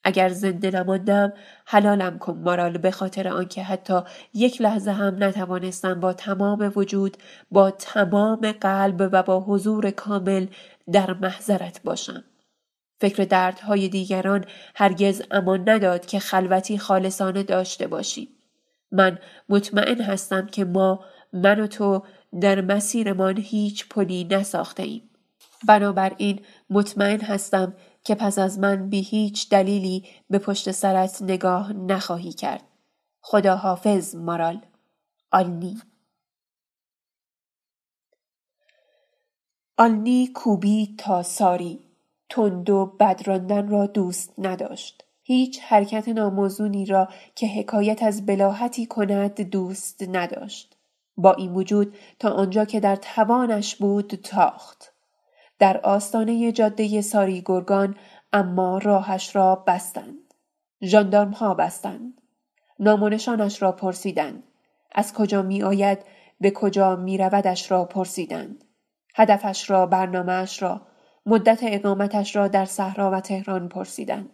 اگر زنده نماندم حلالم کن مارال به خاطر آنکه حتی یک لحظه هم نتوانستم با تمام وجود با تمام قلب و با حضور کامل در محضرت باشم. فکر دردهای دیگران هرگز امان نداد که خلوتی خالصانه داشته باشیم. من مطمئن هستم که ما من و تو در مسیرمان هیچ پلی نساخته ایم. بنابراین مطمئن هستم که پس از من بی هیچ دلیلی به پشت سرت نگاه نخواهی کرد. خدا حافظ مارال. آلنی آلنی کوبی تا ساری تند و بدراندن را دوست نداشت. هیچ حرکت ناموزونی را که حکایت از بلاحتی کند دوست نداشت. با این وجود تا آنجا که در توانش بود تاخت. در آستانه جاده ساری گرگان اما راهش را بستند. جاندارم ها بستند. نامونشانش را پرسیدند. از کجا می آید به کجا می رودش را پرسیدند. هدفش را برنامهش را مدت اقامتش را در صحرا و تهران پرسیدند.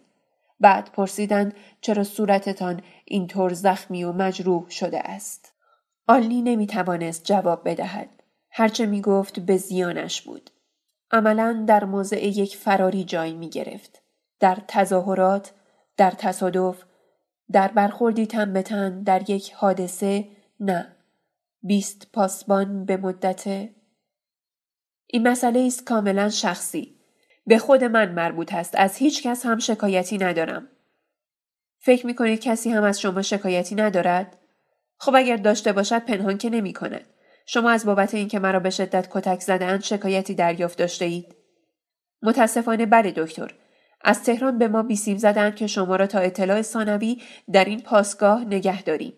بعد پرسیدند چرا صورتتان اینطور زخمی و مجروح شده است. آلنی نمی توانست جواب بدهد. هرچه می گفت به زیانش بود. عملا در موضع یک فراری جای می گرفت. در تظاهرات، در تصادف، در برخوردی تن به تن در یک حادثه نه. بیست پاسبان به مدت این مسئله است کاملا شخصی. به خود من مربوط است. از هیچ کس هم شکایتی ندارم. فکر می کنید کسی هم از شما شکایتی ندارد؟ خب اگر داشته باشد پنهان که نمی کند. شما از بابت اینکه مرا به شدت کتک زدهاند شکایتی دریافت داشته اید؟ متاسفانه بله دکتر. از تهران به ما بیسیم زدند که شما را تا اطلاع ثانوی در این پاسگاه نگه داریم.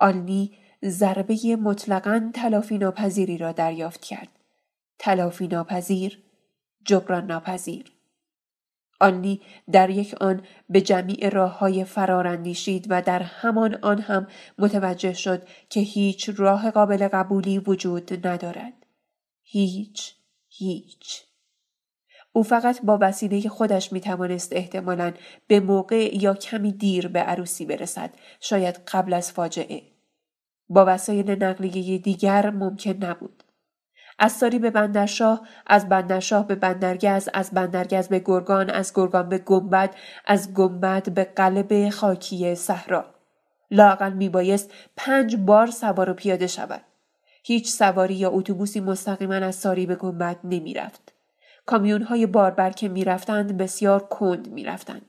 آلنی ضربه مطلقا تلافی ناپذیری را دریافت کرد. تلافی ناپذیر، جبران ناپذیر. آنی در یک آن به جمیع راه های فرار اندیشید و در همان آن هم متوجه شد که هیچ راه قابل قبولی وجود ندارد. هیچ هیچ. او فقط با وسیله خودش می توانست احتمالا به موقع یا کمی دیر به عروسی برسد شاید قبل از فاجعه. با وسایل نقلیه دیگر ممکن نبود. از ساری به بندرشاه از بندرشاه به بندرگز از بندرگز به گرگان از گرگان به گنبد از گنبد به قلب خاکی صحرا. لاقل میبایست پنج بار سوار و پیاده شود. هیچ سواری یا اتوبوسی مستقیما از ساری به گنبد نمی‌رفت. کامیون های باربر که می‌رفتند بسیار کند می‌رفتند.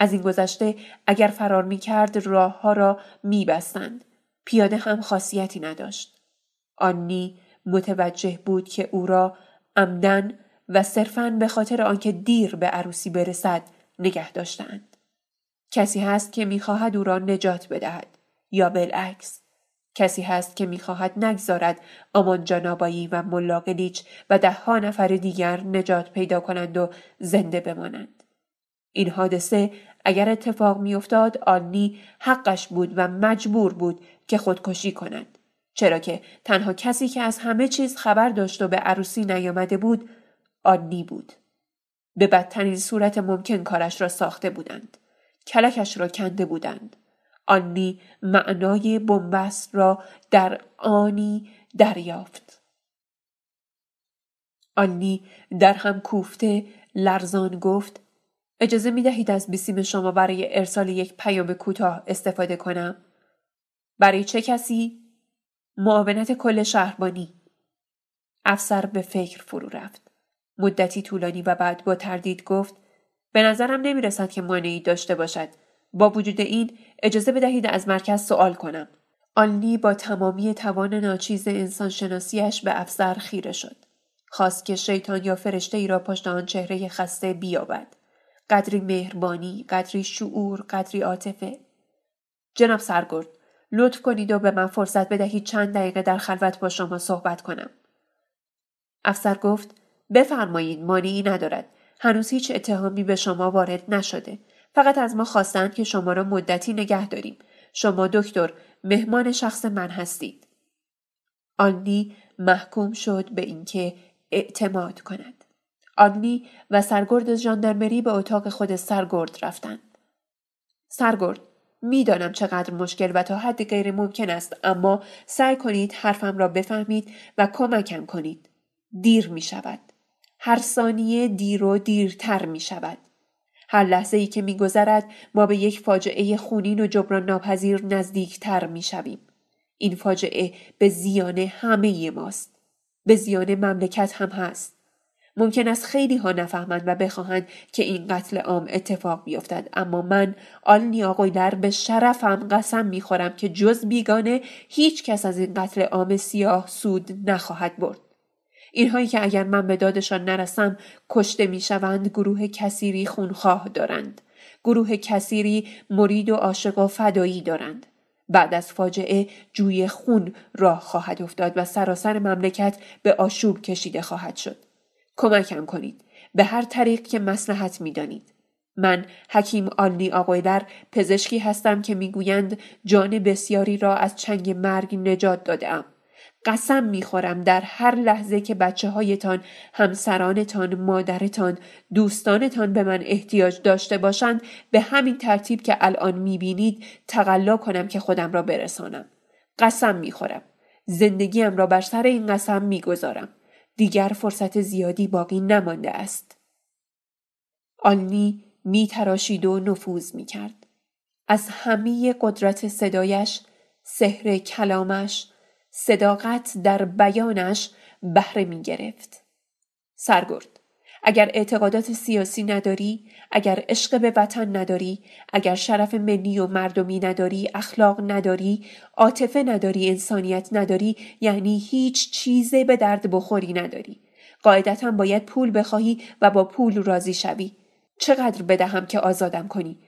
از این گذشته اگر فرار می‌کرد راه ها را میبستند. پیاده هم خاصیتی نداشت. آنی متوجه بود که او را عمدن و صرفا به خاطر آنکه دیر به عروسی برسد نگه داشتند. کسی هست که می‌خواهد او را نجات بدهد یا بالعکس کسی هست که می‌خواهد نگذارد آمان جنابایی و ملاقلیچ و دهها نفر دیگر نجات پیدا کنند و زنده بمانند. این حادثه اگر اتفاق میافتاد آنی حقش بود و مجبور بود که خودکشی کند. چرا که تنها کسی که از همه چیز خبر داشت و به عروسی نیامده بود آنی بود. به بدترین صورت ممکن کارش را ساخته بودند. کلکش را کنده بودند. آنی معنای بنبست را در آنی دریافت. آنی در هم کوفته لرزان گفت اجازه می دهید از بیسیم شما برای ارسال یک پیام کوتاه استفاده کنم؟ برای چه کسی؟ معاونت کل شهربانی. افسر به فکر فرو رفت. مدتی طولانی و بعد با تردید گفت به نظرم نمی رسد که مانعی داشته باشد. با وجود این اجازه بدهید از مرکز سوال کنم. آنلی با تمامی توان ناچیز انسانشناسیش به افسر خیره شد. خواست که شیطان یا فرشته ای را پشت آن چهره خسته بیابد. قدری مهربانی قدری شعور قدری عاطفه. جناب سرگرد لطف کنید و به من فرصت بدهید چند دقیقه در خلوت با شما صحبت کنم. افسر گفت بفرمایید مانعی ندارد. هنوز هیچ اتهامی به شما وارد نشده. فقط از ما خواستند که شما را مدتی نگه داریم. شما دکتر مهمان شخص من هستید. آنی محکوم شد به اینکه اعتماد کند. آنی و سرگرد ژاندارمری به اتاق خود سرگرد رفتند. سرگرد می‌دانم چقدر مشکل و تا حد غیر ممکن است اما سعی کنید حرفم را بفهمید و کمکم کنید. دیر می شود. هر ثانیه دیر و دیرتر می شود. هر لحظه ای که میگذرد ما به یک فاجعه خونین و جبران ناپذیر نزدیکتر می شویم. این فاجعه به زیان همه ماست. به زیان مملکت هم هست. ممکن است خیلی ها نفهمند و بخواهند که این قتل عام اتفاق بیفتد. اما من آلنی آقویلر به شرفم قسم می‌خورم که جز بیگانه هیچ کس از این قتل عام سیاه سود نخواهد برد. اینهایی که اگر من به دادشان نرسم کشته می‌شوند گروه کثیری خونخواه دارند. گروه کثیری مرید و عاشق و فدایی دارند. بعد از فاجعه جوی خون راه خواهد افتاد و سراسر مملکت به آشوب کشیده خواهد شد. کمکم کنید به هر طریق که مسلحت می‌دانید من حکیم آلنی آقایلر پزشکی هستم که می‌گویند جان بسیاری را از چنگ مرگ نجات دادم. قسم می‌خورم در هر لحظه که بچه هایتان، همسرانتان، مادرتان، دوستانتان به من احتیاج داشته باشند به همین ترتیب که الان می‌بینید تقلا کنم که خودم را برسانم. قسم می‌خورم. زندگیم را بر سر این قسم می‌گذارم. دیگر فرصت زیادی باقی نمانده است. آلنی می تراشید و نفوذ می کرد. از همه قدرت صدایش، سحر کلامش، صداقت در بیانش بهره می گرفت. سرگرد اگر اعتقادات سیاسی نداری، اگر عشق به وطن نداری، اگر شرف ملی و مردمی نداری، اخلاق نداری، عاطفه نداری، انسانیت نداری، یعنی هیچ چیزی به درد بخوری نداری. قاعدتا باید پول بخواهی و با پول راضی شوی. چقدر بدهم که آزادم کنی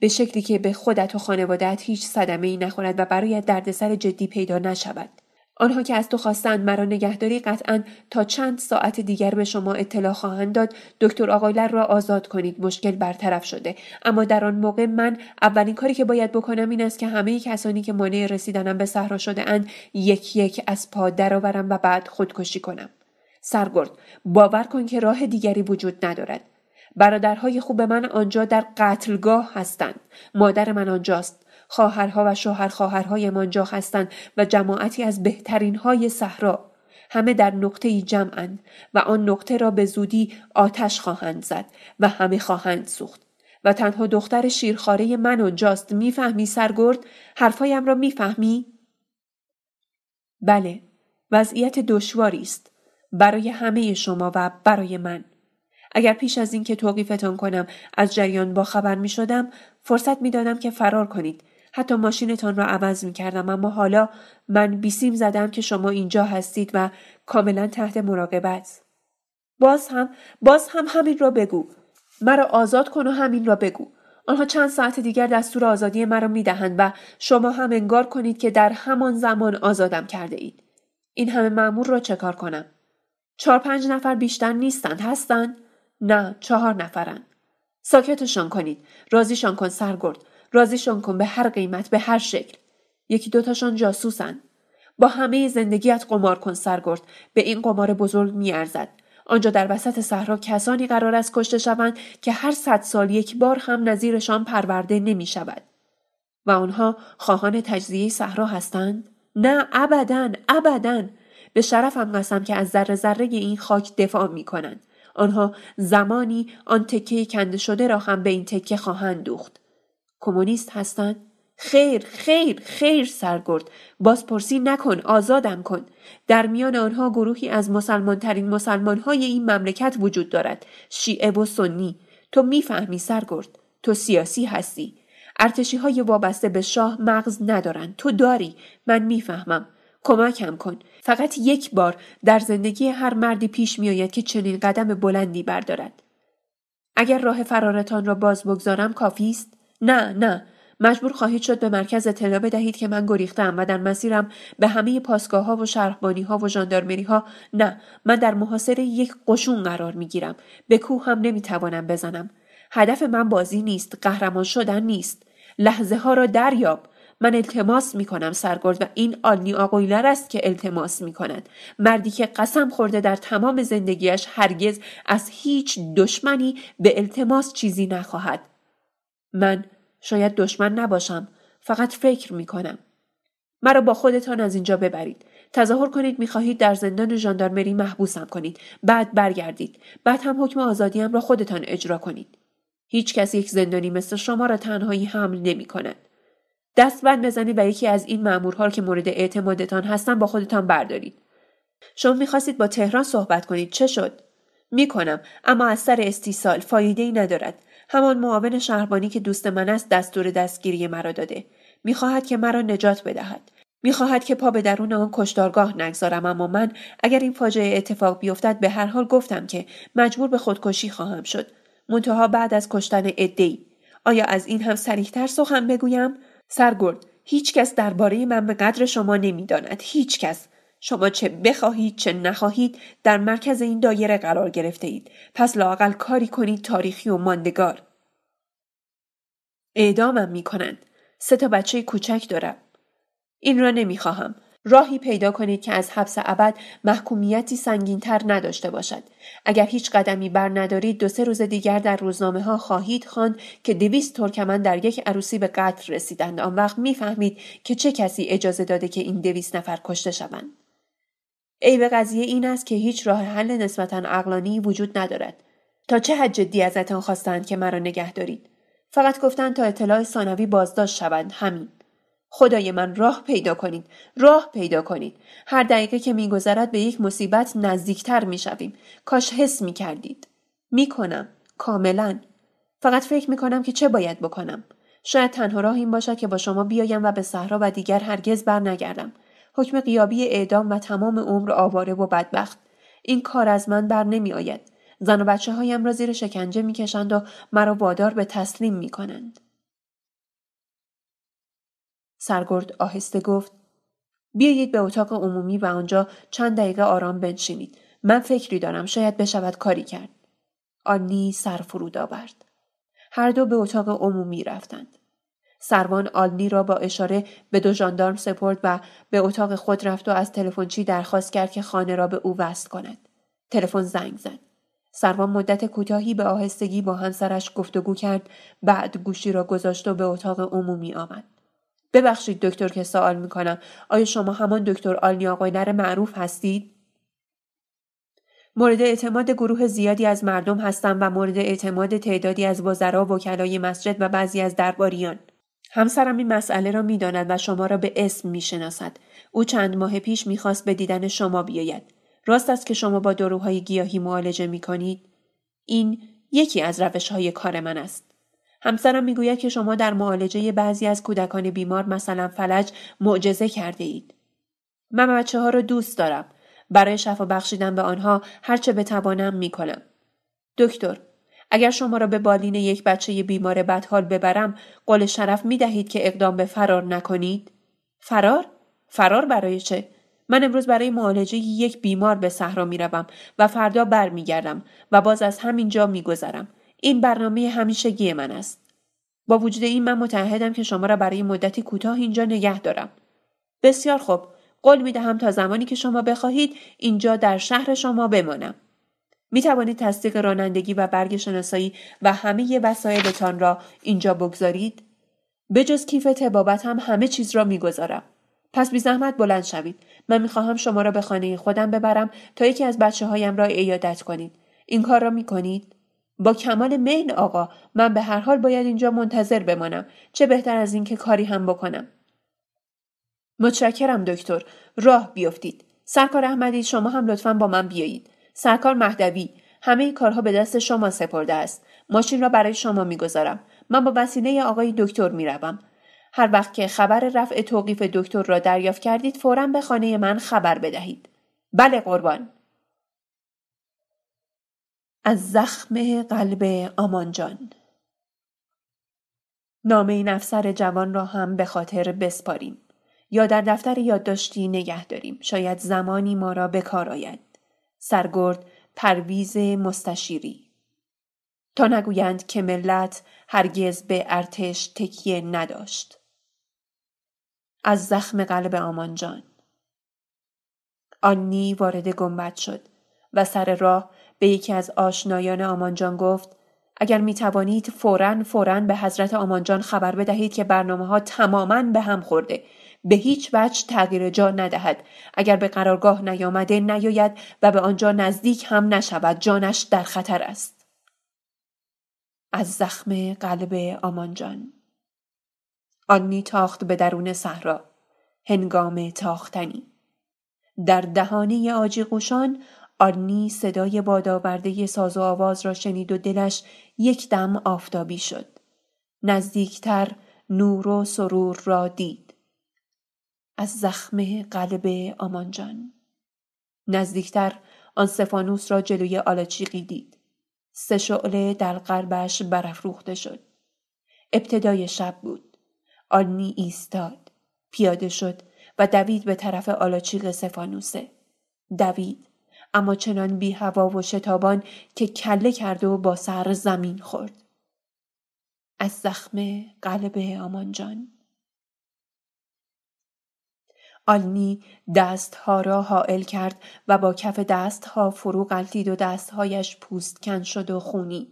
به شکلی که به خودت و خانوادت هیچ صدمه ای نخورد و برایت دردسر جدی پیدا نشود آنها که از تو خواستند مرا نگهداری قطعا تا چند ساعت دیگر به شما اطلاع خواهند داد. دکتر آقایلر را آزاد کنید مشکل برطرف شده. اما در آن موقع من اولین کاری که باید بکنم این است که همه کسانی که مانع رسیدنم به صحرا شده اند یک یک از پا درآورم و بعد خودکشی کنم. سرگرد باور کن که راه دیگری وجود ندارد. برادرهای خوب من آنجا در قتلگاه هستند. مادر من آنجاست. خواهرها و شوهر خواهرهای آنجا هستند و جماعتی از بهترین های صحرا. همه در نقطه جمعند و آن نقطه را به زودی آتش خواهند زد و همه خواهند سوخت. و تنها دختر شیرخاره من آنجاست می‌فهمی سرگرد؟ حرفایم را می‌فهمی؟ بله وضعیت دشواری است. برای همه شما و برای من. اگر پیش از اینکه توقیفتان کنم از جریان با خبر می شدم فرصت می دادم که فرار کنید. حتی ماشینتان را عوض می کردم اما حالا من بیسیم زدم که شما اینجا هستید و کاملا تحت مراقبت. باز هم باز هم همین را بگو. مرا آزاد کن و همین را بگو. آنها چند ساعت دیگر دستور آزادی مرا می دهند و شما هم انگار کنید که در همان زمان آزادم کرده اید. این همه معمور را چه کار کنم؟ چهار پنج نفر بیشتر نیستند هستند؟ نه چهار نفرند. ساکتشان کنید. رازیشان کن سرگرد. رازیشان کن به هر قیمت به هر شکل یکی دوتاشان جاسوسن با همه زندگیت قمار کن سرگرد به این قمار بزرگ میارزد آنجا در وسط صحرا کسانی قرار است کشته شوند که هر صد سال یک بار هم نظیرشان پرورده نمی شود. و آنها خواهان تجزیه صحرا هستند؟ نه ابدا ابدا به شرفم قسم که از ذره ذره این خاک دفاع می کنند. آنها زمانی آن تکه کنده شده را هم به این تکه خواهند دوخت. کمونیست هستند؟ خیر خیر خیر سرگرد. بازپرسی نکن آزادم کن. در میان آنها گروهی از مسلمانترین مسلمانهای این مملکت وجود دارد. شیعه و سنی. تو می‌فهمی سرگرد. تو سیاسی هستی. ارتشی های وابسته به شاه مغز ندارند تو داری. من می‌فهمم. کمکم کن. فقط یک بار در زندگی هر مردی پیش میآید که چنین قدم بلندی بردارد. اگر راه فرارتان را باز بگذارم کافی است؟ نه نه. مجبور خواهید شد به مرکز اطلاع بدهید که من گریختم و در مسیرم به همه پاسگاه ها و شهربانی ها و ژاندارمری ها نه من در محاصره یک قشون قرار می گیرم به کوه هم نمی توانم بزنم. هدف من بازی نیست قهرمان شدن نیست. لحظه ها را دریاب. من التماس می کنم سرگرد و این آلنی آقویلر است که التماس می کند. مردی که قسم خورده در تمام زندگیش هرگز از هیچ دشمنی به التماس چیزی نخواهد. من شاید دشمن نباشم فقط فکر می کنم. مرا با خودتان از اینجا ببرید. تظاهر کنید می‌خواهید در زندان ژاندارمری محبوسم کنید. بعد برگردید. بعد هم حکم آزادیم را خودتان اجرا کنید. هیچ کس یک زندانی مثل شما را تنهایی حمل نمی کند. دست بند بزنید و یکی از این مامورها که مورد اعتمادتان هستن با خودتان بردارید. شما می‌خواستید با تهران صحبت کنید چه شد؟ می‌کنم اما از سر استیصال فایده ای ندارد. همان معاون شهربانی که دوست من است دستور دستگیری مرا داده. می‌خواهد که مرا نجات بدهد. می‌خواهد که پا به درون آن کشتارگاه نگذارم اما من اگر این فاجعه اتفاق بیفتد به هر حال گفتم که مجبور به خودکشی خواهم شد. منتها بعد از کشتن ادهی آیا از این هم سریحتر سخن بگویم؟ سرگرد هیچکس درباره من به قدر شما نمی‌داند. هیچکس. شما چه بخواهید چه نخواهید در مرکز این دایره قرار گرفته اید. پس لاقل کاری کنید تاریخی و ماندگار. اعدامم می کنند سه تا بچه کوچک دارم. این را نمی‌خواهم. راهی پیدا کنید که از حبس ابد محکومیتی سنگینتر نداشته باشد. اگر هیچ قدمی بر ندارید دو سه روز دیگر در روزنامه ها خواهید خواند که دویست ترکمن در یک عروسی به قتل رسیدند. آن وقت می‌فهمید که چه کسی اجازه داده که این دویست نفر کشته شوند. عیب قضیه این است که هیچ راه حل نسبتا اقلانی وجود ندارد. تا چه حد جدی ازتان خواستند که مرا نگه دارید؟ فقط گفتند تا اطلاع ثانوی بازداشت شوند. همین. خدای من راه پیدا کنید. راه پیدا کنید. هر دقیقه که میگذرد به یک مصیبت نزدیکتر می‌شویم. کاش حس می‌کردید. می‌کنم. کاملا. فقط فکر می‌کنم که چه باید بکنم. شاید تنها راه این باشد که با شما بیایم و به صحرا و دیگر هرگز بر نگردم حکم قیابی اعدام و تمام عمر آواره و بدبخت این کار از من بر نمی آید. زن و بچه هایم را زیر شکنجه می‌کشند و مرا وادار به تسلیم می کنند. سرگرد آهسته گفت بیایید به اتاق عمومی و آنجا چند دقیقه آرام بنشینید. من فکری دارم شاید بشود کاری کرد. آنی سر فرود آورد. هر دو به اتاق عمومی رفتند. سروان آلنی را با اشاره به دو ژاندارم سپرد و به اتاق خود رفت و از تلفنچی درخواست کرد که خانه را به او وصل کند. تلفن زنگ زد. سروان مدت کوتاهی به آهستگی با همسرش گفتگو کرد بعد گوشی را گذاشت و به اتاق عمومی آمد. ببخشید دکتر که سوال می‌کنم آیا شما همان دکتر آلنی آقاینر معروف هستید مورد اعتماد گروه زیادی از مردم هستم و مورد اعتماد تعدادی از وزرا وکلای مسجد و بعضی از درباریان همسرم این مسئله را می‌داند و شما را به اسم می‌شناسد او چند ماه پیش می‌خواست به دیدن شما بیاید راست است که شما با داروهای گیاهی معالجه می‌کنید این یکی از روش های کار من است همسرم می‌گوید که شما در معالجه بعضی از کودکان بیمار مثلا فلج معجزه کرده اید. من بچه ها را دوست دارم. برای شفا بخشیدن به آنها هرچه بتوانم می‌کنم. دکتر، اگر شما را به بالین یک بچه بیمار بدحال ببرم قول شرف می دهید که اقدام به فرار نکنید؟ فرار؟ فرار برای چه؟ من امروز برای معالجه یک بیمار به صحرا می روم و فردا برمیگردم و باز از همین جا می گذرم. این برنامه همیشگی من است. با وجود این من متعهدم که شما را برای مدتی کوتاه اینجا نگه دارم. بسیار خوب. قول می دهم تا زمانی که شما بخواهید اینجا در شهر شما بمانم. می توانید تصدیق رانندگی و برگ شناسایی و همه وسایلتان را اینجا بگذارید؟ به جز کیف تبابت هم همه چیز را می‌گذارم. پس بی زحمت بلند شوید. من می‌خواهم شما را به خانه خودم ببرم تا یکی از بچه هایم را ایادت کنید. این کار را می کنید؟ با کمال میل آقا من به هر حال باید اینجا منتظر بمانم چه بهتر از اینکه کاری هم بکنم متشکرم دکتر راه بیفتید سرکار احمدی شما هم لطفا با من بیایید سرکار مهدوی همه کارها به دست شما سپرده است. ماشین را برای شما می‌گذارم. من با وسیله آقای دکتر می‌روم. هر وقت که خبر رفع توقیف دکتر را دریافت کردید فورا به خانه من خبر بدهید. بله قربان. از زخم قلب آمانجان نام این افسر جوان را هم به خاطر بسپاریم. یا در دفتر یادداشتی نگه داریم. شاید زمانی ما را به کار آید. سرگرد پرویز مستشیری. تا نگویند که ملت هرگز به ارتش تکیه نداشت. از زخم قلب آمانجان آنی وارد گنبد شد و سر راه به یکی از آشنایان آمانجان گفت اگر می توانید فوراً فوراً به حضرت آمانجان خبر بدهید که برنامه ها تماماً به هم خورده به هیچ وجه تغییر جا ندهد. اگر به قرارگاه نیامده نیاید و به آنجا نزدیک هم نشود. جانش در خطر است. از زخم قلب آمانجان آنی تاخت به درون صحرا. هنگام تاختنی. در دهانه آجی قوشان آرنی صدای بادآورده ساز و آواز را شنید و دلش یک دم آفتابی شد. نزدیکتر نور و سرور را دید. از زخم قلب آمانجان. نزدیکتر آن سفانوس را جلوی آلاچیقی دید. سه شعله در قلبش برافروخته شد. ابتدای شب بود. آرنی ایستاد. پیاده شد و دوید به طرف آلاچیق سفانوسه. دوید اما چنان بی هوا و شتابان که کله کرد و با سر زمین خورد. از زخم قلب آمانجان آلنی دستها را حائل کرد و با کف دستها فرو غلطید و دستهایش پوست کن شد و خونی.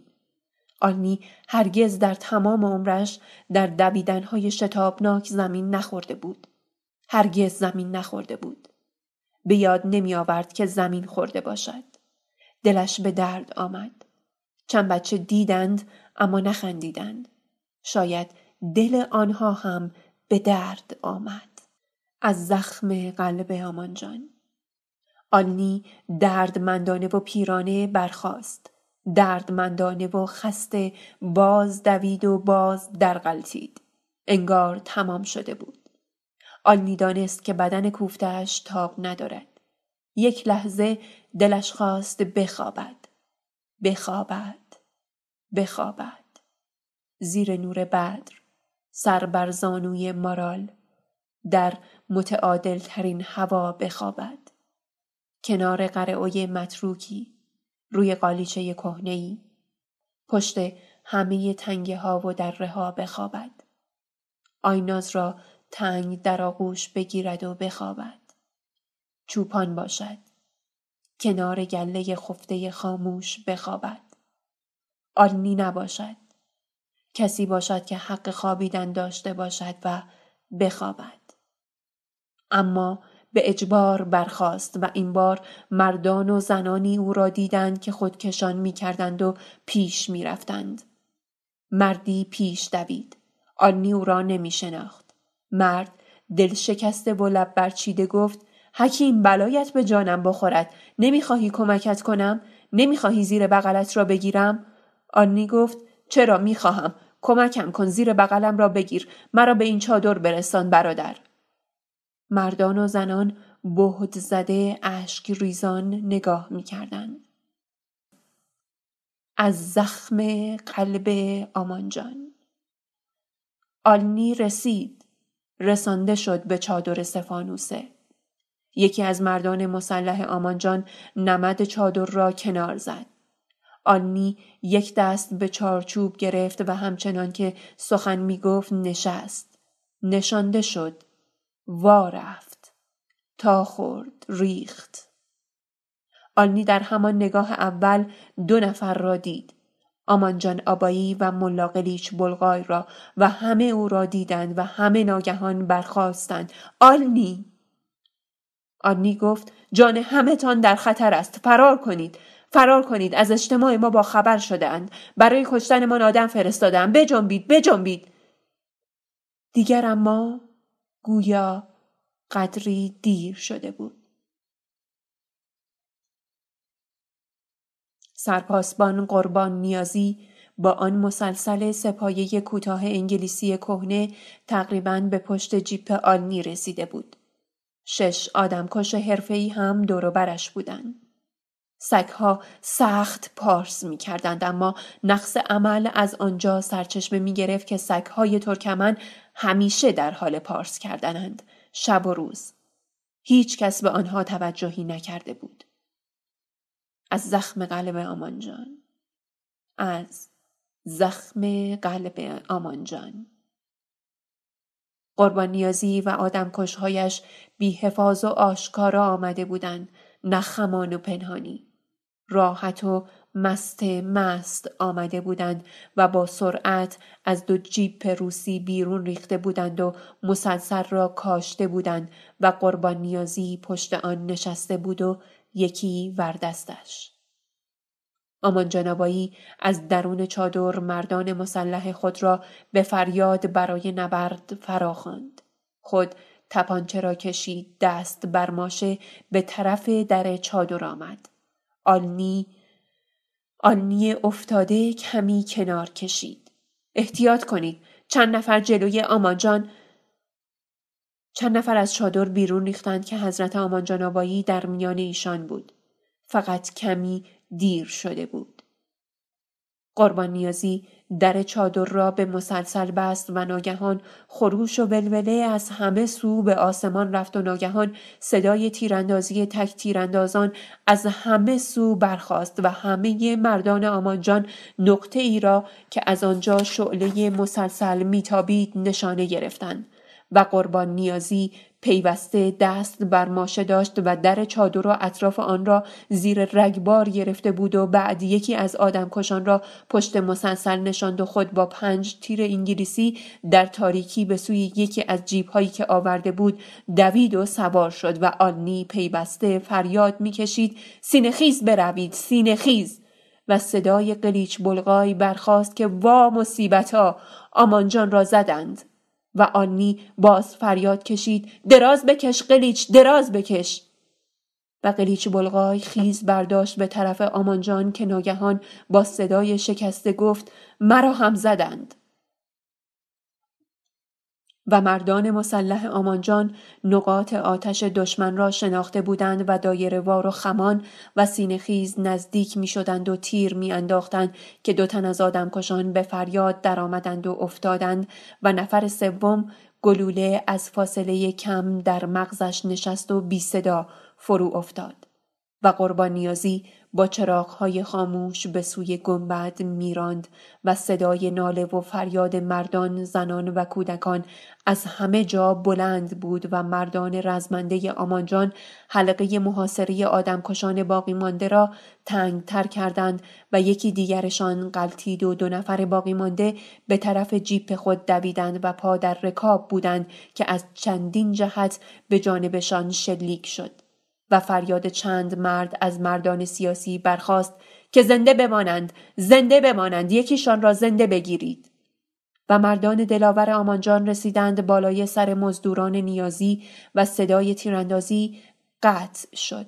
آلنی هرگز در تمام عمرش در دویدنهای شتابناک زمین نخورده بود. هرگز زمین نخورده بود. به یاد نمی آورد که زمین خورده باشد. دلش به درد آمد. چند بچه دیدند اما نخندیدند. شاید دل آنها هم به درد آمد. از زخم قلب آمانجان. آنی دردمندانه و پیرانه برخاست. دردمندانه و خسته باز دوید و باز درغلطید. انگار تمام شده بود. آلنی دانست که بدن کوفتهش تاب ندارد. یک لحظه دلش خواست بخوابد. بخوابد بخوابد زیر نور بدر سر بر زانوی مارال در متعادل ترین هوا بخوابد. کنار قرعوی متروکی روی قالیچه کهنهای پشت همه تنگه ها و دره ها بخوابد. آیناز را تنگ در آغوش بگیرد و بخوابد. چوپان باشد. کنار گله خفته خاموش بخوابد. آلنی نباشد. کسی باشد که حق خوابیدن داشته باشد و بخوابد. اما به اجبار برخاست و این بار مردان و زنانی او را دیدند که خودکشان می کردند و پیش می رفتند. مردی پیش دوید. آنی او را نمی شناخت. مرد دل شکسته و لب برچیده گفت حکیم بلایت به جانم بخورد نمی‌خواهی کمکت کنم نمی‌خواهی زیر بغلت را بگیرم آنی گفت چرا می‌خواهم کمکم کن زیر بغلم را بگیر مرا به این چادر برسان برادر مردان و زنان بهد زده اشک ریزان نگاه می‌کردند. از زخم قلب آمانجان. آلنی رسید. رسانده شد به چادر سفانوسه. یکی از مردان مسلح آمانجان نمد چادر را کنار زد. آلنی یک دست به چارچوب گرفت و همچنان که سخن می گفت نشست. نشانده شد. وا رفت. تا خورد ریخت. آلنی در همان نگاه اول دو نفر را دید. آمانجان آبایی و ملاقلیچ بلغای را و همه او را دیدند و همه ناگهان برخواستند آلنی! آلنی گفت جان همه تان در خطر است. فرار کنید. فرار کنید. از اجتماع ما با خبر شده برای کشتن آدم فرستادم بجنبید بجنبید. دیگر اما گویا قدری دیر شده بود. سرپاسبان قربان نیازی با آن مسلسل سپایه کوتاه انگلیسی کهنه تقریبا به پشت جیپ آلنی رسیده بود. شش آدمکش حرفه‌ای هم دور برش بودند. سگها سخت پارس می کردند اما نقص عمل از آنجا سرچشمه می گرفت که سگهای ترکمن همیشه در حال پارس کردنند شب و روز. هیچ کس به آنها توجهی نکرده بود. از زخم قلب آمانجان. از زخم قلب آمانجان. قربان نیازی و آدم کشهایش بی حفاظ و آشکارا آمده بودند نخمان و پنهانی. راحت و مست مست آمده بودند و با سرعت از دو جیپ روسی بیرون ریخته بودند و مسلسل را کاشته بودند و قربان نیازی پشت آن نشسته بود و یکی وردستش. آمان جنابایی از درون چادر مردان مسلح خود را به فریاد برای نبرد فراخواند. خود تپانچه را کشید دست بر ماشه به طرف در چادر آمد. آلنی آنی افتاده کمی کنار کشید. احتیاط کنید. چند نفر جلوی آمانجان چند نفر از چادر بیرون ریختند که حضرت آمانجان آبایی در میان ایشان بود. فقط کمی دیر شده بود. قربان نیازی در چادر را به مسلسل بست و ناگهان خروش و ولوله از همه سو به آسمان رفت و ناگهان صدای تیراندازی تک تیراندازان از همه سو برخاست و همه مردان آمانجان نقطه ای را که از آنجا شعله مسلسل میتابید نشانه گرفتند و قربان نیازی پیوسته دست بر ماشه داشت و در چادر و اطراف آن را زیر رگبار گرفته بود و بعد یکی از آدمکشان را پشت مسلسل نشاند و خود با پنج تیر انگلیسی در تاریکی به سوی یکی از جیب هایی که آورده بود دوید و سوار شد و آلنی پیوسته فریاد می‌کشید سینخیز بروید سینخیز و صدای قلیچ بلغای برخاست که وا مصیبتا! آمانجان را زدند. و آنی باز فریاد کشید دراز بکش قلیچ دراز بکش. و قلیچ بلغای خیز برداشت به طرف آمانجان که ناگهان با صدای شکسته گفت مرا هم زدند. و مردان مسلح آمانجان نقاط آتش دشمن را شناخته بودند و دایره وار و خمان و سینخیز نزدیک می شدند و تیر می انداختند که دو تن از آدمکشان به فریاد درآمدند و افتادند و نفر سوم گلوله از فاصله کم در مغزش نشست و بی صدا فرو افتاد. و قربان نیازی با چراغهای خاموش به سوی گنبد میراند و صدای ناله و فریاد مردان، زنان و کودکان از همه جا بلند بود و مردان رزمنده آمانجان حلقه محاصره آدمکشان باقی مانده را تنگ تر کردند و یکی دیگرشان قلتید و دو نفر باقی مانده به طرف جیپ خود دویدند و پا در رکاب بودند که از چندین جهت به جانبشان شلیک شد. فریاد چند مرد از مردان سیاسی برخاست که زنده بمانند زنده بمانند یکیشان را زنده بگیرید. و مردان دلاور آمانجان رسیدند بالای سر مزدوران نیازی و صدای تیراندازی قطع شد.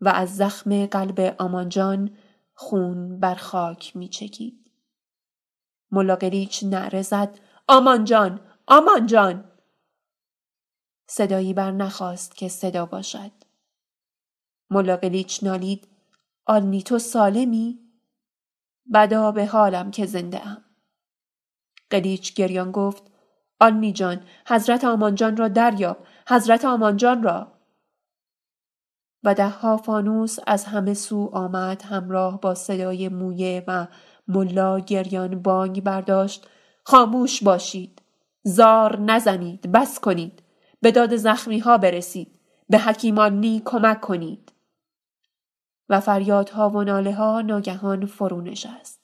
و از زخم قلب آمانجان خون بر خاک می چکید. ملاقلیچ نعره زد. آمانجان آمانجان! صدایی بر نخواست که صدا باشد. ملاقلیچ نالید آلنی تو سالمی؟ بدا به حالم که زنده ام. قلیچ گریان گفت آلنی جان حضرت آمانجان را دریاب حضرت آمانجان را و دهها فانوس از همه سو آمد همراه با صدای مویه و ملا گریان بانگ برداشت خاموش باشید زار نزنید بس کنید به داد زخمی ها برسید. به حکیمانی کمک کنید. و فریادها و ناله ها ناگهان فرو نشست.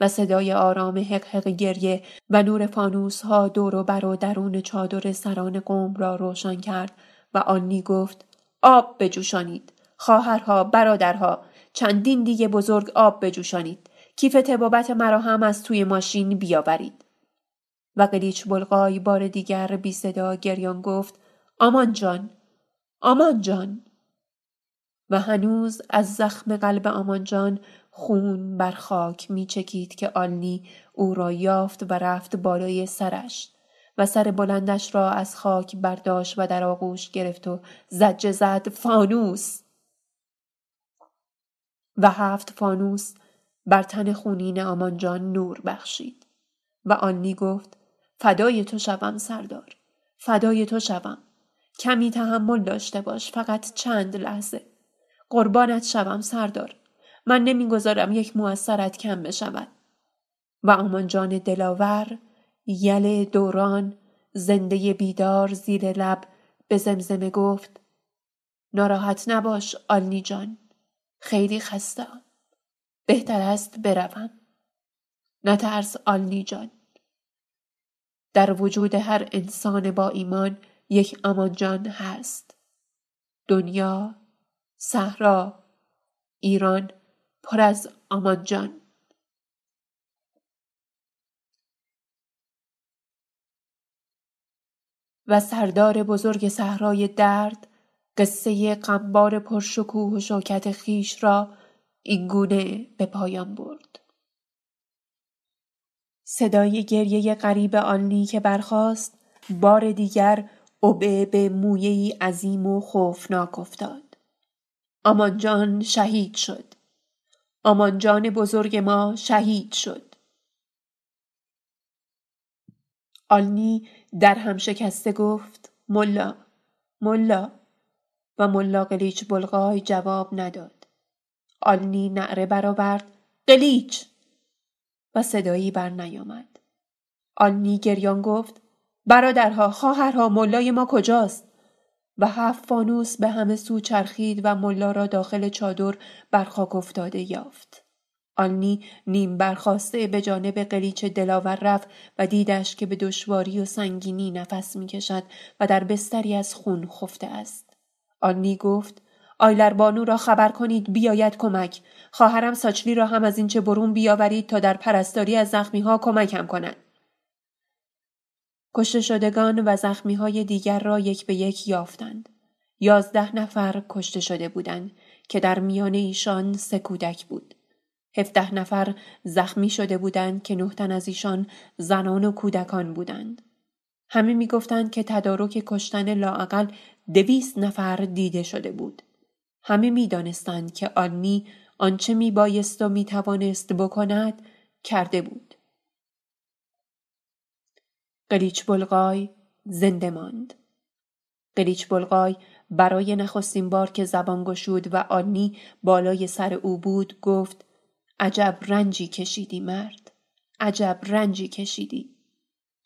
و صدای آرام حق حق گریه و نور فانوس ها دور و بر و درون چادر سران قوم را روشن کرد و آنی گفت آب بجوشانید. خواهرها برادرها چندین دیگه بزرگ آب بجوشانید. کیف تبابت مرا هم از توی ماشین بیاورید. و قلیچ بلغای بار دیگر بی صدا گریان گفت آمان جان آمان جان. و هنوز از زخم قلب آمان جان خون بر خاک می چکید که آلنی او را یافت و رفت بالای سرش و سر بلندش را از خاک برداشت و در آغوش گرفت و زجه زد فانوس. و هفت فانوس بر تن خونین آمانجان نور بخشید. و آنی گفت فدای تو شوم سردار. فدای تو شوم. کمی تحمل داشته باش فقط چند لحظه. قربانت شوم سردار. من نمی‌گذارم یک موثرت کم بشود. و آمانجان دلاور یل دوران زنده بیدار زیر لب به زمزمه گفت ناراحت نباش آلنی جان. خیلی خستم بهتر است بروم. نترس آلنی جان. در وجود هر انسان با ایمان یک امانجان هست دنیا صحرا ایران پر از آمانجان و سردار بزرگ صحرای درد قصه قنبار پرشکوه و شوکت خیش را اینگونه به پایان برد. صدای گریه غریب آنلی که برخاست بار دیگر عبه به مویهی عظیم و خوفناک افتاد. آمانجان شهید شد. آمانجان بزرگ ما شهید شد. آلنی در هم شکسته گفت ملا ملا و ملا قلیچ بلغای جواب نداد. آلنی نعره برآورد قلیچ و صدایی بر نیامد. آلنی گریان گفت برادرها خواهرها ملای ما کجاست؟ و هفت فانوس به همه سو چرخید و ملا را داخل چادر بر خاک افتاده یافت. آنی نیم برخواسته به جانب قلیچ دلاور رفت و دیدش که به دشواری و سنگینی نفس می‌کشد و در بستری از خون خفته است. آنی گفت آیلر بانو را خبر کنید بیاید کمک خواهرم ساچلی را هم از این چه برون بیاورید تا در پرستاری از زخمی ها کمکم کند کشته شدگان و زخمی های دیگر را یک به یک یافتند. یازده نفر کشته شده بودند که در میان ایشان سه کودک بود. هفده نفر زخمی شده بودند که نه تن از ایشان زنان و کودکان بودند. همه می‌گفتند که تدارک کشتن لاعقل دویست نفر دیده شده بود. همه می‌دانستند که آنی آنچه می بایست و می توانست بکند کرده بود. قلیچ بلغای زنده ماند. قلیچ بلغای برای نخستین بار که زبان گشود و آنی بالای سر او بود گفت عجب رنجی کشیدی مرد. عجب رنجی کشیدی.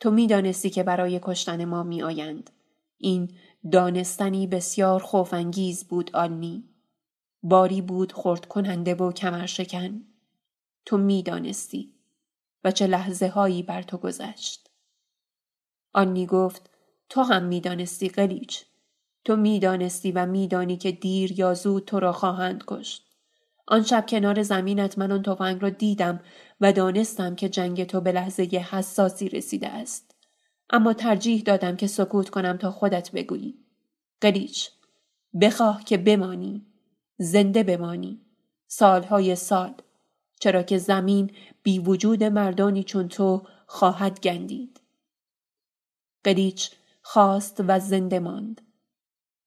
تو می‌دانستی که برای کشتن ما می آیند. این دانستنی بسیار خوفانگیز بود آنی. باری بود خورد کننده و کمر شکن. تو می‌دانستی و چه لحظه هایی بر تو گذشت. آنی گفت تو هم می‌دانستی قلیچ. تو می‌دانستی و میدانی که دیر یا زود تو را خواهند کشت. آن شب کنار زمینت من آن تفنگ را دیدم و دانستم که جنگ تو به لحظه حساسی رسیده است. اما ترجیح دادم که سکوت کنم تا خودت بگویی. قلیچ بخواه که بمانی. زنده بمانی. سالهای سال. چرا که زمین بی وجود مردانی چون تو خواهد گندید. قلیچ خواست و زنده ماند.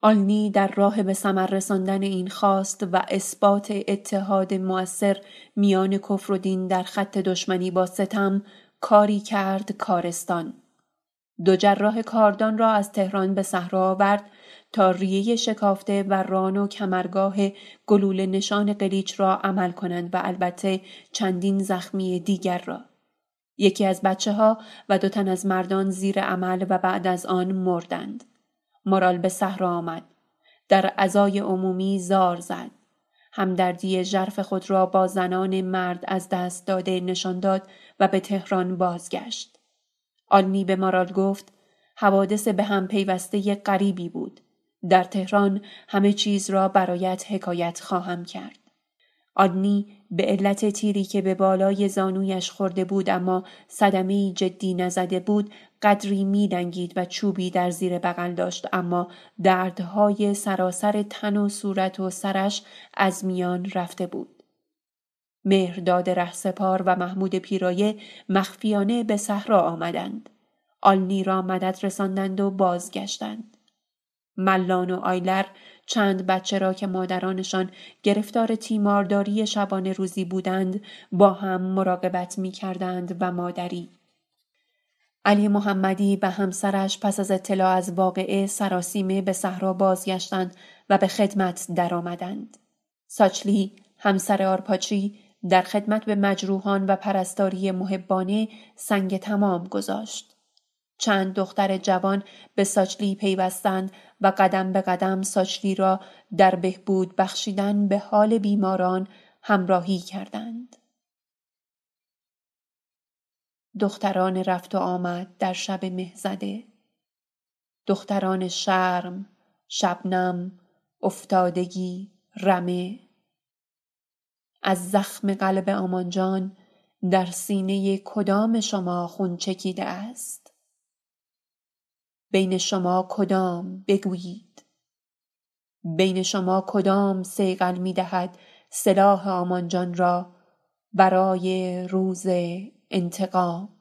آلنی در راه به ثمر رساندن این خواست و اثبات اتحاد مؤثر میان کفر و دین در خط دشمنی با ستم کاری کرد کارستان دو جراح کاردان را از تهران به صحرا آورد تا ریه شکافته و ران و کمرگاه گلوله نشان قلیچ را عمل کنند و البته چندین زخمی دیگر را. یکی از بچه ها و دو تن از مردان زیر عمل و بعد از آن مردند. مورال به صحرا آمد. در عزای عمومی زار زد. همدردی ژرف خود را با زنان مرد از دست داده نشان داد و به تهران بازگشت. آلنی به مارال گفت حوادث به هم پیوسته غریبی بود. در تهران همه چیز را برایت حکایت خواهم کرد. آدنی به علت تیری که به بالای زانویش خورده بود اما صدمه جدی نزده بود قدری میدنگید و چوبی در زیر بغل داشت اما دردهای سراسر تن و صورت و سرش از میان رفته بود. مهرداد رهسپار و محمود پیرایه مخفیانه به صحرا آمدند. آلنی را مدد رساندند و بازگشتند. ملان و آیلر چند بچه را که مادرانشان گرفتار تیمارداری شبانه روزی بودند با هم مراقبت می کردند و مادری. علی محمدی به همسرش پس از اطلاع از واقعه سراسیمه به صحرا بازگشتند و به خدمت درآمدند. ساچلی همسر آرپاچی در خدمت به مجروحان و پرستاری محبانه سنگ تمام گذاشت. چند دختر جوان به ساچلی پیوستند و قدم به قدم ساچلی را در بهبود بخشیدن به حال بیماران همراهی کردند. دختران رفت و آمد در شب مهزده. دختران شرم، شبنم، افتادگی، رمه. از زخم قلب آمانجان در سینه کدام شما خون چکیده است؟ بین شما کدام بگویید. بین شما کدام سیغل می دهد سلاح آمانجان را برای روز انتقام؟